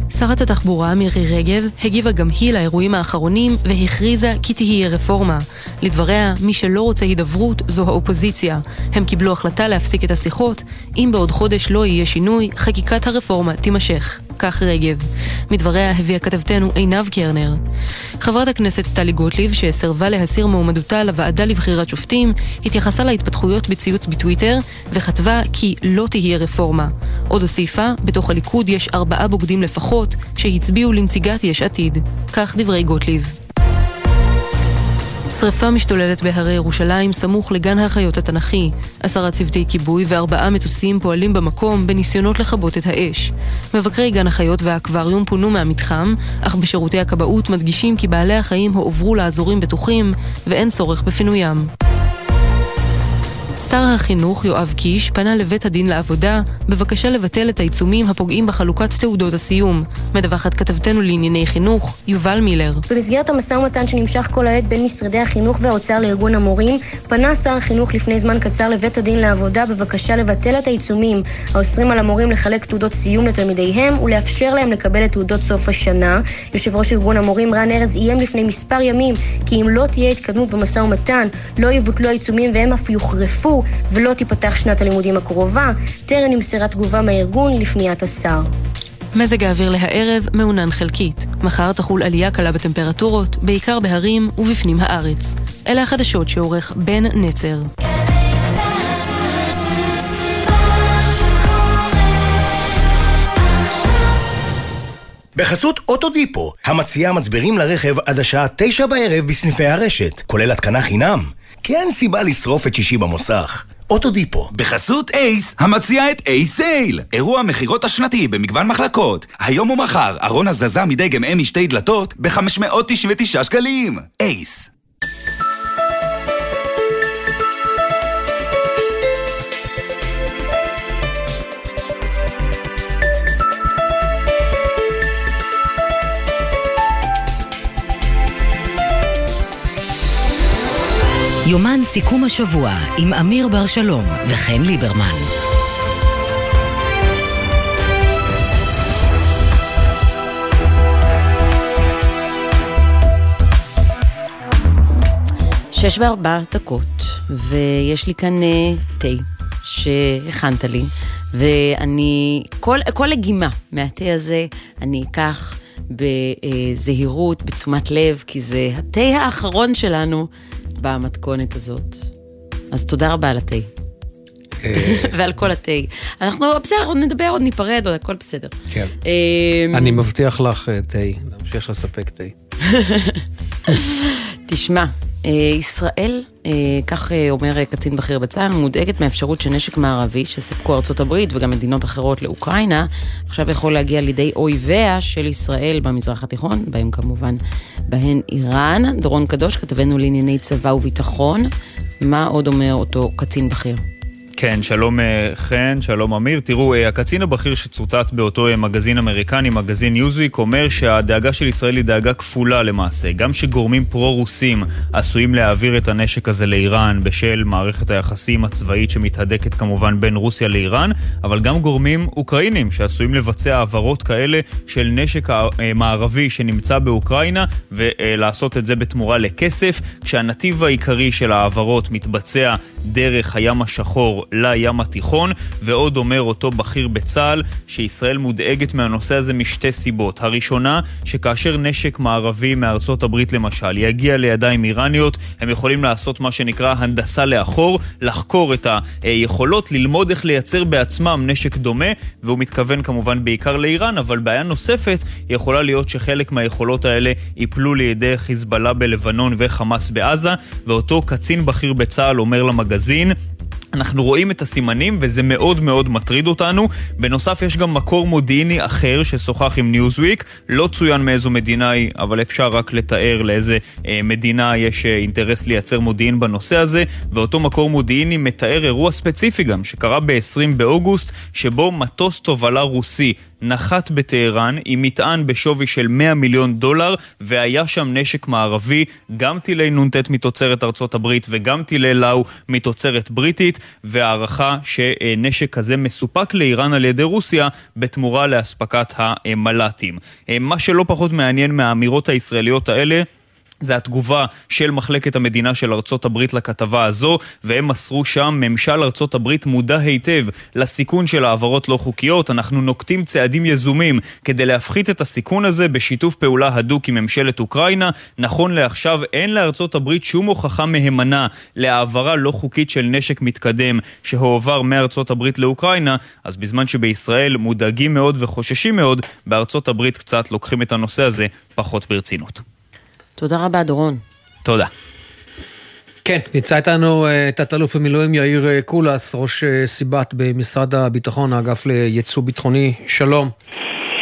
שרת התחבורה מירי רגב הגיבה גם היא לאירועים האחרונים והכריזה כי תהיה רפורמה. לדבריה, מי שלא רוצה הידברות זו האופוזיציה. הם קיבלו החלטה להפסיק את השיחות, אם בעוד חודש לא יהיה שינוי, חקיקת הרפורמה תימשך. כך רגב. מדבריה הביאה כתבתנו עינב קרנר. חברת הכנסת טלי גוטליב, שסירבה להסיר מועמדותה לוועדה לבחירת שופטים, התייחסה להתפתחויות בציוץ בטוויטר, וכתבה כי לא תהיה רפורמה. עוד הוסיפה, בתוך הליכוד יש ארבעה בוגדים לפחות, שהצביעו לנציגת יש עתיד. כך דברי גוטליב. שרפה משתוללת בהרי ירושלים סמוך לגן החיות התנ"כי. עשרה צוותי כיבוי וארבעה מטוסים פועלים במקום בניסיונות לכבות את האש. מבקרי גן החיות והאקווריום פונו מהמתחם, אך בשירותי הכבאות מדגישים כי בעלי החיים הועברו לאזורים בטוחים ואין צורך בפינוים. שר החינוך יואב קיש פנה לבית הדין לעבודה בבקשה לבטל את העיצומים הפוגעים בחלוקת תעודות הסיום. מדווחת כתבתנו לענייני חינוך, יובל מילר. במסגרת המשא ומתן שנמשך כל העת בין משרדי החינוך והאוצר לארגון המורים, פנה שר החינוך לפני זמן קצר לבית הדין לעבודה בבקשה לבטל את העיצומים האוסרים על המורים לחלק תעודות סיום לתלמידיהם ולאפשר להם לקבל את תעודות סוף השנה. יושב ראש ארגון המורים רן ארז איים לפני מספר ימים כי אם לא תהיה התקדמות במשא ומתן, לא יבוטלו העיצומים והם אף יוחרפו יתקפו ולא תיפתח שנת הלימודים הקרובה, טרם נמסרה תגובה מהארגון לפניית השר. מזג האוויר להערב מעונן חלקית. מחר תחול עלייה קלה בטמפרטורות, בעיקר בהרים ובפנים הארץ. אלה החדשות שעורך בן נצר. בחסות אוטודיפו, המציעה מצברים לרכב עד השעה תשע בערב בסניפי הרשת, כולל התקנה חינם. אין סיבה לשרוף את שישי במוסך. אוטודיפו. בחסות אייס, המציע את אייס סייל. אירוע מכירות השנתי במגוון מחלקות. היום ומחר, ארון הזזה מדגם אמי שתי דלתות ב-599 שקלים. אייס. סיכום השבוע עם אמיר בר שלום וחן ליברמן. שש וארבע דקות, ויש לי כאן uh, תה שהכנת לי, ואני, כל, כל לגימה מהתה הזה, אני אקח בזהירות, בתשומת לב, כי זה התה האחרון שלנו במתכונת הזאת. אז תודה רבה על התה. [laughs] ועל כל התה. אנחנו, בסדר, עוד נדבר, עוד ניפרד, עוד הכל בסדר. כן. אמ, אני מבטיח לך אה, תה, להמשיך לספק תה. [laughs] תשמע, אה, ישראל, אה, כך אה, אומר אה, קצין בכיר בצה"ל, מודאגת מהאפשרות שנשק מערבי שסיפקו ארצות הברית וגם מדינות אחרות לאוקראינה, עכשיו יכול להגיע לידי אויביה של ישראל במזרח התיכון, בהם כמובן, בהן איראן. דורון קדוש, כתבנו לענייני צבא וביטחון, מה עוד אומר אותו קצין בכיר? כן, שלום אה, חן, שלום אמיר. תראו, אה, הקצין הבכיר שצוטט באותו אה, מגזין אמריקני, מגזין ניוזוויק, אומר שהדאגה של ישראל היא דאגה כפולה למעשה. גם שגורמים פרו-רוסים עשויים להעביר את הנשק הזה לאיראן בשל מערכת היחסים הצבאית שמתהדקת כמובן בין רוסיה לאיראן, אבל גם גורמים אוקראינים שעשויים לבצע העברות כאלה של נשק מערבי שנמצא באוקראינה ולעשות את זה בתמורה לכסף, כשהנתיב העיקרי של ההעברות מתבצע דרך הים השחור לים התיכון, ועוד אומר אותו בכיר בצה"ל שישראל מודאגת מהנושא הזה משתי סיבות. הראשונה, שכאשר נשק מערבי מארצות הברית למשל יגיע לידיים איראניות, הם יכולים לעשות מה שנקרא הנדסה לאחור, לחקור את היכולות, ללמוד איך לייצר בעצמם נשק דומה, והוא מתכוון כמובן בעיקר לאיראן, אבל בעיה נוספת יכולה להיות שחלק מהיכולות האלה ייפלו לידי חיזבאללה בלבנון וחמאס בעזה, ואותו קצין בכיר בצה"ל אומר למגזין אנחנו רואים את הסימנים וזה מאוד מאוד מטריד אותנו. בנוסף יש גם מקור מודיעיני אחר ששוחח עם ניוזוויק, לא צוין מאיזו מדינה היא, אבל אפשר רק לתאר לאיזה אה, מדינה יש אה, אינטרס לייצר מודיעין בנושא הזה, ואותו מקור מודיעיני מתאר אירוע ספציפי גם, שקרה ב-20 באוגוסט, שבו מטוס תובלה רוסי נחת בטהרן עם מטען בשווי של 100 מיליון דולר והיה שם נשק מערבי, גם טילי נ"ט מתוצרת ארצות הברית וגם טילי לאו מתוצרת בריטית והערכה שנשק כזה מסופק לאיראן על ידי רוסיה בתמורה לאספקת המל"טים. מה שלא פחות מעניין מהאמירות הישראליות האלה זה התגובה של מחלקת המדינה של ארצות הברית לכתבה הזו, והם מסרו שם, ממשל ארצות הברית מודע היטב לסיכון של העברות לא חוקיות. אנחנו נוקטים צעדים יזומים כדי להפחית את הסיכון הזה בשיתוף פעולה הדוק עם ממשלת אוקראינה. נכון לעכשיו אין לארצות הברית שום הוכחה מהימנה להעברה לא חוקית של נשק מתקדם שהועבר מארצות הברית לאוקראינה, אז בזמן שבישראל מודאגים מאוד וחוששים מאוד, בארצות הברית קצת לוקחים את הנושא הזה פחות ברצינות. תודה רבה, דורון. תודה. כן, נמצא איתנו אה, תת-אלוף במילואים יאיר אה, קולס, ראש אה, סיבת במשרד הביטחון, האגף לייצוא ביטחוני. שלום.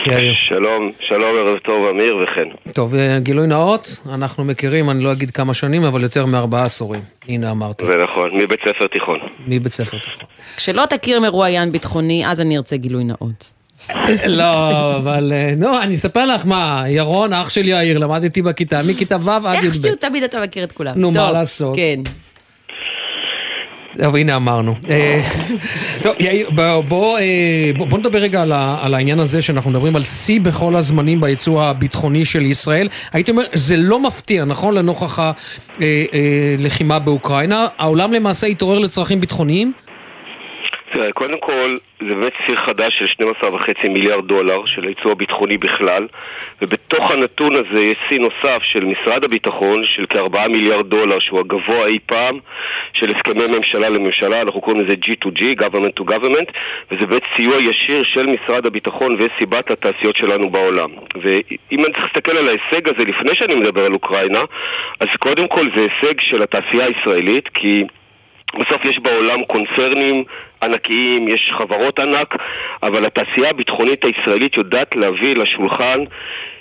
יאיר. שלום, שלום, ערב טוב, אמיר וכן. טוב, גילוי נאות, אנחנו מכירים, אני לא אגיד כמה שנים, אבל יותר מארבעה עשורים. הנה אמרתי. זה נכון, מבית ספר תיכון. מבית ספר תיכון. כשלא תכיר מרואיין ביטחוני, אז אני ארצה גילוי נאות. לא, אבל נו, אני אספר לך מה, ירון, אח של יאיר, למדתי בכיתה, מכיתה ו' עד י"ב. איכשהו תמיד אתה מכיר את כולם. נו, מה לעשות? כן. אבל הנה אמרנו. טוב, יאיר, בוא נדבר רגע על העניין הזה שאנחנו מדברים על שיא בכל הזמנים ביצוא הביטחוני של ישראל. הייתי אומר, זה לא מפתיע, נכון? לנוכח הלחימה באוקראינה. העולם למעשה התעורר לצרכים ביטחוניים? תראה, קודם כל, זה באמת ציר חדש של 12.5 מיליארד דולר של הייצוא הביטחוני בכלל ובתוך הנתון הזה יש שיא נוסף של משרד הביטחון של כ-4 מיליארד דולר שהוא הגבוה אי פעם של הסכמי ממשלה לממשלה, אנחנו קוראים לזה G2G, Government to Government וזה באמת סיוע ישיר של משרד הביטחון וסיבת התעשיות שלנו בעולם. ואם אני צריך להסתכל על ההישג הזה לפני שאני מדבר על אוקראינה אז קודם כל זה הישג של התעשייה הישראלית כי בסוף יש בעולם קונצרנים ענקיים, יש חברות ענק, אבל התעשייה הביטחונית הישראלית יודעת להביא לשולחן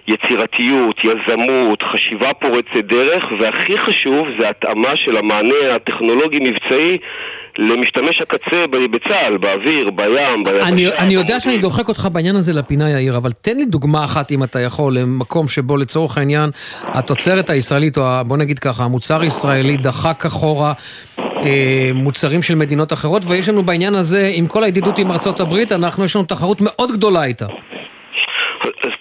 יצירתיות, יזמות, חשיבה פורצת דרך, והכי חשוב זה התאמה של המענה הטכנולוגי-מבצעי למשתמש הקצה בצה"ל, באוויר, בים, ביבשה. אני, אני יודע שאני דוחק אותך בעניין הזה לפינה, יאיר, אבל תן לי דוגמה אחת, אם אתה יכול, למקום שבו לצורך העניין התוצרת הישראלית, או בוא נגיד ככה, המוצר הישראלי דחק אחורה אה, מוצרים של מדינות אחרות, ויש לנו בעניין הזה, עם כל הידידות עם ארצות הברית, אנחנו, יש לנו תחרות מאוד גדולה איתה. אז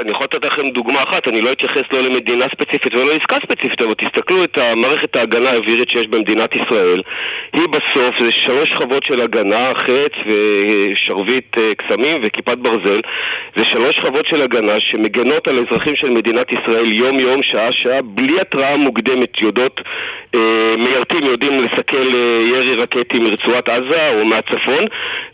אני יכול לתת לכם דוגמה אחת, אני לא אתייחס לא למדינה ספציפית ולא לעסקה ספציפית, אבל תסתכלו את מערכת ההגנה האווירית שיש במדינת ישראל. היא בסוף, זה שלוש שכבות של הגנה, חץ ושרביט אה, קסמים וכיפת ברזל. זה שלוש שכבות של הגנה שמגנות על אזרחים של מדינת ישראל יום-יום, שעה-שעה, בלי התראה מוקדמת, יודעות, אה, מיירטים יודעים לסכל אה, ירי רקטי מרצועת עזה או מהצפון,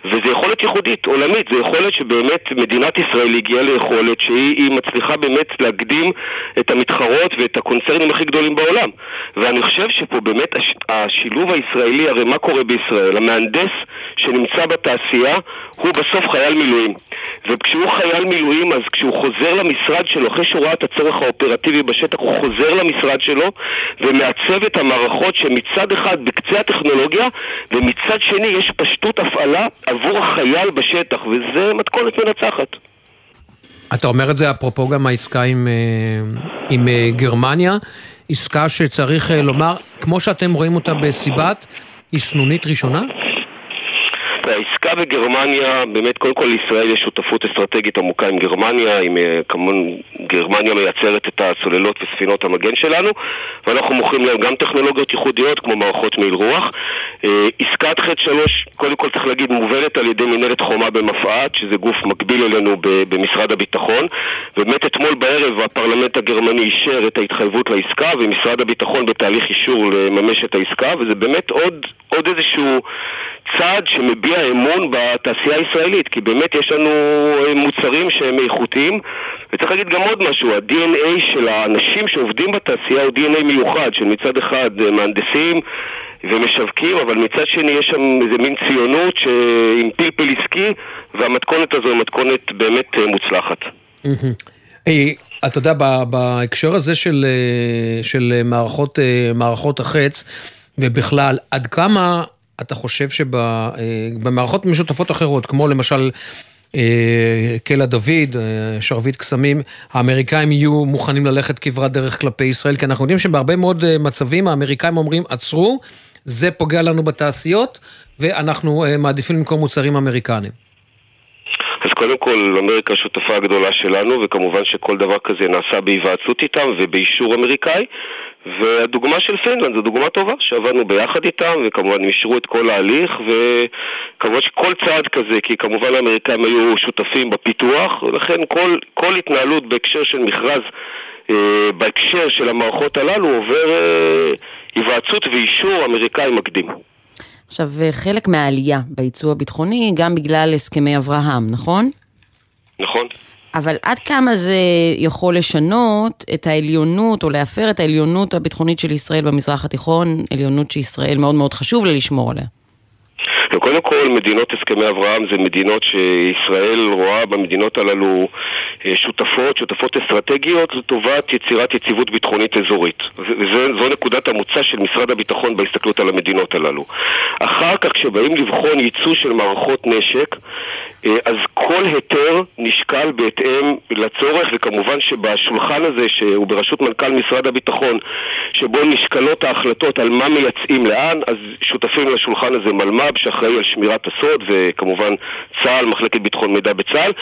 וזה יכולת ייחודית, עולמית, זה יכולת שבאמת מדינת ישראל הגיעה ליכולת שהיא מצליחה באמת להקדים את המתחרות ואת הקונצרנים הכי גדולים בעולם. ואני חושב שפה באמת הש, השילוב הישראלי, הרי מה קורה בישראל? המהנדס שנמצא בתעשייה הוא בסוף חייל מילואים. וכשהוא חייל מילואים, אז כשהוא חוזר למשרד שלו, אחרי שהוא ראה את הצורך האופרטיבי בשטח, הוא חוזר למשרד שלו ומעצב את המערכות שמצד אחד בקצה הטכנולוגיה ומצד שני יש פשטות הפעלה עבור החייל בשטח, וזה מתכונת מנצחת. אתה אומר את זה אפרופו גם העסקה עם, אה, עם אה, גרמניה, עסקה שצריך אה, לומר, כמו שאתם רואים אותה בסיבת, היא סנונית ראשונה? העסקה בגרמניה, באמת קודם כל לישראל יש שותפות אסטרטגית עמוקה עם גרמניה, עם, כמובן גרמניה מייצרת את הצוללות וספינות המגן שלנו ואנחנו מוכרים להם גם טכנולוגיות ייחודיות כמו מערכות מעיל רוח. עסקת ח' 3, קודם כל צריך להגיד, מובלת על ידי מנהלת חומה במפא"ת, שזה גוף מקביל אלינו במשרד הביטחון ובאמת אתמול בערב הפרלמנט הגרמני אישר את ההתחייבות לעסקה ומשרד הביטחון בתהליך אישור לממש את העסקה וזה באמת עוד, עוד איזשהו צעד שמביע אמון בתעשייה הישראלית, כי באמת יש לנו אה, מוצרים שהם איכותיים, וצריך להגיד גם עוד משהו, ה-DNA של האנשים שעובדים בתעשייה הוא DNA מיוחד, של מצד אחד אה, מהנדסים ומשווקים, אבל מצד שני יש שם איזה מין ציונות עם פלפל עסקי, והמתכונת הזו היא מתכונת באמת אה, מוצלחת. אתה יודע, בהקשר הזה של, של מערכות, מערכות החץ, ובכלל, עד כמה אתה חושב שבמערכות משותפות אחרות, כמו למשל אה, קלע דוד, אה, שרביט קסמים, האמריקאים יהיו מוכנים ללכת כברת דרך כלפי ישראל, כי אנחנו יודעים שבהרבה מאוד אה, מצבים האמריקאים אומרים, עצרו, זה פוגע לנו בתעשיות, ואנחנו מעדיפים למכור מוצרים אמריקניים. אז קודם כל, אמריקה השותפה הגדולה שלנו, וכמובן שכל דבר כזה נעשה בהיוועצות איתם ובאישור אמריקאי. והדוגמה של פינלנד זו דוגמה טובה, שעבדנו ביחד איתם, וכמובן הם אישרו את כל ההליך, וכמובן שכל צעד כזה, כי כמובן האמריקאים היו שותפים בפיתוח, ולכן כל, כל התנהלות בהקשר של מכרז, אה, בהקשר של המערכות הללו, עובר אה, היוועצות ואישור אמריקאי מקדים. עכשיו, חלק מהעלייה ביצוא הביטחוני, גם בגלל הסכמי אברהם, נכון? נכון. אבל עד כמה זה יכול לשנות את העליונות, או להפר את העליונות הביטחונית של ישראל במזרח התיכון, עליונות שישראל מאוד מאוד חשוב לה לשמור עליה? קודם כל, מדינות הסכמי אברהם זה מדינות שישראל רואה במדינות הללו אה, שותפות, שותפות אסטרטגיות לטובת יצירת יציבות ביטחונית אזורית. וזו נקודת המוצא של משרד הביטחון בהסתכלות על המדינות הללו. אחר כך, כשבאים לבחון ייצוא של מערכות נשק, אה, אז כל היתר נשקל בהתאם לצורך, וכמובן שבשולחן הזה, שהוא בראשות מנכ"ל משרד הביטחון, שבו נשקלות ההחלטות על מה מייצאים לאן, אז שותפים לשולחן הזה מלמ"ב, שאחראי על שמירת הסוד, וכמובן צה"ל, מחלקת ביטחון מידע בצה"ל,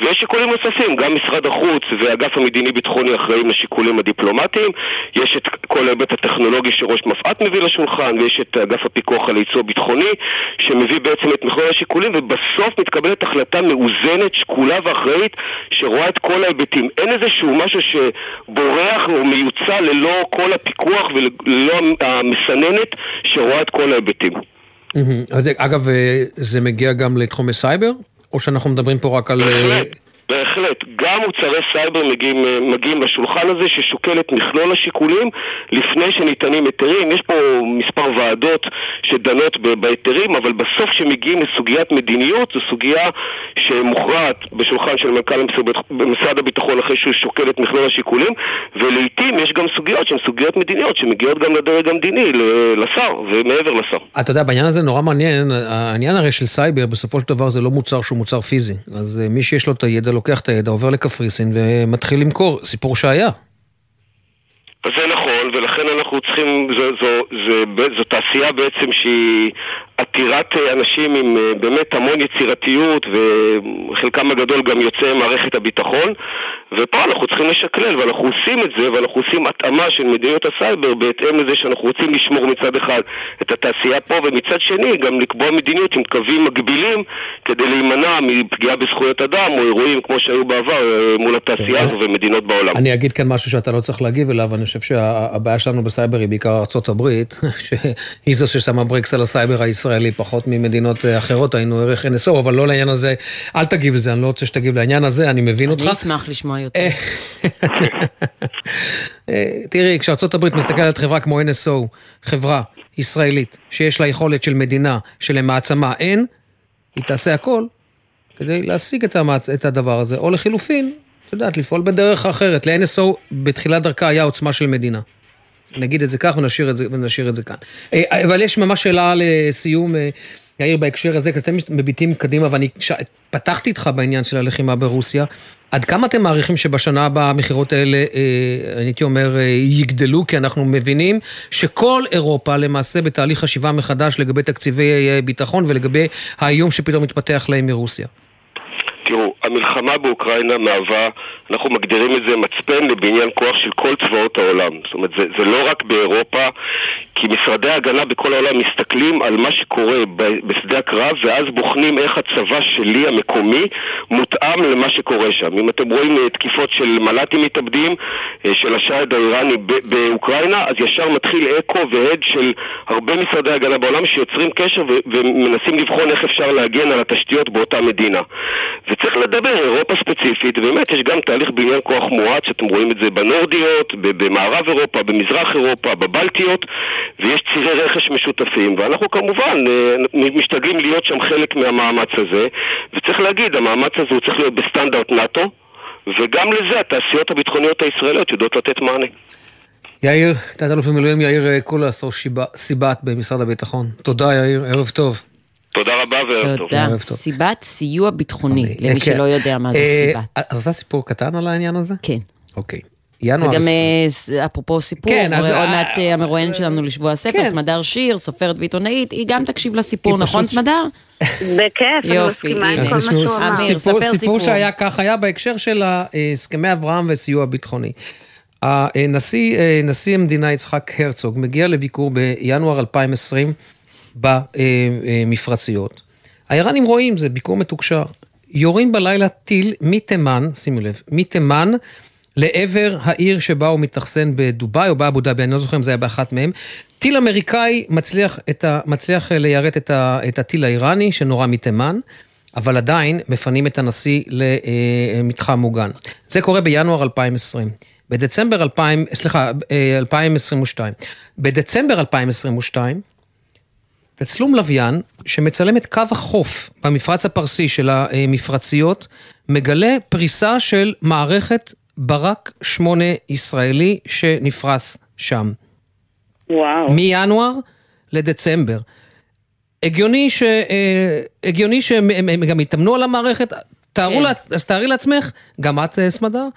ויש שיקולים נוספים, גם משרד החוץ ואגף המדיני-ביטחוני אחראים לשיקולים הדיפלומטיים, יש את כל ההיבט הטכנולוגי שראש מפא"ת מביא לשולחן, ויש את אגף הפיקוח על הייצוא הביטחוני, שמביא בעצם את מכלול השיקולים, ובסוף מתקבלת החלטה מאוזנת, שקולה ואחראית, שרואה את כל ההיבטים. אין איזשהו משהו שבורח או מיוצא ללא כל הפיקוח וללא המסננת שרואה את כל ההיבטים. אגב, אה, זה מגיע גם לתחומי סייבר? או שאנחנו מדברים פה רק על... בהחלט. בהחלט. גם מוצרי סייבר מגיעים, אה, מגיעים לשולחן הזה ששוקל את מכלול השיקולים לפני שניתנים היתרים. יש פה מספר ועדות שדנות בהיתרים, אבל בסוף כשמגיעים לסוגיית מדיניות, זו סוגיה שמוכרעת בשולחן של מנכ"ל משרד הביטחון אחרי שהוא שוקל את מכלול השיקולים, ולעיתים יש גם סוגיות שהן סוגיות מדיניות שמגיעות גם לדרג המדיני, לשר ומעבר לשר. אתה יודע, בעניין הזה נורא מעניין, העניין הרי של סייבר בסופו של דבר זה לא מוצר שהוא מוצר פיזי. אז אה, מי שיש לו את הידע לוקח את הידע, עובר לקפריסין ומתחיל למכור, סיפור שהיה. זה נכון, ולכן אנחנו צריכים, זו, זו, זו, זו, זו תעשייה בעצם שהיא עתירת אנשים עם אה, באמת המון יצירתיות וחלקם הגדול גם יוצאי מערכת הביטחון ופה אנחנו צריכים לשקלל ואנחנו עושים את זה ואנחנו עושים התאמה של מדיניות הסייבר בהתאם לזה שאנחנו רוצים לשמור מצד אחד את התעשייה פה ומצד שני גם לקבוע מדיניות עם קווים מקבילים כדי להימנע מפגיעה בזכויות אדם או אירועים כמו שהיו בעבר אה, מול התעשייה הזו ומדינות בעולם. אני אגיד כאן משהו שאתה לא צריך להגיב אליו, אני חושב שהבעיה שלנו בסייבר היא בעיקר ארה"ב, [laughs] שהיא זו ששמה ברקס על הסייבר הישראלי פחות ממדינות אה, אחרות, עיין ערך NSO, אבל לא לעניין הזה, אל תגיב לזה, אני לא רוצה שתגיב לעניין הזה, אני מבין אותך. אני אשמח לשמוע יותר. [laughs] אה, תראי, כשארה"ב מסתכלת על חברה כמו NSO, חברה ישראלית, שיש לה יכולת של מדינה, שלמעצמה אין, היא תעשה הכל כדי להשיג את, המעצ... את הדבר הזה, או לחילופין, את יודעת, לפעול בדרך אחרת. ל-NSO בתחילת דרכה היה עוצמה של מדינה. נגיד את זה כך ונשאיר את זה, ונשאיר את זה כאן. אה, אבל יש ממש שאלה לסיום, אה, יאיר, בהקשר הזה, כי אתם מביטים קדימה, ואני ש... פתחתי איתך בעניין של הלחימה ברוסיה. עד כמה אתם מעריכים שבשנה הבאה המכירות האלה, אה, הייתי אומר, אה, יגדלו? כי אנחנו מבינים שכל אירופה למעשה בתהליך חשיבה מחדש לגבי תקציבי אה, ביטחון ולגבי האיום שפתאום מתפתח להם מרוסיה. תראו, המלחמה באוקראינה מהווה, אנחנו מגדירים את זה מצפן לבניין כוח של כל צבאות העולם. זאת אומרת, זה, זה לא רק באירופה, כי משרדי ההגנה בכל העולם מסתכלים על מה שקורה בשדה הקרב, ואז בוחנים איך הצבא שלי, המקומי, מותאם למה שקורה שם. אם אתם רואים אה, תקיפות של מל"טים מתאבדים, אה, של השייד האיראני באוקראינה, אז ישר מתחיל אקו והד של הרבה משרדי הגנה בעולם שיוצרים קשר ומנסים לבחון איך אפשר להגן על התשתיות באותה מדינה. וצריך לדבר, אירופה ספציפית, ובאמת יש גם תהליך בניין כוח מואץ, שאתם רואים את זה בנורדיות, במערב אירופה, במזרח אירופה, בבלטיות, ויש צירי רכש משותפים, ואנחנו כמובן אה, משתדלים להיות שם חלק מהמאמץ הזה, וצריך להגיד, המאמץ הזה הוא צריך להיות בסטנדרט נאט"ו, וגם לזה התעשיות הביטחוניות הישראליות יודעות לתת מענה. יאיר, תת-אלוף במילואים יאיר אה, קולס, סיבת במשרד הביטחון. תודה יאיר, ערב טוב. תודה רבה וערב טוב. תודה. סיבת סיוע ביטחוני, למי כן. שלא יודע מה זה סיבת. את רוצה סיפור קטן על העניין הזה? כן. אוקיי. ינואר... וגם אפרופו סיפור, כן, אז... עוד מעט המרואיינת שלנו לשבוע הספר, כן. סמדר שיר, סופרת ועיתונאית, היא גם תקשיב לסיפור, נכון סמדר? בכיף, אני מסכימה עם כל מה שהוא אמר. סיפור, סיפור שהיה כך היה בהקשר של הסכמי אברהם וסיוע ביטחוני. הנשיא, נשיא המדינה יצחק הרצוג מגיע לביקור בינואר 2020 במפרציות. האיראנים רואים, זה ביקור מתוקשר. יורים בלילה טיל מתימן, שימו לב, מתימן לעבר העיר שבה הוא מתאכסן בדובאי או באבו דאבי, אני לא זוכר אם זה היה באחת מהם. טיל אמריקאי מצליח, ה, מצליח ליירט את, ה, את הטיל האיראני שנורה מתימן, אבל עדיין מפנים את הנשיא למתחם מוגן. זה קורה בינואר 2020. בדצמבר 2000, סליחה, 2022. בדצמבר 2022, תצלום לוויין שמצלם את קו החוף במפרץ הפרסי של המפרציות, מגלה פריסה של מערכת ברק 8 ישראלי שנפרס שם. וואו. מינואר לדצמבר. הגיוני, ש, אה, הגיוני שהם גם יתאמנו על המערכת, תארו כן. לה, אז תארי לעצמך, גם את אה, סמדר,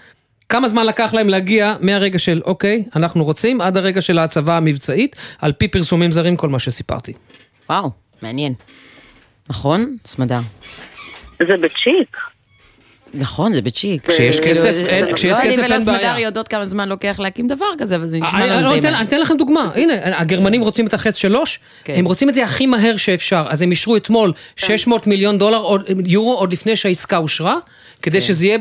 כמה זמן לקח להם להגיע מהרגע של אוקיי, אנחנו רוצים, עד הרגע של ההצבה המבצעית, על פי פרסומים זרים, כל מה שסיפרתי. וואו, מעניין. נכון, סמדר? זה בצ'יק. נכון, זה בצ'יק. כשיש כסף, אין, כשיש כסף אין בעיה. לא אני ולסמדר יודעות כמה זמן לוקח להקים דבר כזה, אבל זה נשמע לנו די מהר. אני אתן לכם דוגמה, הנה, הגרמנים רוצים את החץ שלוש, כן. הם רוצים את זה הכי מהר שאפשר, אז הם אישרו אתמול 600 כן. מיליון דולר, יורו, עוד לפני שהעסקה אושרה, כדי כן. שזה יהיה.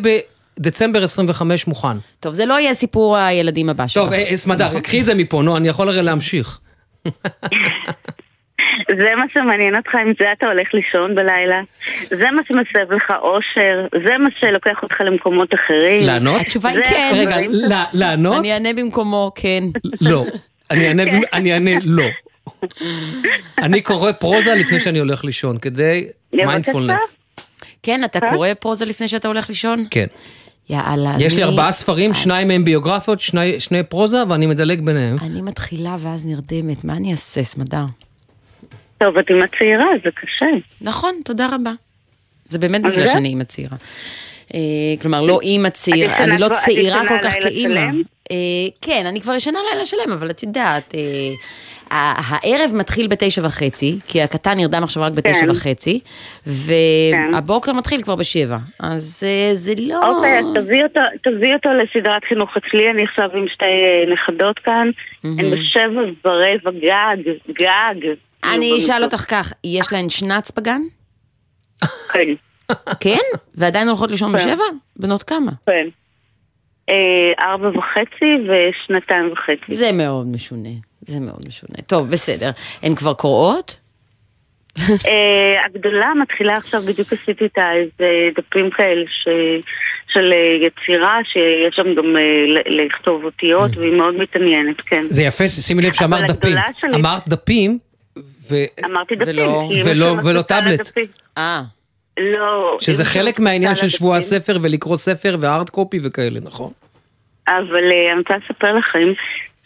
דצמבר 25 מוכן. טוב, זה לא יהיה סיפור הילדים הבא שלך. טוב, אה, סמדר, קחי את זה מפה, נו, אני יכול הרי להמשיך. [laughs] זה מה שמעניין אותך, עם זה אתה הולך לישון בלילה. זה מה שמסב לך אושר, זה מה שלוקח אותך למקומות אחרים. לענות? התשובה היא כן. רגע, לענות? אני אענה במקומו, כן. לא. אני אענה לא. אני קורא פרוזה לפני שאני הולך לישון, כדי מיינדפולנס. כן, אתה קורא פרוזה לפני שאתה הולך לישון? כן. יאללה. יש לי ארבעה ספרים, שניים מהם ביוגרפיות, שני פרוזה, ואני מדלג ביניהם. אני מתחילה ואז נרדמת, מה אני אעשה, סמדר? טוב, את אימא צעירה, זה קשה. נכון, תודה רבה. זה באמת בגלל שאני אימא צעירה. אה, כלומר, לא אימא צעירה, אני לא צעירה כל כך כאימא. אה, כן, אני כבר ישנה לילה שלם, אבל את יודעת, אה, הערב מתחיל בתשע וחצי, כי הקטן נרדם עכשיו רק בתשע כן. וחצי, והבוקר מתחיל כבר בשבע. אז זה לא... אוקיי, אז תביא אותו, לסדרת חינוך אצלי, אני עכשיו עם שתי נכדות כאן, הן בשבע ורבע גג, גג. אני אשאל אותך כך, יש להן שנץ בגן? כן. כן? ועדיין הולכות לישון כן. בשבע? בנות כמה? כן. אה, ארבע וחצי ושנתיים וחצי. זה מאוד משונה, זה מאוד משונה. טוב, בסדר. הן כבר קוראות? אה, הגדולה מתחילה עכשיו, בדיוק עשיתי איתה איזה דפים כאלה ש... של אה, יצירה, שיש שם גם לכתוב אותיות, והיא מאוד מתעניינת, כן. זה יפה, שימי לב שאמרת דפים. אמרת דפים, ו... אמרתי דפים, ולא- ולא- טאבלט. אה. לא. שזה חלק מהעניין של שבוע. הספר ולקרוא ספר והארד קופי וכאלה, נכון? אבל אה, אני רוצה לספר לכם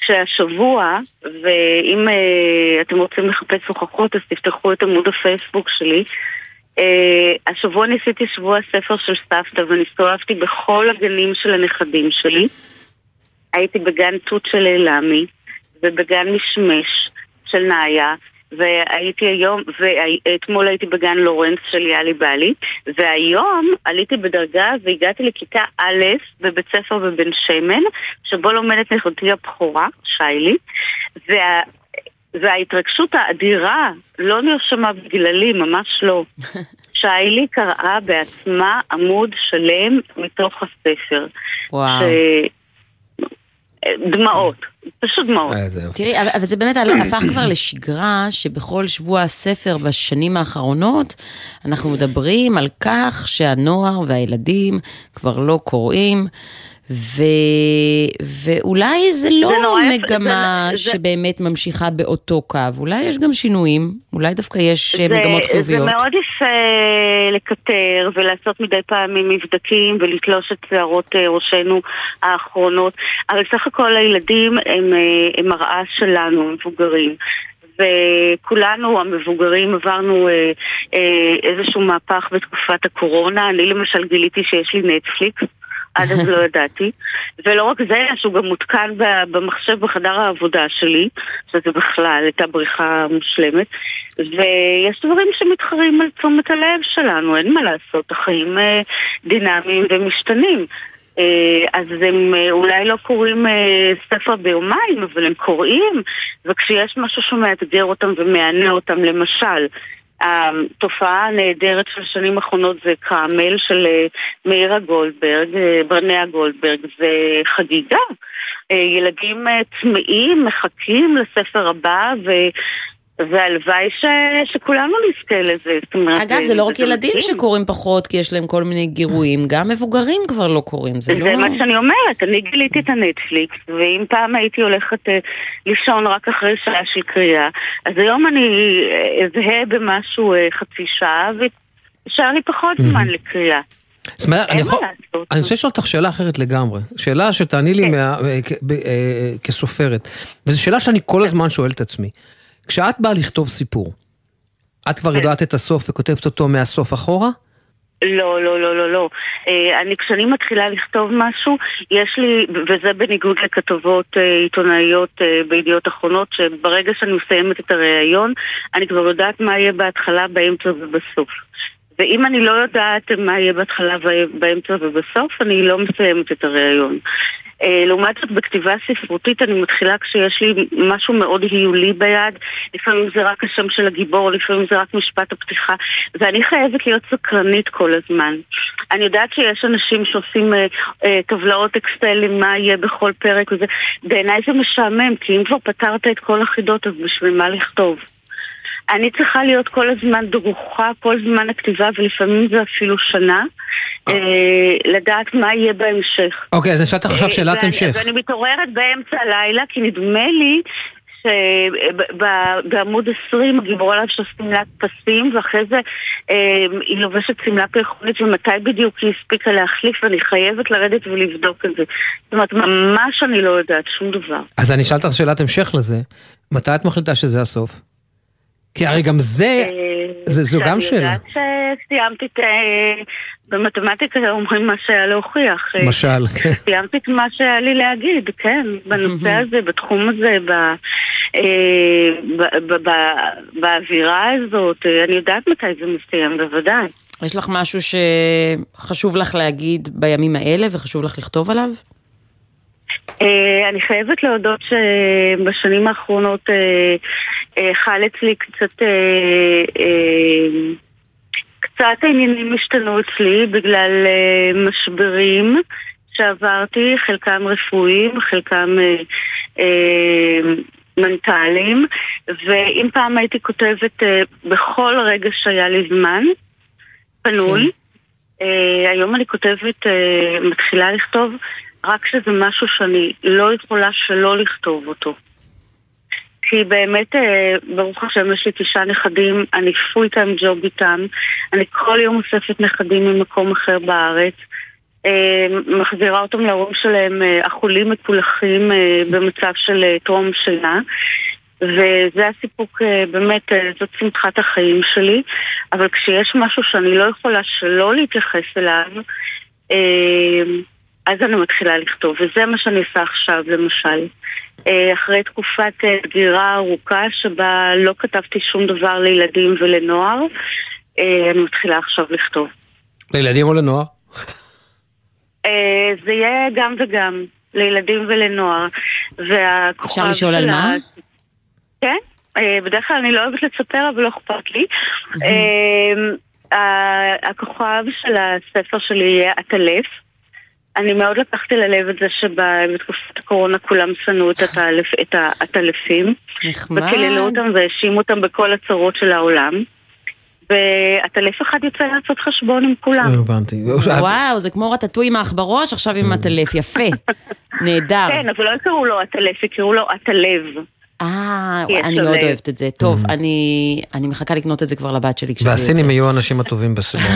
שהשבוע, ואם אה, אתם רוצים לחפש הוכחות אז תפתחו את עמוד הפייסבוק שלי. אה, השבוע ניסיתי שבוע הספר של סבתא ונסתובבתי בכל הגנים של הנכדים שלי. הייתי בגן תות של אילמי ובגן משמש של נאיה והייתי היום, ואתמול הייתי בגן לורנס של יאלי בעלי והיום עליתי בדרגה והגעתי לכיתה א' בבית ספר בבן שמן שבו לומדת נכדתי הבכורה, שיילי וה... וההתרגשות האדירה לא נרשמה בגללי, ממש לא. [laughs] שיילי קראה בעצמה עמוד שלם מתוך הספר. וואו. ש... דמעות, פשוט דמעות. תראי, אבל, אבל זה באמת הפך כבר לשגרה שבכל שבוע הספר בשנים האחרונות אנחנו מדברים על כך שהנוער והילדים כבר לא קוראים. ו... ואולי זה לא זה נורא מגמה זה- זה- שבאמת ממשיכה באותו קו, אולי יש גם שינויים, אולי דווקא יש אה, זה- מגמות חיוביות. זה מאוד יפה לקטר ולעשות מדי פעמים מבדקים ולתלוש את שערות אה, ראשנו האחרונות, אבל סך הכל הילדים הם, אה, הם מראה שלנו, מבוגרים. וכולנו המבוגרים עברנו אה, אה, איזשהו מהפך בתקופת הקורונה. אני למשל גיליתי שיש לי נטפליקס. עד אז לא ידעתי. ולא רק זה, שהוא גם מותקן במחשב בחדר העבודה שלי, שזה בכלל הייתה בריחה מושלמת. ויש דברים שמתחרים על תשומת הלב שלנו, אין מה לעשות, החיים אה, דינמיים ומשתנים. אה, אז הם אה, אולי לא קוראים ספר ביומיים, אבל הם קוראים, וכשיש משהו שמאתגר אותם ומענה אותם, למשל, התופעה הנהדרת של השנים האחרונות זה קרמל של אה, מאירה גולדברג, אה, ברנע גולדברג, זה חגיגה. אה, ילדים צמאים, מחכים לספר הבא. והלוואי ש... שכולנו נזכה לזה. זאת אומרת, אגב, זה לא רק ילדים. שקוראים פחות כי יש להם כל מיני גירויים, גם מבוגרים כבר לא קוראים, זה לא... זה מה שאני אומרת, אני גיליתי את הנטפליקס, ואם פעם הייתי הולכת אה, לישון רק אחרי שעה של קריאה, אז היום אני אה, אזהה במשהו אה, חצי שעה, ונשאר לי פחות זמן לקריאה. זאת אומרת, אני יכול... אני רוצה לשאול אותך שאלה אחרת לגמרי. שאלה שתעני כן. לי מה- כ- ב- אה, כסופרת. וזו שאלה שאני כל הזמן שואל את עצמי. כשאת באה לכתוב סיפור, את כבר כן. יודעת את הסוף וכותבת אותו מהסוף אחורה? לא, לא, לא, לא, לא. אה, אני, כשאני מתחילה לכתוב משהו, יש לי, וזה בניגוד לכתבות אה, עיתונאיות אה, בידיעות אחרונות, שברגע שאני מסיימת את הריאיון, אני כבר יודעת מה יהיה בהתחלה, באמצע ובסוף. ואם אני לא יודעת מה יהיה בהתחלה ובאמצע ובסוף, אני לא מסיימת את הריאיון. אה, לעומת זאת, בכתיבה ספרותית אני מתחילה כשיש לי משהו מאוד היולי ביד, לפעמים זה רק השם של הגיבור, לפעמים זה רק משפט הפתיחה, ואני חייבת להיות סקרנית כל הזמן. אני יודעת שיש אנשים שעושים אה, אה, טבלאות אקסטל עם מה יהיה בכל פרק וזה, בעיניי זה משעמם, כי אם כבר פתרת את כל החידות, אז בשביל מה לכתוב? אני צריכה להיות כל הזמן דרוכה, כל זמן הכתיבה, ולפעמים זה אפילו שנה, אה, לדעת מה יהיה בהמשך. אוקיי, אז אשאל אותך עכשיו אה, שאלת ואני- המשך. ואני מתעוררת באמצע הלילה, כי נדמה לי שבעמוד 20 הגיבורה לבשה שמלת פסים, ואחרי זה אה, היא לובשת שמלה פרחונית, ומתי בדיוק היא הספיקה להחליף, ואני חייבת לרדת ולבדוק את זה. זאת אומרת, ממש אני לא יודעת שום דבר. אז אני אשאל אותך שאלת המשך לזה. מתי את מחליטה שזה הסוף? כי הרי גם זה, זה- זו גם כשאני שאלה. יודעת סיימתי את... אה, במתמטיקה אומרים מה שהיה להוכיח. אה, משל, כן. סיימתי את מה שהיה לי להגיד, כן, בנושא הזה, בתחום הזה, ב, אה, ב, ב, ב, באווירה הזאת. אה, אני יודעת מתי זה מסתיים, בוודאי. יש לך משהו שחשוב לך להגיד בימים האלה וחשוב לך לכתוב עליו? אה, אני חייבת להודות שבשנים האחרונות אה, אה, חל אצלי קצת... קצת העניינים השתנו אצלי בגלל משברים שעברתי, חלקם רפואיים, חלקם מנטליים, ואם פעם הייתי כותבת בכל רגע שהיה לי זמן, פנוי, אה, היום אני כותבת, מתחילה לכתוב רק כשזה משהו שאני לא יכולה שלא לכתוב אותו. כי באמת, אה, ברוך השם, יש לי תשעה נכדים, אני פול טיים ג'וב איתם, אני כל יום אוספת נכדים ממקום אחר בארץ, אה, מחזירה אותם להורים שלהם אה, אכולים מקולחים אה, במצב של טרום שינה. וזה הסיפוק, באמת, זאת שמחת החיים שלי, אבל כשיש משהו שאני לא יכולה שלא להתייחס אליו, אז אני מתחילה לכתוב, וזה מה שאני עושה עכשיו, למשל. אה, אחרי תקופת אה, דגירה ארוכה שבה לא כתבתי שום דבר לילדים ולנוער, אה, אני מתחילה עכשיו לכתוב. לילדים או לנוער? זה יהיה גם וגם, לילדים ולנוער. אפשר לשאול על מה? כן, בדרך כלל אני לא אוהבת לספר, אבל לא אכפת לי. הכוכב של הספר שלי יהיה עטלף. אני מאוד לקחתי ללב את זה שבתקופת הקורונה כולם שנאו את העטלף- את העטלפים. נחמד. וקיללו אותם והאשימו אותם בכל הצרות של העולם. ועטלף אחד יוצא לעשות חשבון עם כולם. הבנתי. וואו, זה כמו רטטוי עם האח בראש, עכשיו עם הטלף, יפה. נהדר. כן, אבל לא יקראו לו עטלף, יקראו לו עטלב. אה, אני מאוד. אוהבת את זה. טוב, אני אני מחכה לקנות את זה כבר לבת שלי כשזה יוצא. והסינים יהיו האנשים הטובים בסדר. [laughs]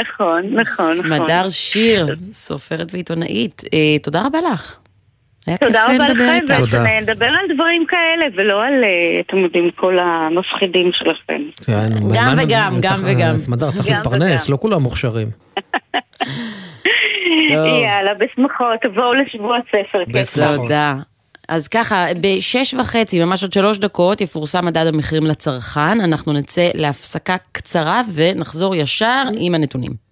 נכון, נכון, נכון. סמדר שיר, סופרת ועיתונאית, אה, תודה רבה לך. היה כיף תודה רבה לדבר לכם, איתך. ושנדבר על דברים כאלה, ולא על, אה, אתם יודעים, כל המפחידים שלכם. גם וגם, גם וגם. סמדר, צריך להתפרנס. לא כולם מוכשרים. [laughs] יאללה, בשמחות, תבואו לשבוע ספר. תודה. אז ככה, בשש וחצי, ממש עוד שלוש דקות, יפורסם מדד המחירים לצרכן. אנחנו נצא להפסקה קצרה ונחזור ישר עם הנתונים.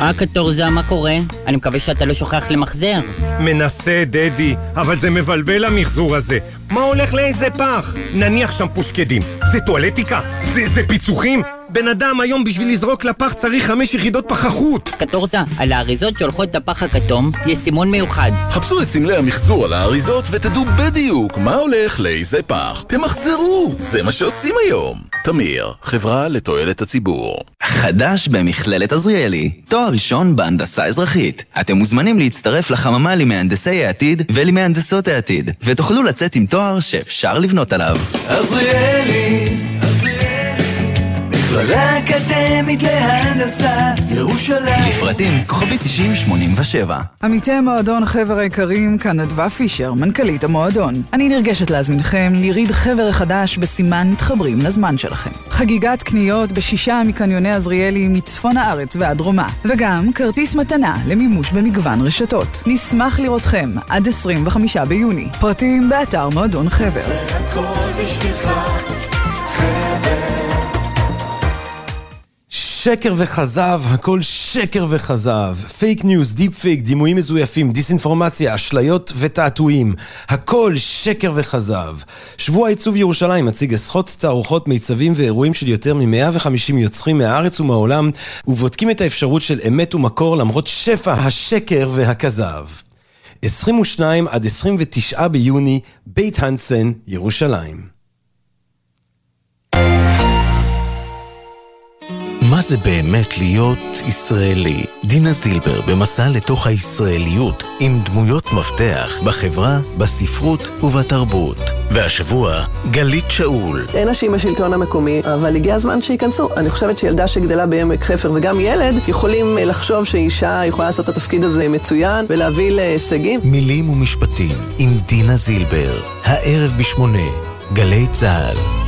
אה, קטורזה, מה קורה? אני מקווה שאתה לא שוכח למחזר. מנסה, דדי, אבל זה מבלבל המחזור הזה. מה הולך לאיזה פח? נניח שם פושקדים. זה טואלטיקה? זה, זה פיצוחים? בן אדם היום בשביל לזרוק לפח צריך חמש יחידות פחחות. קטורזה, על האריזות שהולכות את הפח הכתום, יש סימון מיוחד. חפשו את סמלי המחזור על האריזות ותדעו בדיוק מה הולך לאיזה פח. תמחזרו, זה מה שעושים היום. תמיר, חברה לתועלת הציבור. חדש במכללת עזריאלי, תואר ראשון בהנדסה אזרחית. אתם מוזמנים להצטרף לחממה למהנדסי העתיד ולמהנדסות העתיד, ותוכלו לצאת עם תואר שאפשר לבנות עליו. עזריאלי, מכללה אקדמית להנדסה, ירושלים. לפרטים כוכבי 9087. עמיתי המועדון חבר היקרים, כאן נדבה פישר, מנכ"לית המועדון. אני נרגשת להזמינכם ליריד חבר החדש בסימן מתחברים לזמן שלכם. חגיגת קניות בשישה מקניוני עזריאלי מצפון הארץ ועד דרומה, וגם כרטיס מתנה למימוש במגוון רשתות. נשמח לראותכם עד 25 ביוני. פרטים באתר מועדון חבר. הכל בשבילך, שקר וכזב, הכל שקר וכזב. פייק ניוז, דיפ פייק, דימויים מזויפים, דיסאינפורמציה, אשליות ותעתועים. הכל שקר וכזב. שבוע עיצוב ירושלים מציג עשרות תערוכות, מיצבים ואירועים של יותר מ-150 יוצרים מהארץ ומהעולם, ובודקים את האפשרות של אמת ומקור למרות שפע השקר והכזב. 22 עד 29 ביוני, בית הנסן, ירושלים. מה זה באמת להיות ישראלי. דינה זילבר במסע לתוך הישראליות עם דמויות מפתח בחברה, בספרות ובתרבות. והשבוע, גלית שאול. אין נשים בשלטון המקומי, אבל הגיע הזמן שייכנסו. אני חושבת שילדה שגדלה בעמק חפר וגם ילד יכולים לחשוב שאישה יכולה לעשות את התפקיד הזה מצוין ולהביא להישגים. מילים ומשפטים עם דינה זילבר, הערב בשמונה, גלי צה"ל.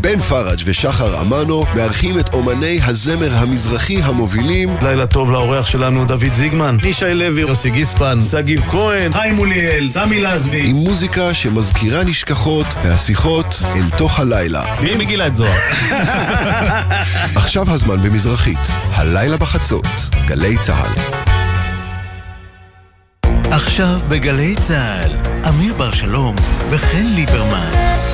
בן פראג' ושחר אמנו מארחים את אומני הזמר המזרחי המובילים לילה טוב לאורח שלנו דוד זיגמן, ישי לוי, יוסי גיספן, שגיב כהן, חיים מוליאל, סמי לזבי עם מוזיקה שמזכירה נשכחות והשיחות אל תוך הלילה. מי מגילה את זוהר? [laughs] עכשיו הזמן במזרחית, הלילה בחצות, גלי צה"ל. עכשיו בגלי צה"ל, אמיר בר שלום וחן ליברמן.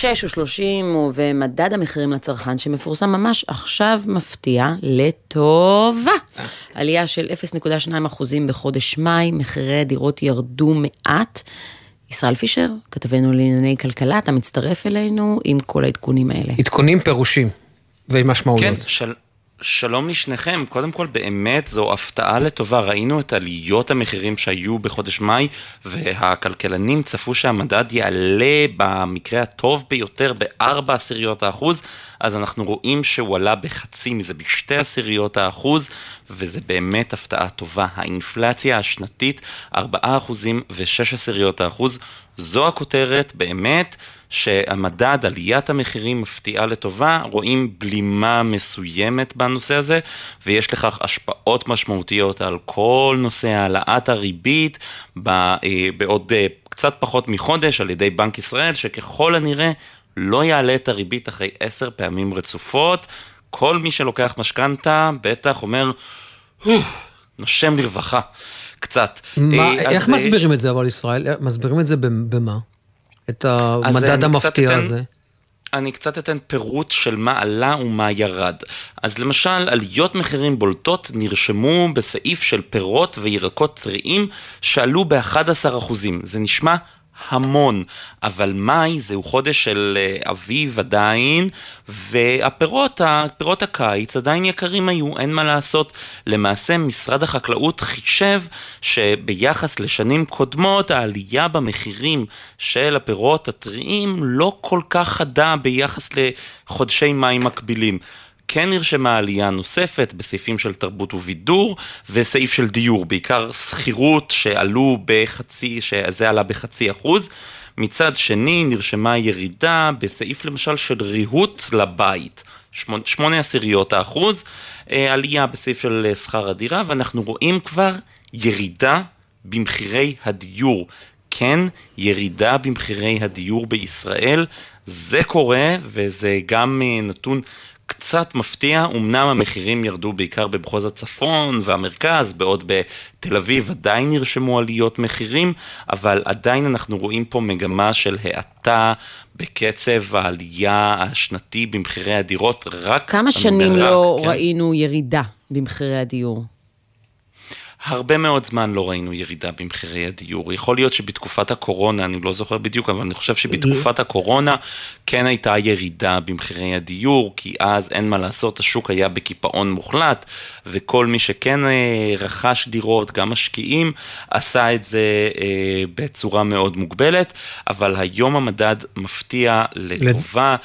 שש ושלושים ומדד המחירים לצרכן שמפורסם ממש עכשיו מפתיע לטובה. עלייה של 0.2 אחוזים בחודש מאי, מחירי הדירות ירדו מעט. ישראל פישר, כתבנו לענייני כלכלה, אתה מצטרף אלינו עם כל העדכונים האלה. עדכונים פירושים ומשמעויות. כן, של... שלום לשניכם, קודם כל באמת זו הפתעה לטובה, ראינו את עליות המחירים שהיו בחודש מאי והכלכלנים צפו שהמדד יעלה במקרה הטוב ביותר בארבע עשיריות האחוז, אז אנחנו רואים שהוא עלה בחצי מזה, בשתי עשיריות האחוז, וזה באמת הפתעה טובה. האינפלציה השנתית, ארבעה אחוזים ושש עשיריות האחוז, זו הכותרת באמת. שהמדד, עליית המחירים מפתיעה לטובה, רואים בלימה מסוימת בנושא הזה, ויש לכך השפעות משמעותיות על כל נושא העלאת הריבית בעוד קצת פחות מחודש על ידי בנק ישראל, שככל הנראה לא יעלה את הריבית אחרי עשר פעמים רצופות. כל מי שלוקח משכנתה בטח אומר, נושם לרווחה. קצת. מה, איך אז... מסבירים את זה אבל ישראל? מסבירים את זה במה? את המדד המפתיע אתן, הזה? אני קצת אתן פירוט של מה עלה ומה ירד. אז למשל, עליות מחירים בולטות נרשמו בסעיף של פירות וירקות טריים שעלו ב-11%. זה נשמע המון, אבל מאי זהו חודש של אה, אביב עדיין, והפירות, פירות הקיץ עדיין יקרים היו, אין מה לעשות. למעשה משרד החקלאות חישב שביחס לשנים קודמות העלייה במחירים של הפירות הטריים לא כל כך חדה ביחס לחודשי מאי מקבילים. כן נרשמה עלייה נוספת בסעיפים של תרבות ובידור וסעיף של דיור, בעיקר שכירות שעלו בחצי, שזה עלה בחצי אחוז. מצד שני נרשמה ירידה בסעיף למשל של ריהוט לבית, שמונה עשיריות האחוז, אה, עלייה בסעיף של שכר הדירה, ואנחנו רואים כבר ירידה במחירי הדיור. כן, ירידה במחירי הדיור בישראל, זה קורה וזה גם אה, נתון קצת מפתיע, אמנם המחירים ירדו בעיקר במחוז הצפון והמרכז, בעוד בתל אביב עדיין נרשמו עליות מחירים, אבל עדיין אנחנו רואים פה מגמה של האטה בקצב העלייה השנתי במחירי הדירות, רק... כמה שנים רק, לא כן? ראינו ירידה במחירי הדיור? הרבה מאוד זמן לא ראינו ירידה במחירי הדיור. יכול להיות שבתקופת הקורונה, אני לא זוכר בדיוק, אבל אני חושב שבתקופת הקורונה כן הייתה ירידה במחירי הדיור, כי אז אין מה לעשות, השוק היה בקיפאון מוחלט, וכל מי שכן אה, רכש דירות, גם משקיעים, עשה את זה אה, בצורה מאוד מוגבלת, אבל היום המדד מפתיע לטובה.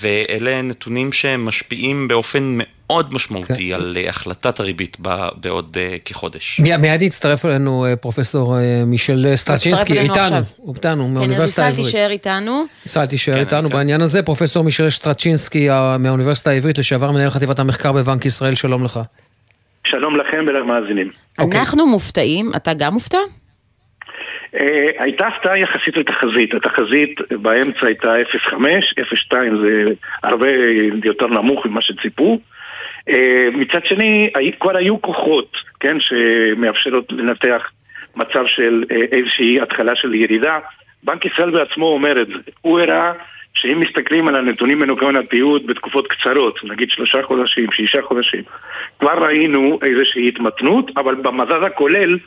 ואלה נתונים שמשפיעים באופן מאוד משמעותי כן. על אה, החלטת הריבית בעוד אה, כחודש. מיד יצטרף אלינו אה, פרופסור מישל סטרצ'ינסקי, איתנו, הוא איתנו, כן, מהאוניברסיטה העברית. כן, אז ישראל תישאר איתנו. ישראל תישאר כן, איתנו כן. בעניין הזה. פרופסור מישל סטרצ'ינסקי מהאוניברסיטה העברית, לשעבר מנהל חטיבת המחקר בבנק ישראל, שלום לך. שלום לכם ולמאזינים. אנחנו מופתעים, אתה גם מופתע? Uh, הייתה הפתעה יחסית לתחזית, התחזית באמצע הייתה 0.5, 0.2 זה הרבה יותר נמוך ממה שציפו. Uh, מצד שני, כבר היו כוחות, כן, שמאפשרות לנתח מצב של uh, איזושהי התחלה של ירידה. בנק ישראל בעצמו אומר את זה, הוא הראה שאם מסתכלים על הנתונים בניקיון הפיוט בתקופות קצרות, נגיד שלושה חודשים, שישה חודשים, כבר ראינו איזושהי התמתנות, אבל במדד הכולל אה,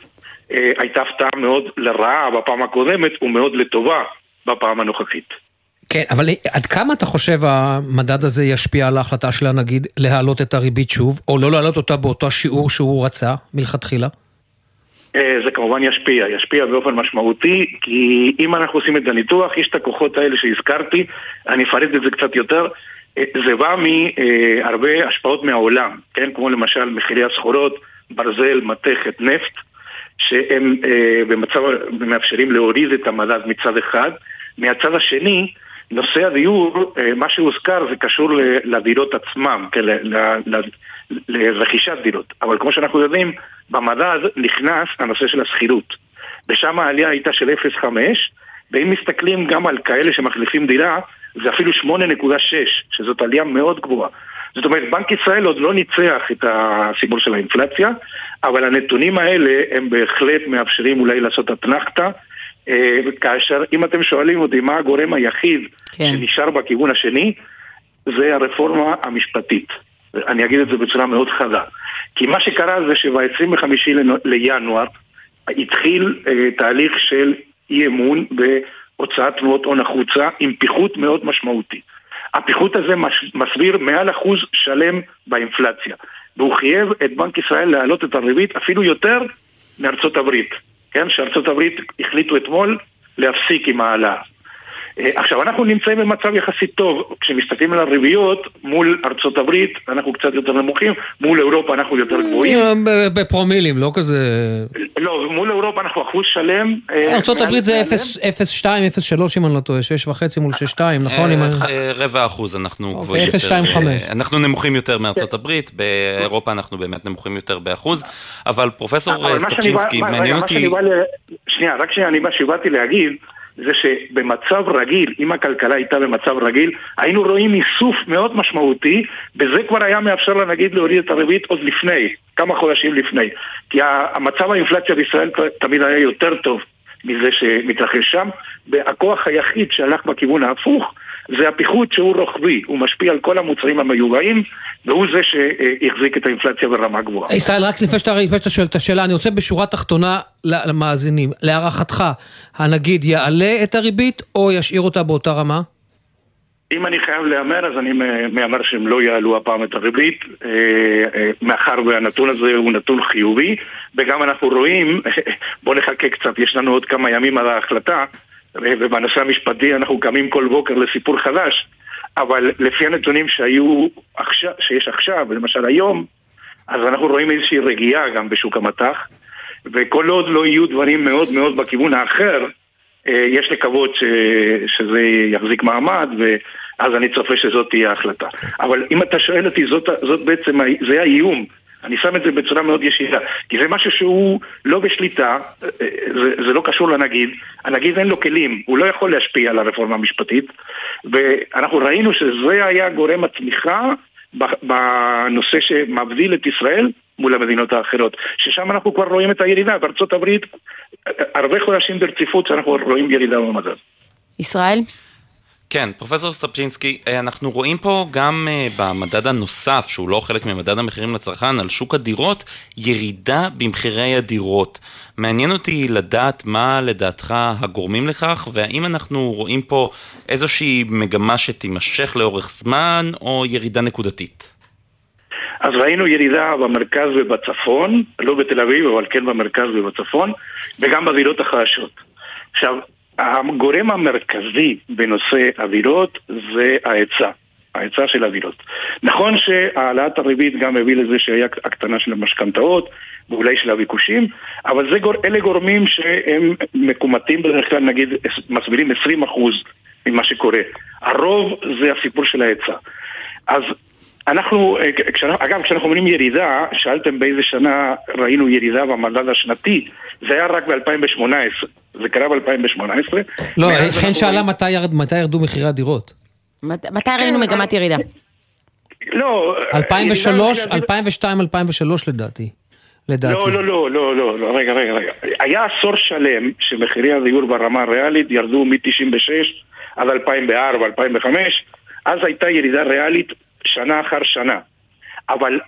הייתה הפתעה מאוד לרעה בפעם הקודמת ומאוד לטובה בפעם הנוכחית. כן, אבל עד כמה אתה חושב המדד הזה ישפיע על ההחלטה שלה, נגיד, להעלות את הריבית שוב, או לא להעלות אותה באותו שיעור שהוא רצה מלכתחילה? אה, זה כמובן ישפיע, ישפיע באופן משמעותי, כי אם אנחנו עושים את הניתוח, יש את הכוחות האלה שהזכרתי, אני אפרט את זה קצת יותר. אה, זה בא מהרבה השפעות מהעולם, כן? כמו למשל מחירי הסחורות, ברזל, מתכת, נפט, שהם אה, במצב, מאפשרים להוריד את המדד מצד אחד. מהצד השני, נושא הדיור, אה, מה שהוזכר זה קשור לדירות עצמם, כן, לרכישת דירות. אבל כמו שאנחנו יודעים, במדד נכנס הנושא של השכירות. ושם העלייה הייתה של 0.5, ואם מסתכלים גם על כאלה שמחליפים דירה, זה אפילו 8.6, שזאת עלייה מאוד גבוהה. זאת אומרת, בנק ישראל עוד לא ניצח את הסיפור של האינפלציה, אבל הנתונים האלה הם בהחלט מאפשרים אולי לעשות אתנחתא. אה, כאשר אם אתם שואלים אותי מה הגורם היחיד כן. שנשאר בכיוון השני, זה הרפורמה המשפטית. אני אגיד את זה בצורה מאוד חדה. כי מה שקרה זה שב-25 לינואר התחיל אה, תהליך של אי אמון בהוצאת תנועות הון החוצה עם פיחות מאוד משמעותי. הפיחות הזה מסביר מעל אחוז שלם באינפלציה. והוא חייב את בנק ישראל להעלות את הריבית אפילו יותר מארצות הברית. כן? שארצות הברית החליטו אתמול להפסיק עם העלאה. אה, עכשיו, אנחנו נמצאים במצב יחסית טוב, כשמסתכלים על הריביות מול ארצות הברית, אנחנו קצת יותר נמוכים, מול אירופה אנחנו יותר גבוהים. אה, בפרומילים, לא כזה... לא, מול אירופה אנחנו אחוז שלם. אה, ארצות הברית זה 0.2, 0.3 אם אני לא טועה, 6.5 מול 6.2, נכון? רבע אחוז אנחנו גבוהים יותר. 0.25. אנחנו נמוכים יותר מארצות הברית, באירופה אנחנו באמת נמוכים יותר באחוז, אבל פרופסור סטרצ'ינסקי, מעניין אותי... שנייה, רק שנייה, אני מה שבאתי להגיד... זה שבמצב רגיל, אם הכלכלה הייתה במצב רגיל, היינו רואים איסוף מאוד משמעותי, וזה כבר היה מאפשר לנגיד להוריד את הריבית עוד לפני, כמה חודשים לפני. כי המצב האינפלציה בישראל תמיד היה יותר טוב מזה שמתרחש שם, והכוח היחיד שהלך בכיוון ההפוך זה הפיחות שהוא רוחבי, הוא משפיע על כל המוצרים המיובאים, והוא זה שהחזיק את האינפלציה ברמה גבוהה. ישראל, רק לפני שאתה שואל את השאלה, אני רוצה בשורה תחתונה למאזינים. להערכתך, הנגיד יעלה את הריבית או ישאיר אותה באותה רמה? אם אני חייב להמר, אז אני מהמר שהם לא יעלו הפעם את הריבית, אה, אה, מאחר והנתון הזה הוא נתון חיובי, וגם אנחנו רואים, [laughs] בואו נחכה קצת, יש לנו עוד כמה ימים על ההחלטה, ובנושא המשפטי אנחנו קמים כל בוקר לסיפור חדש, אבל לפי הנתונים שהיו עכשיו, שיש עכשיו, למשל היום, אז אנחנו רואים איזושהי רגיעה גם בשוק המטח, וכל עוד לא יהיו דברים מאוד מאוד בכיוון האחר, אה, יש לקוות ש... שזה יחזיק מעמד, ואז אני צופה שזאת תהיה ההחלטה. אבל אם אתה שואל אותי, זאת, זאת בעצם, זה האיום אני שם את זה בצורה מאוד ישירה, כי זה משהו שהוא לא בשליטה, זה, זה לא קשור לנגיד, הנגיד אין לו כלים, הוא לא יכול להשפיע על הרפורמה המשפטית, ואנחנו ראינו שזה היה גורם התמיכה בנושא שמבדיל את ישראל מול המדינות האחרות, ששם אנחנו כבר רואים את הירידה, בארצות הברית הרבה חודשים ברציפות שאנחנו רואים ירידה במדד. ישראל? כן, פרופסור סטרפצ'ינסקי, אה, אנחנו רואים פה גם אה, במדד הנוסף, שהוא לא חלק ממדד המחירים לצרכן, על שוק הדירות, ירידה במחירי הדירות. מעניין אותי לדעת מה לדעתך הגורמים לכך, והאם אנחנו רואים פה איזושהי מגמה שתימשך לאורך זמן, או ירידה נקודתית. אז ראינו ירידה במרכז ובצפון, לא בתל אביב, אבל כן במרכז ובצפון, וגם בדירות החדשות. עכשיו, הגורם המרכזי בנושא הדירות זה ההיצע. ההיצע של הדירות. נכון שהעלאת הריבית גם הביא לזה שהיה הקטנה של המשכנתאות ואולי של הביקושים, אבל זה, אלה גורמים שהם מקומטים בדרך כלל, נגיד, מסבירים 20% ממה שקורה. הרוב זה הסיפור של ההיצע. אז אנחנו, אה, כשאנחנו, אגב, כשאנחנו אומרים ירידה, שאלתם באיזה שנה ראינו ירידה במדד השנתי, זה היה רק ב-2018. זה קרה ב-2018. לא, חן שאלה מתי, ירד, מתי ירדו מחירי הדירות. מתי ראינו מגמת ירידה? לא... 2003, 2002, 2003 לדעתי. לדעתי. לא, לא, לא, לא, לא, לא, רגע, רגע, רגע. היה עשור שלם שמחירי הדיור ברמה הריאלית ירדו מ-96 עד 2004, 2005, אז הייתה ירידה ריאלית שנה אחר שנה. אבל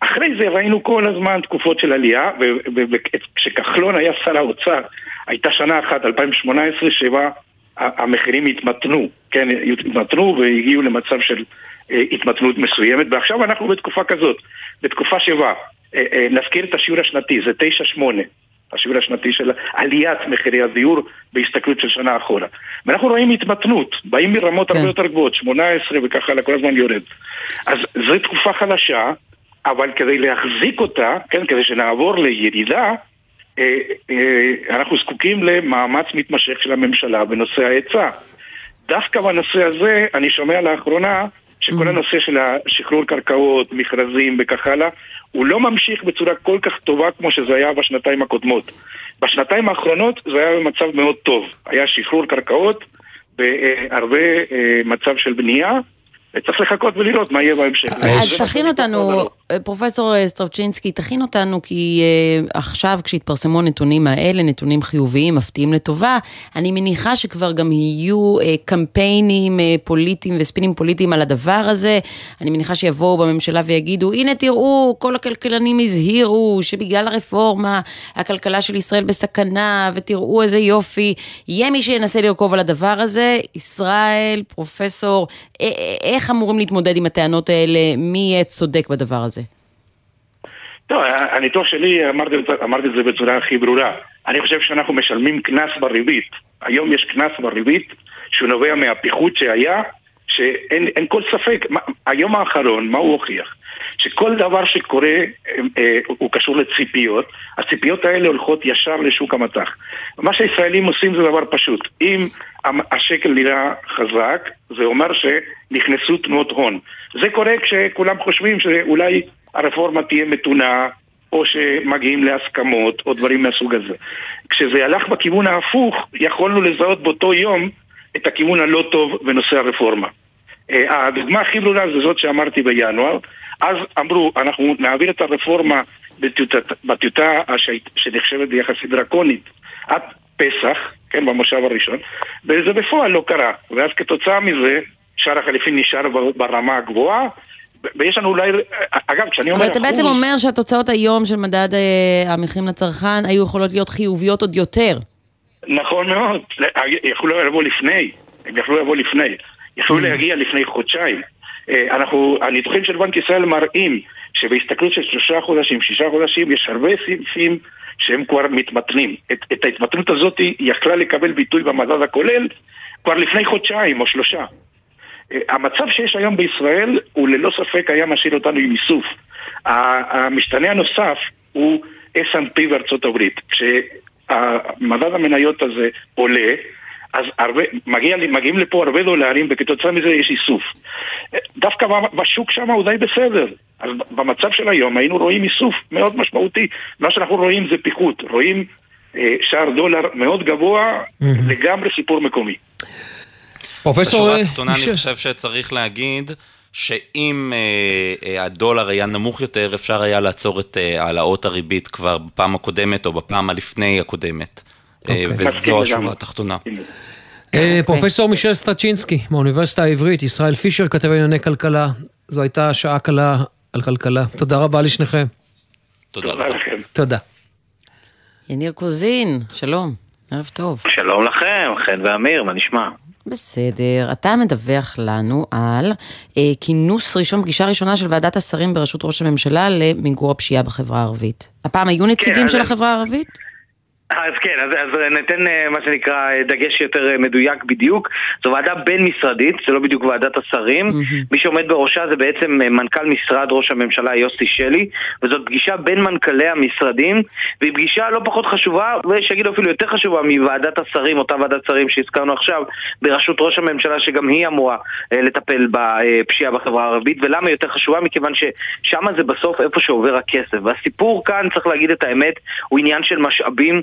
אחרי זה ראינו כל הזמן תקופות של עלייה, וכשכחלון היה שר האוצר, הייתה שנה אחת, 2018, שבה המחירים התמתנו, כן, התמתנו והגיעו למצב של אה, התמתנות מסוימת, ועכשיו אנחנו בתקופה כזאת, בתקופה שבה, אה, אה, נזכיר את השיעור השנתי, זה 9-8, השיעור השנתי של עליית מחירי הדיור בהסתכלות של שנה אחורה. ואנחנו רואים התמתנות, באים מרמות כן. הרבה יותר גבוהות, 18 וכך הלאה, כל הזמן יורד. אז זו תקופה חלשה, אבל כדי להחזיק אותה, כן, כדי שנעבור לירידה, אה, אה, אנחנו זקוקים למאמץ מתמשך של הממשלה בנושא ההיצע. דווקא בנושא הזה, אני שומע לאחרונה שכל mm. הנושא של השחרור קרקעות, מכרזים וכך הלאה, הוא לא ממשיך בצורה כל כך טובה כמו שזה היה בשנתיים הקודמות. בשנתיים האחרונות זה היה במצב מאוד טוב. היה שחרור קרקעות בהרבה אה, מצב של בנייה, וצריך לחכות ולראות מה יהיה בהמשך. אז תכין אותנו, פרופסור סטרבצ'ינסקי, תכין אותנו, כי uh, עכשיו כשהתפרסמו הנתונים האלה, נתונים חיוביים, מפתיעים לטובה, אני מניחה שכבר גם יהיו uh, קמפיינים uh, פוליטיים וספינים פוליטיים על הדבר הזה. אני מניחה שיבואו בממשלה ויגידו, הנה תראו, כל הכלכלנים הזהירו שבגלל הרפורמה הכלכלה של ישראל בסכנה, ותראו איזה יופי. יהיה מי שינסה לרכוב על הדבר הזה. ישראל, פרופסור, איך אמורים להתמודד עם הטענות האלה? מי יהיה צודק בדבר הזה? טוב, הניתוח שלי, אמרתי, אמרתי את זה בצורה הכי ברורה. אני חושב שאנחנו משלמים קנס בריבית. היום יש קנס בריבית שהוא נובע מהפיחות שהיה, שאין כל ספק. מה, היום האחרון, מה הוא הוכיח? שכל דבר שקורה אה, אה, הוא קשור לציפיות, הציפיות האלה הולכות ישר לשוק המטח. מה שהישראלים עושים זה דבר פשוט. אם השקל נראה חזק, זה אומר שנכנסו תנועות הון. זה קורה כשכולם חושבים שאולי הרפורמה תהיה מתונה, או שמגיעים להסכמות, או דברים מהסוג הזה. כשזה הלך בכיוון ההפוך, יכולנו לזהות באותו יום את הכיוון הלא טוב בנושא הרפורמה. אה, הדוגמה הכי ברורה זה זאת שאמרתי בינואר, אז אמרו, אנחנו נעביר את הרפורמה בטיוטה, שנחשבת יחסית דרקונית עד פסח, כן, במושב הראשון, וזה בפועל לא קרה. ואז כתוצאה מזה, שער החליפין נשאר ברמה הגבוהה, ויש לנו אולי, אגב, כשאני אומר. אבל אתה בעצם אומר שהתוצאות היום של מדד אה, המחירים לצרכן היו יכולות להיות חיוביות עוד יותר. נכון מאוד, יכלו לבוא לפני, הם יכלו לבוא לפני, יכלו mm. להגיע לפני חודשיים. אה, אנחנו, הניתוחים של בנק ישראל מראים שבהסתכלות של שלושה חודשים, שישה חודשים, יש הרבה סעיפים שהם כבר מתמתנים. את, את ההתמתנות הזאת היא יכלה לקבל ביטוי במדד הכולל כבר לפני חודשיים או שלושה. אה, המצב שיש היום בישראל הוא ללא ספק היה משאיר אותנו עם איסוף. המשתנה הנוסף הוא S&P בארצות הברית. כשמדד המניות הזה עולה, אז הרבה, מגיע, מגיעים לפה הרבה דולרים וכתוצאה מזה יש איסוף. דווקא בשוק שם הוא די בסדר. אז במצב של היום היינו רואים איסוף מאוד משמעותי. מה שאנחנו רואים זה פיחות. רואים אה, שער דולר מאוד גבוה, mm-hmm. לגמרי סיפור מקומי. פרופסור... בשורה התחתונה אני חושב שצריך להגיד שאם אה, אה, הדולר היה נמוך יותר, אפשר היה לעצור את אה, העלאות הריבית כבר בפעם הקודמת או בפעם הלפני הקודמת. אה, אוקיי. וזו השורה התחתונה. אה, פרופסור מישל סטרצ'ינסקי מהאוניברסיטה העברית, ישראל פישר, כתב ענייני כלכלה. זו הייתה שעה קלה על כלכלה. תודה רבה לשניכם. תודה לכם. תודה. יניר קוזין, שלום, ערב טוב. שלום לכם, חן ואמיר, מה נשמע? בסדר, אתה מדווח לנו על אה, כינוס ראשון, פגישה ראשונה של ועדת השרים בראשות ראש הממשלה למיגור הפשיעה בחברה הערבית. הפעם היו נציגים כן, של החברה הערבית? אז כן, אז, אז ניתן אה, מה שנקרא אה, דגש יותר אה, מדויק בדיוק. זו ועדה בין-משרדית, זה לא בדיוק ועדת השרים. Mm-hmm. מי שעומד בראשה זה בעצם מנכ"ל משרד ראש הממשלה יוסי שלי, וזאת פגישה בין מנכ"לי המשרדים, והיא פגישה לא פחות חשובה, ושיגידו אפילו יותר חשובה מוועדת השרים, אותה ועדת שרים שהזכרנו עכשיו, בראשות ראש הממשלה, שגם היא אמורה לטפל בפשיעה בחברה הערבית. ולמה היא יותר חשובה? מכיוון ששם זה בסוף איפה שעובר הכסף. והסיפור כאן, צריך להגיד את האמת, הוא עניין של משאבים.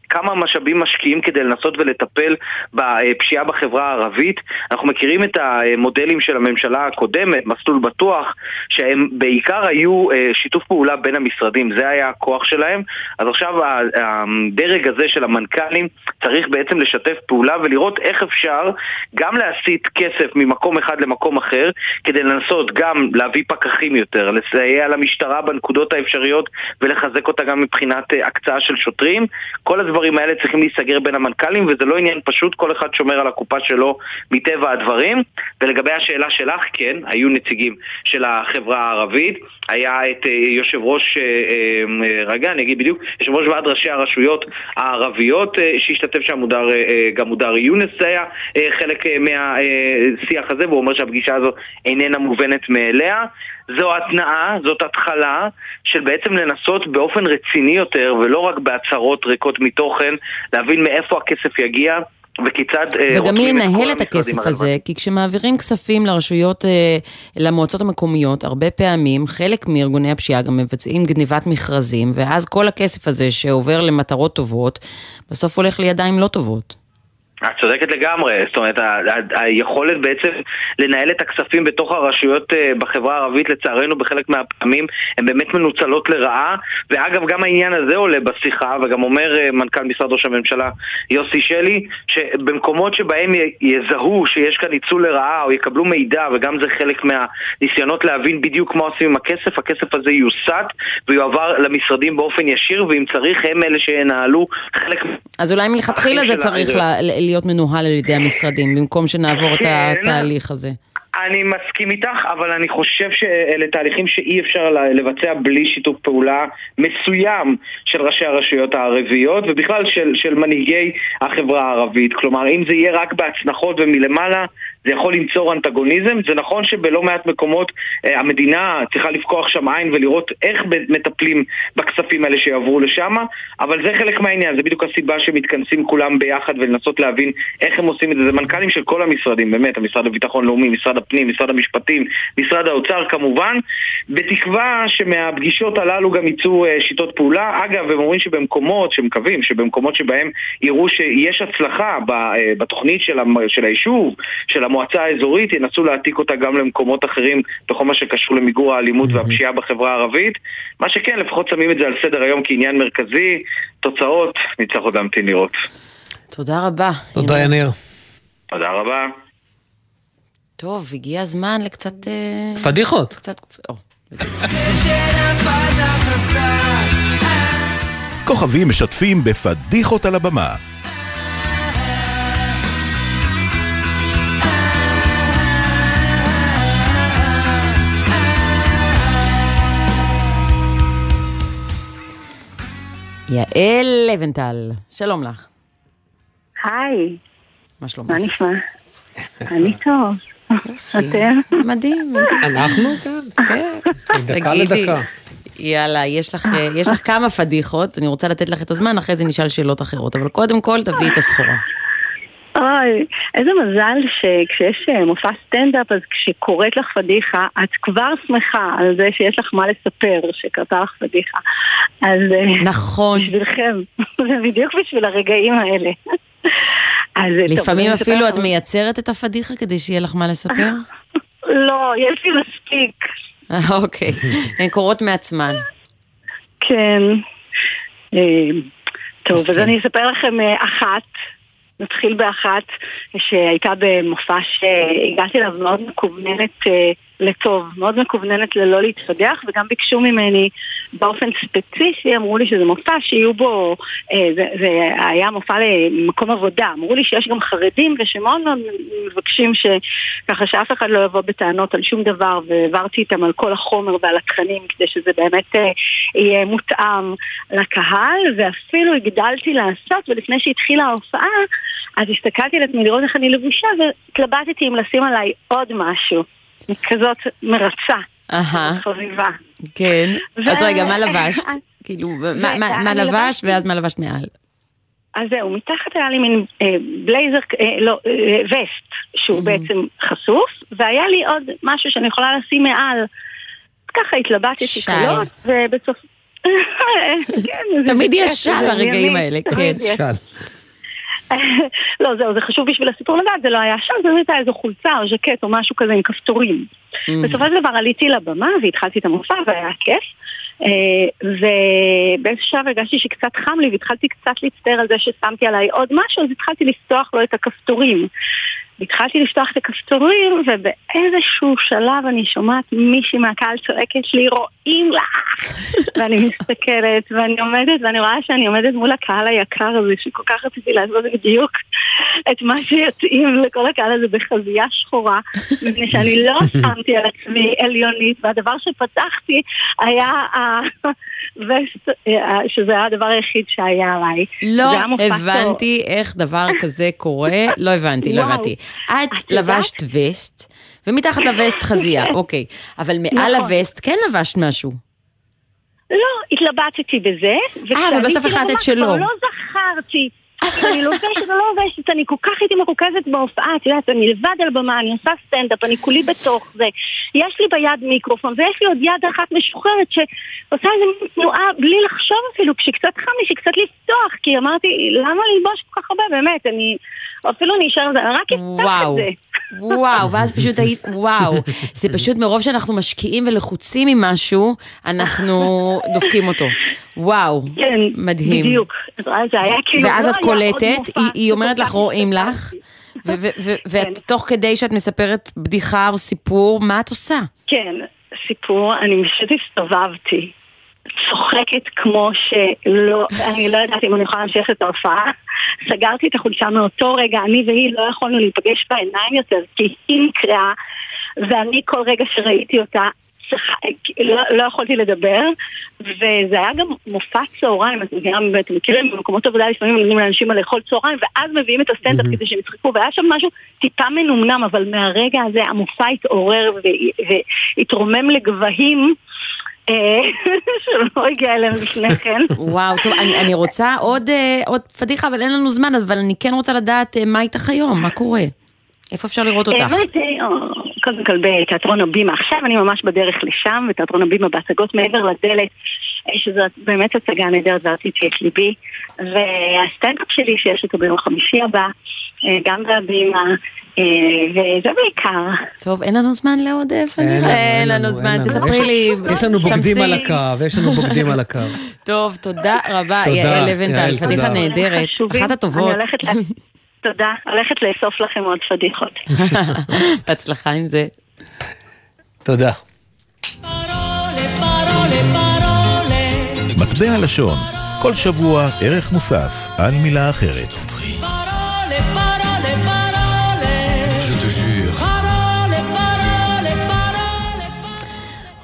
כמה משאבים משקיעים כדי לנסות ולטפל בפשיעה בחברה הערבית. אנחנו מכירים את המודלים של הממשלה הקודמת, מסלול בטוח, שהם בעיקר היו אה, שיתוף פעולה בין המשרדים, זה היה הכוח שלהם. אז עכשיו הדרג הזה של המנכ"לים צריך בעצם לשתף פעולה ולראות איך אפשר גם להסיט כסף ממקום אחד למקום אחר, כדי לנסות גם להביא פקחים יותר, לסייע למשטרה בנקודות האפשריות ולחזק אותה גם מבחינת אה, הקצאה של שוטרים. כל הדברים האלה צריכים להיסגר בין המנכ"לים, וזה לא עניין פשוט, כל אחד שומר על הקופה שלו מטבע הדברים. ולגבי השאלה שלך, כן, היו נציגים של החברה הערבית, היה את אה, יושב ראש, אה, רגע, אני אגיד בדיוק, יושב ראש ועד ראשי הרשויות הערביות שהשתתף שם, מודר, גם מודר יונס היה חלק מהשיח הזה, והוא אומר שהפגישה הזו איננה מובנת מאליה. זו התנעה, זאת התחלה של בעצם לנסות באופן רציני יותר, ולא רק בהצהרות ריקות מתוכן, להבין מאיפה הכסף יגיע. וכיצד אה, וגם מי ינהל את הכסף הזה, כי כשמעבירים כספים לרשויות, אה, למועצות המקומיות, הרבה פעמים חלק מארגוני הפשיעה גם מבצעים גניבת מכרזים, ואז כל הכסף הזה שעובר למטרות טובות, בסוף הולך לידיים לא טובות. את צודקת לגמרי, זאת אומרת, היכולת בעצם לנהל את הכספים בתוך הרשויות אה, בחברה הערבית, לצערנו בחלק מהפעמים, הן באמת מנוצלות לרעה, ואגב, גם העניין הזה עולה בשיחה, וגם אומר אה, מנכ"ל משרד ראש הממשלה יוסי שלי, שבמקומות שבהם יזהו שיש כאן ניצול לרעה, או יקבלו מידע, וגם זה חלק מהניסיונות להבין בדיוק מה עושים עם הכסף, הכסף הזה יוסט ויועבר למשרדים באופן ישיר, ואם צריך, הם אלה שינהלו חלק... אז אולי מלכתחילה זה צריך להיות מנוהל על ידי המשרדים, במקום שנעבור את כן. התהליך הזה. אני מסכים איתך, אבל אני חושב שאלה תהליכים שאי אפשר לבצע בלי שיתוף פעולה מסוים של ראשי הרשויות הערביות ובכלל של, של מנהיגי החברה הערבית. כלומר, אם זה יהיה רק בהצנחות ומלמעלה, זה יכול ליצור אנטגוניזם. זה נכון שבלא מעט מקומות אה, המדינה צריכה לפקוח שם עין ולראות איך מטפלים בכספים האלה שיעברו לשם, אבל זה חלק מהעניין, זה בדיוק הסיבה שמתכנסים כולם ביחד ולנסות להבין איך הם עושים את זה. זה מנכ"לים של כל המשרדים, באמת, המשרד לביטחון לאומי, משרד הפנים, משרד המשפטים, משרד האוצר כמובן, בתקווה שמהפגישות הללו גם יצאו אה, שיטות פעולה. אגב, הם אומרים שבמקומות, שמקווים, שבמקומות שבהם יראו שיש הצלחה אה, בתוכנית של, של היישוב, של המועצה האזורית, ינסו להעתיק אותה גם למקומות אחרים בכל מה שקשור למיגור האלימות והפשיעה בחברה הערבית. מה שכן, לפחות שמים את זה על סדר היום כעניין מרכזי. תוצאות, נצטרך עוד להמתין לראות. תודה רבה. תודה, יניר. תודה רבה. טוב, הגיע הזמן לקצת... אה, פדיחות. קצת... כוכבים משתפים בפדיחות על הבמה. יעל לבנטל, שלום לך. היי. מה שלומך? מה נשמע? אני טוב. אתם? מדהים. אנחנו? כן. כן. מדקה לדקה. יאללה, יש לך, יש לך כמה פדיחות, אני רוצה לתת לך את הזמן, אחרי זה נשאל שאלות אחרות, אבל קודם כל תביאי את הסחורה. אוי, איזה מזל שכשיש אה, מופע סטנדאפ, אז כשקורית לך פדיחה, את כבר שמחה על זה שיש לך מה לספר, שקרתה לך פדיחה. אז... אה, נכון. בשבילכם, [laughs] זה בדיוק בשביל הרגעים האלה. אז, אה, טוב, לפעמים אני אפילו את. מייצרת את הפדיחה כדי שיהיה לך מה לספר? [laughs] לא, יש לי מספיק. [laughs] אוקיי, הן קורות מעצמן. כן. טוב, אז כן. אני אספר לכם אחת. נתחיל באחת שהייתה במופע שהגעתי אליו מאוד מקווננת אה, לטוב, מאוד מקווננת ללא להתפדח, וגם ביקשו ממני באופן ספציפי, אמרו לי שזה מופע שיהיו בו, אה, זה, זה היה מופע למקום עבודה, אמרו לי שיש גם חרדים ושמאוד מאוד מבקשים שככה שאף אחד לא יבוא בטענות על שום דבר, והעברתי איתם על כל החומר ועל התכנים כדי שזה באמת אה, יהיה מותאם לקהל, ואפילו הגדלתי לעשות, ולפני שהתחילה ההופעה, אז הסתכלתי על עצמי לראות איך אני לבושה, והתלבטתי אם לשים עליי עוד משהו. כזאת מרצה, אהה, חביבה. כן. ו- אז רגע, מה לבשת? כאילו, מה- לבשתי- ואז מה לבשת מעל? אז זהו, מתחת היה לי מין אה, בלייזר, אה, לא, אה, וסט, שהוא בעצם חשוף, והיה לי עוד משהו שאני יכולה לשים מעל. ככה התלבטתי שי. קלות, ובסוף... [laughs] כן, זה תמיד יש שעל הרגעים האלה, כן. לא, זהו, זה חשוב בשביל הסיפור לדעת, זה לא היה שם, זה הייתה איזו חולצה או ז'קט או משהו כזה עם כפתורים. Mm. בסופו של דבר עליתי לבמה והתחלתי את המופע והיה כיף. אה, ובאיזשהו שלב הרגשתי שקצת חם לי והתחלתי קצת להצטער על זה ששמתי עליי עוד משהו, אז התחלתי לפתוח לו את הכפתורים. התחלתי לפתוח את הכפתורים ובאיזשהו שלב אני שומעת מישהי מהקהל צועקת לי רואים לך! [laughs] ואני מסתכלת ואני עומדת ואני רואה שאני עומדת מול הקהל היקר הזה שכל כך רציתי לעשות בדיוק את מה שיתאים לכל הקהל הזה בחזייה שחורה [laughs] מפני שאני לא שמתי על עצמי עליונית והדבר שפתחתי היה הווסט אה, שזה היה הדבר היחיד שהיה עליי. לא הבנתי איך דבר כזה קורה, [laughs] לא הבנתי, לא. הבנתי. את? לבשת וסט, ומתחת לווסט חזייה, [laughs] אוקיי. אבל מעל נכון. הווסט כן לבשת משהו. לא, התלבטתי בזה. וכשעליתי ובסוף החלטת לבמה שלא. לא זכרתי. אני לובשת או לא לובשת, אני כל כך הייתי מרוכזת בהופעה, את יודעת, אני לבד על במה, אני עושה סטנדאפ, אני כולי בתוך זה. יש לי ביד מיקרופון, ויש לי עוד יד אחת משוחררת שעושה מין תנועה בלי לחשוב אפילו, כשקצת חם לי, שקצת לפתוח, כי אמרתי, למה ללבוש כל כך הרבה, באמת, אני אפילו נשאר זה, רק אפתח. את זה. וואו, ואז פשוט היית, וואו, זה [laughs] פשוט מרוב שאנחנו משקיעים ולחוצים ממשהו, אנחנו דופקים אותו. וואו, כן, מדהים. בדיוק. זה היה כאילו, ואז לא את קולטת, היא- היא אומרת לך רואים לך, ו- ו- ו- [laughs] ואת תוך כדי שאת מספרת בדיחה או סיפור, מה את עושה? כן, סיפור, אני פשוט הסתובבתי. צוחקת כמו שלא, אני לא יודעת אם אני יכולה להמשיך את ההופעה. סגרתי את החולשה מאותו רגע, אני והיא לא יכולנו להיפגש בעיניים יותר, כי היא נקרעה, ואני כל רגע שראיתי אותה, לא, לא יכולתי לדבר, וזה היה גם מופע צהריים, אתם מכירים, אתם מכירים, במקומות עבודה לפעמים נותנים לאנשים לאכול צהריים, ואז מביאים את הסטנדאפ כדי שהם יצחקו, והיה שם משהו טיפה מנומנם, אבל מהרגע הזה המופע התעורר והתרומם לגבהים. אה, [laughs] שלא הגיע אליהם לפני כן. וואו, טוב, אני, אני רוצה עוד, אה, עוד פדיחה, אבל אין לנו זמן, אבל אני כן רוצה לדעת אה, מה איתך היום, מה קורה? איפה אפשר לראות אותך? קודם כל בתיאטרון הבימה. עכשיו אני ממש בדרך לשם, בתיאטרון הבימה בהצגות מעבר לדלת, שזו באמת הצגה נהדרת ועשיתי את ליבי. והסטנדאפ שלי שיש אותו ביום חמישי הבא, גם בהבימה, וזה בעיקר. טוב, אין לנו זמן לעוד אה, אין פדיחה? לנו, אין לנו זמן. תספרי לי. יש לנו בוגדים. על הקו, יש לנו בוגדים על הקו. [laughs] טוב, תודה רבה, תודה, יעל לבנטל, פדיחה. נהדרת. אחת הטובות. [laughs] תודה, הולכת לאסוף לכם עוד פדיחות. [laughs] בהצלחה עם זה. תודה. מטבע לשון, כל שבוע ערך מוסף על מילה אחרת.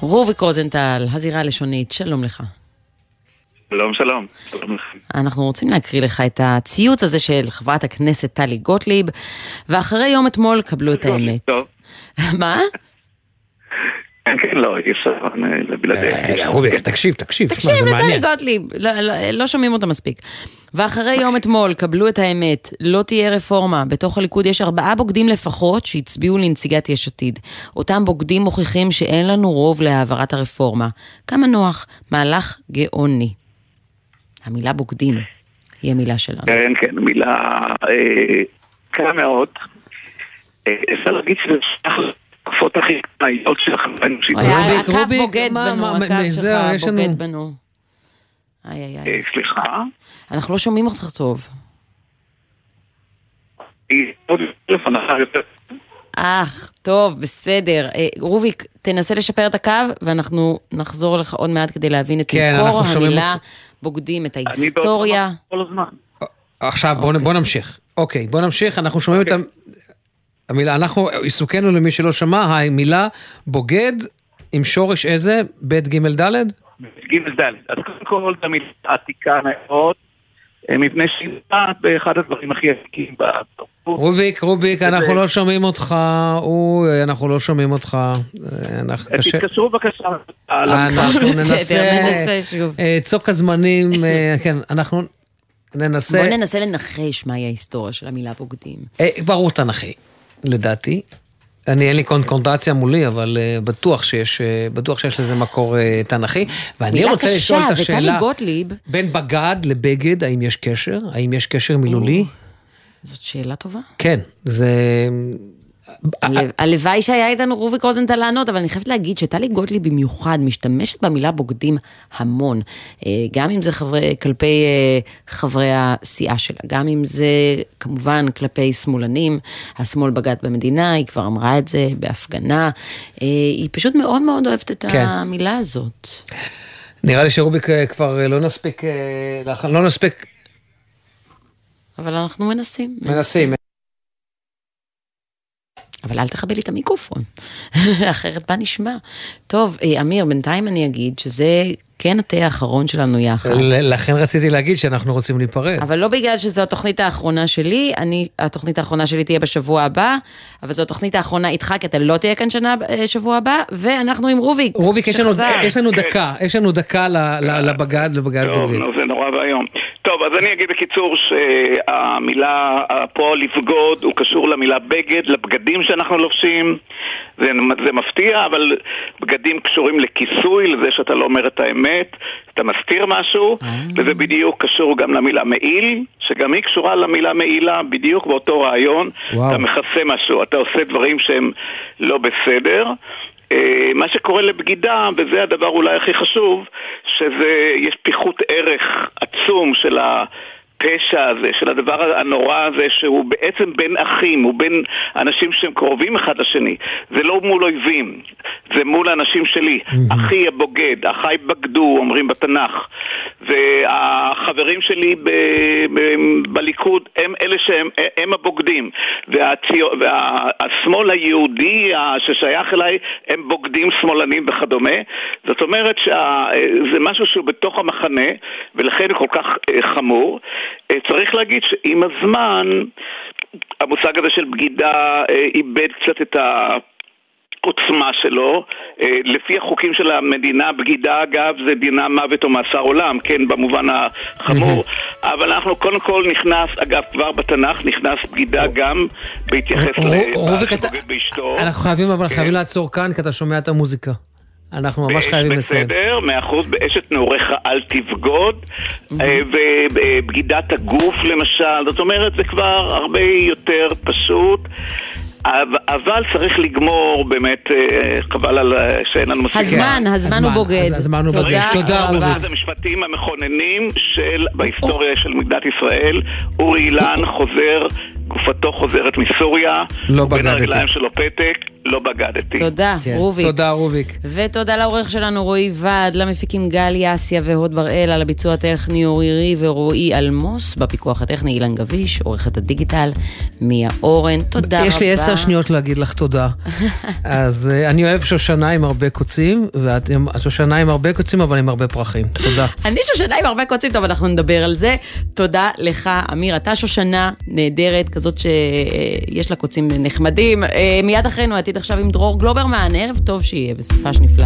רוביק רוזנטל, הזירה הלשונית, שלום לך. שלום, שלום. שלום. אנחנו רוצים להקריא לך את הציוץ הזה של חברת הכנסת טלי גוטליב, ואחרי יום אתמול קבלו את האמת. טוב. מה? [laughs] כן, כן, לא, אי אפשר אה, בלעדיה. רוביק, תקשיב, תקשיב, תקשיב זה לטלי מעניין. גוטליב, לא, לא, לא שומעים אותה מספיק. ואחרי יום אתמול, קבלו את האמת, לא תהיה רפורמה. בתוך הליכוד יש ארבעה בוגדים לפחות שהצביעו לנציגת יש עתיד. אותם בוגדים מוכיחים שאין לנו רוב להעברת הרפורמה. כמה נוח, מהלך גאוני. המילה בוגדים היא המילה שלנו. כן, כן, מילה אה, קלה מאוד. אה, אפשר להגיד שזה שייך לתקופות הכי קטנות של החברה האנושית. היה הקו בוגד בנו, הקו שלך בוגד בנו. איי איי איי. אה, סליחה? אנחנו לא שומעים אותך טוב. אך, טוב, בסדר. אה, רוביק, תנסה לשפר את הקו, ואנחנו נחזור לך עוד מעט כדי להבין את כן, מקור המילה. בוגדים, את אני ההיסטוריה. כל הזמן. עכשיו בוא בוא נמשיך. אוקיי, בוא נמשיך, אנחנו שומעים את ה- המילה, אנחנו, עיסוקנו למי שלא שמע, המילה בוגד עם שורש איזה? ב' ג' ד'? ג' ד'. אז קודם כל זו מילה עתיקה מאוד, אה, מפני שהיא באחד הדברים הכי עתיקים בתרבות. רוביק, רוביק, אנחנו לא שומעים אותך, אנחנו לא שומעים אותך. אה, אנחנו אה. תתקשרו בבקשה. אנחנו. ננסה, צוק הזמנים, כן, אנחנו ננסה, בוא ננסה לנחש מהי ההיסטוריה של המילה בוגדים. אה, ברור תנכי, לדעתי. אני אין לי קונקורדציה מולי, אבל uh, בטוח, שיש, uh, בטוח שיש לזה מקור uh, תנ"כי. ואני רוצה קשה, לשאול את השאלה, גוטליב... בין בגד לבגד, האם יש קשר? האם יש קשר מילולי? זאת שאלה טובה. כן, זה... הלוואי שהיה איתנו רוביק רוזנטל לענות, אבל אני חייבת להגיד שטלי גוטליב במיוחד משתמשת במילה בוגדים המון. אה, גם אם זה חברי, כלפי אה, חברי הסיעה שלה, גם אם זה כמובן כלפי שמאלנים, השמאל בגד במדינה, היא כבר אמרה את זה בהפגנה. אה, היא פשוט מאוד מאוד אוהבת את כן. המילה הזאת. נראה לי שרוביק כבר לא נספיק, לא נספיק, אבל אנחנו מנסים. מנסים. אבל אל תכבה לי את המיקרופון, [laughs] אחרת מה נשמע? טוב, אה, אמיר, בינתיים אני אגיד שזה כן התה האחרון שלנו יחד. לכן רציתי להגיד שאנחנו רוצים להיפרד. אבל לא בגלל שזו התוכנית האחרונה שלי, אני, התוכנית האחרונה שלי תהיה בשבוע הבא, אבל זו התוכנית האחרונה איתך, כי אתה לא תהיה כאן שנה, אה, שבוע הבא, ואנחנו עם רוביק. רוביק, יש לנו-. יש לנו דקה, יש לנו דקה לבגד, לבגד טוב, בוגד. זה נורא ואיום. טוב, אז אני אגיד בקיצור שהמילה פה לבגוד הוא קשור למילה בגד, לבגדים שאנחנו לובשים. זה, זה מפתיע, אבל בגדים קשורים לכיסוי, לזה שאתה לא אומר את האמת, אתה מסתיר משהו, וזה בדיוק קשור גם למילה מעיל, שגם היא קשורה למילה מעילה, בדיוק באותו רעיון. וואו. אתה מכסה משהו, אתה עושה דברים שהם לא בסדר. אה, מה שקורה לבגידה, וזה הדבר אולי הכי חשוב, שזה, יש פיחות ערך עצום של הפשע הזה, של הדבר הנורא הזה, שהוא בעצם בין אחים, הוא בין אנשים שהם קרובים אחד לשני. זה לא מול אויבים, זה מול האנשים שלי. אחי הבוגד, אחיי בגדו, אומרים בתנ"ך. והחברים שלי ב, ב, בליכוד הם אלה שהם הם הבוגדים. והציו, והשמאל היהודי ששייך אליי הם בוגדים שמאלנים וכדומה. זאת אומרת שזה משהו שהוא בתוך המחנה, ולכן הוא כל כך אה, חמור. אה, צריך להגיד שעם הזמן, המושג הזה של בגידה אה, איבד קצת את ה... עוצמה שלו. אה, לפי החוקים של המדינה, בגידה אגב זה דינה מוות או מאסר עולם, כן, במובן החמור. אבל אנחנו קודם כל נכנס, אגב, כבר בתנ"ך נכנס בגידה גם בהתייחס לבעל שבוגד באשתו. אנחנו חייבים, אבל כן. חייבים לעצור כאן, כי אתה שומע את המוזיקה. אנחנו ממש חייבים לסיים. בסדר, מאה אחוז, באשת נעוריך אל תבגוד, אה, ובגידת הגוף למשל, זאת אומרת זה כבר הרבה יותר פשוט. אבל- צריך לגמור, באמת, אה, חבל על אה, שאין לנו מספיק. הזמן, הזמן הוא בוגד. תודה רבה. אחד המשפטים המכוננים של, בהיסטוריה של מדינת ישראל, אורי אילן חוזר, גופתו חוזרת מסוריה, לא בין בגדתי. הרגליים שלו פתק, לא בגדתי. תודה, רוביק. תודה, רוביק. ותודה לעורך שלנו רועי ועד, למפיקים גלי אסיה והוד בראל, על הביצוע הטכני אורי ריב ורועי אלמוס, בפיקוח הטכני אילן גביש, עורכת הדיגיטל מיה אורן, תודה רבה. יש לי עשר שניות להגיד לך תודה. [laughs] אז אה, אני אוהב שושנה עם הרבה קוצים, ואת שושנה עם הרבה קוצים, אבל עם הרבה פרחים. תודה. [laughs] אני שושנה עם הרבה קוצים, טוב, אנחנו נדבר על זה. תודה לך, אמיר. אתה שושנה נהדרת, כזאת שיש לה קוצים נחמדים. אה, מיד אחרינו, עתיד עכשיו עם דרור גלוברמן, ערב טוב שיהיה וסופש נפלא.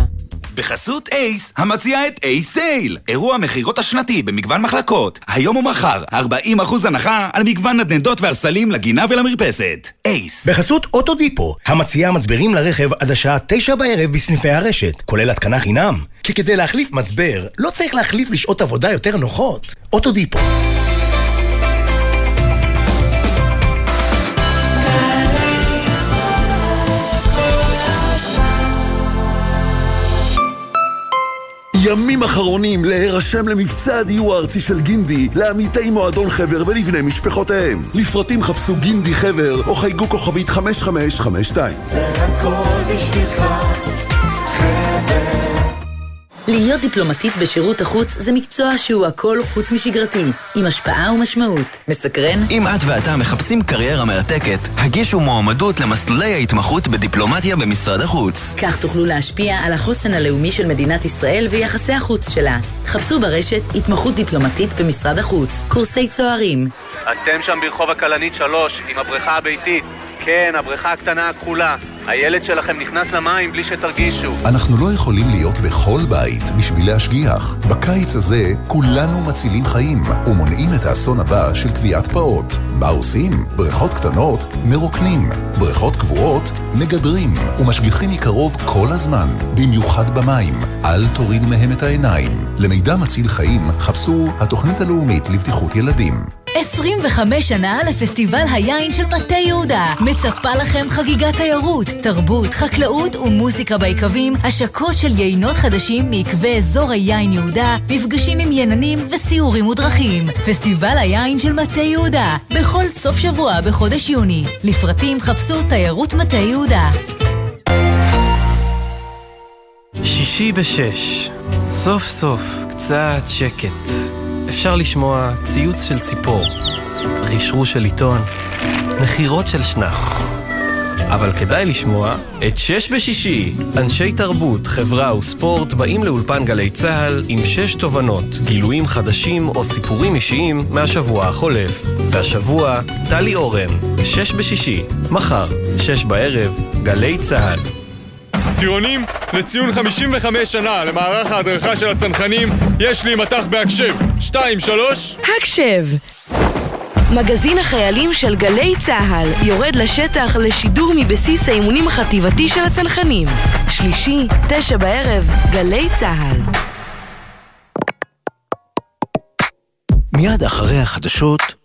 בחסות אייס, המציעה את אייס סייל, אירוע מכירות השנתי במגוון מחלקות. היום ומחר, 40% הנחה על מגוון נדנדות וערסלים לגינה ולמרפסת. אייס. בחסות אוטודיפו, המציעה מצברים לרכב עד השעה תשע בערב בסניפי הרשת, כולל התקנה חינם. כי כדי להחליף מצבר, לא צריך להחליף לשעות עבודה יותר נוחות. אוטודיפו. ימים אחרונים להירשם למבצע הדיור הארצי של גינדי לעמיתי מועדון חבר ולבני משפחותיהם. לפרטים חפשו גינדי חבר או חייגו כוכבית 5552. זה הכל בשבילך, להיות דיפלומטית בשירות החוץ זה מקצוע שהוא הכל חוץ משגרתי, עם השפעה ומשמעות. מסקרן? אם את ואתה מחפשים קריירה מרתקת, הגישו מועמדות למסלולי ההתמחות בדיפלומטיה במשרד החוץ. כך תוכלו להשפיע על החוסן הלאומי של מדינת ישראל ויחסי החוץ שלה. חפשו ברשת התמחות דיפלומטית במשרד החוץ, קורסי צוערים. אתם שם ברחוב הכלנית 3, עם הבריכה הביתית. כן, הבריכה הקטנה הכחולה. הילד שלכם נכנס למים בלי שתרגישו. אנחנו לא יכולים להיות בכל בית בשביל להשגיח. בקיץ הזה כולנו מצילים חיים ומונעים את האסון הבא של טביעת פעוט. מה עושים? בריכות קטנות מרוקנים, בריכות קבועות מגדרים ומשגיחים מקרוב כל הזמן, במיוחד במים. אל תוריד מהם את העיניים. למידע מציל חיים חפשו התוכנית הלאומית לבטיחות ילדים. 25 שנה לפסטיבל היין של מטה יהודה. מצפה לכם חגיגת תיירות, תרבות, חקלאות ומוזיקה ביקבים, השקות של יינות חדשים מעקבי אזור היין יהודה, מפגשים עם יננים וסיורים ודרכים. פסטיבל היין של מטה יהודה, בכל סוף שבוע בחודש יוני. לפרטים חפשו תיירות מטה יהודה. שישי בשש, סוף סוף קצת שקט. אפשר לשמוע ציוץ של ציפור, רשרוש של עיתון, נחירות של שנץ. אבל כדאי לשמוע את שש בשישי. אנשי תרבות, חברה וספורט באים לאולפן גלי צה"ל עם שש תובנות, גילויים חדשים או סיפורים אישיים מהשבוע החולף. והשבוע, טלי אורן, שש בשישי, מחר, שש בערב, גלי צה"ל. טירונים, לציון 55 שנה למערך ההדרכה של הצנחנים, יש לי מטח בהקשב. שתיים, שלוש... הקשב! מגזין החיילים של גלי צה"ל יורד לשטח לשידור מבסיס האימונים החטיבתי של הצנחנים. שלישי, תשע בערב, גלי צה"ל. מיד אחרי החדשות,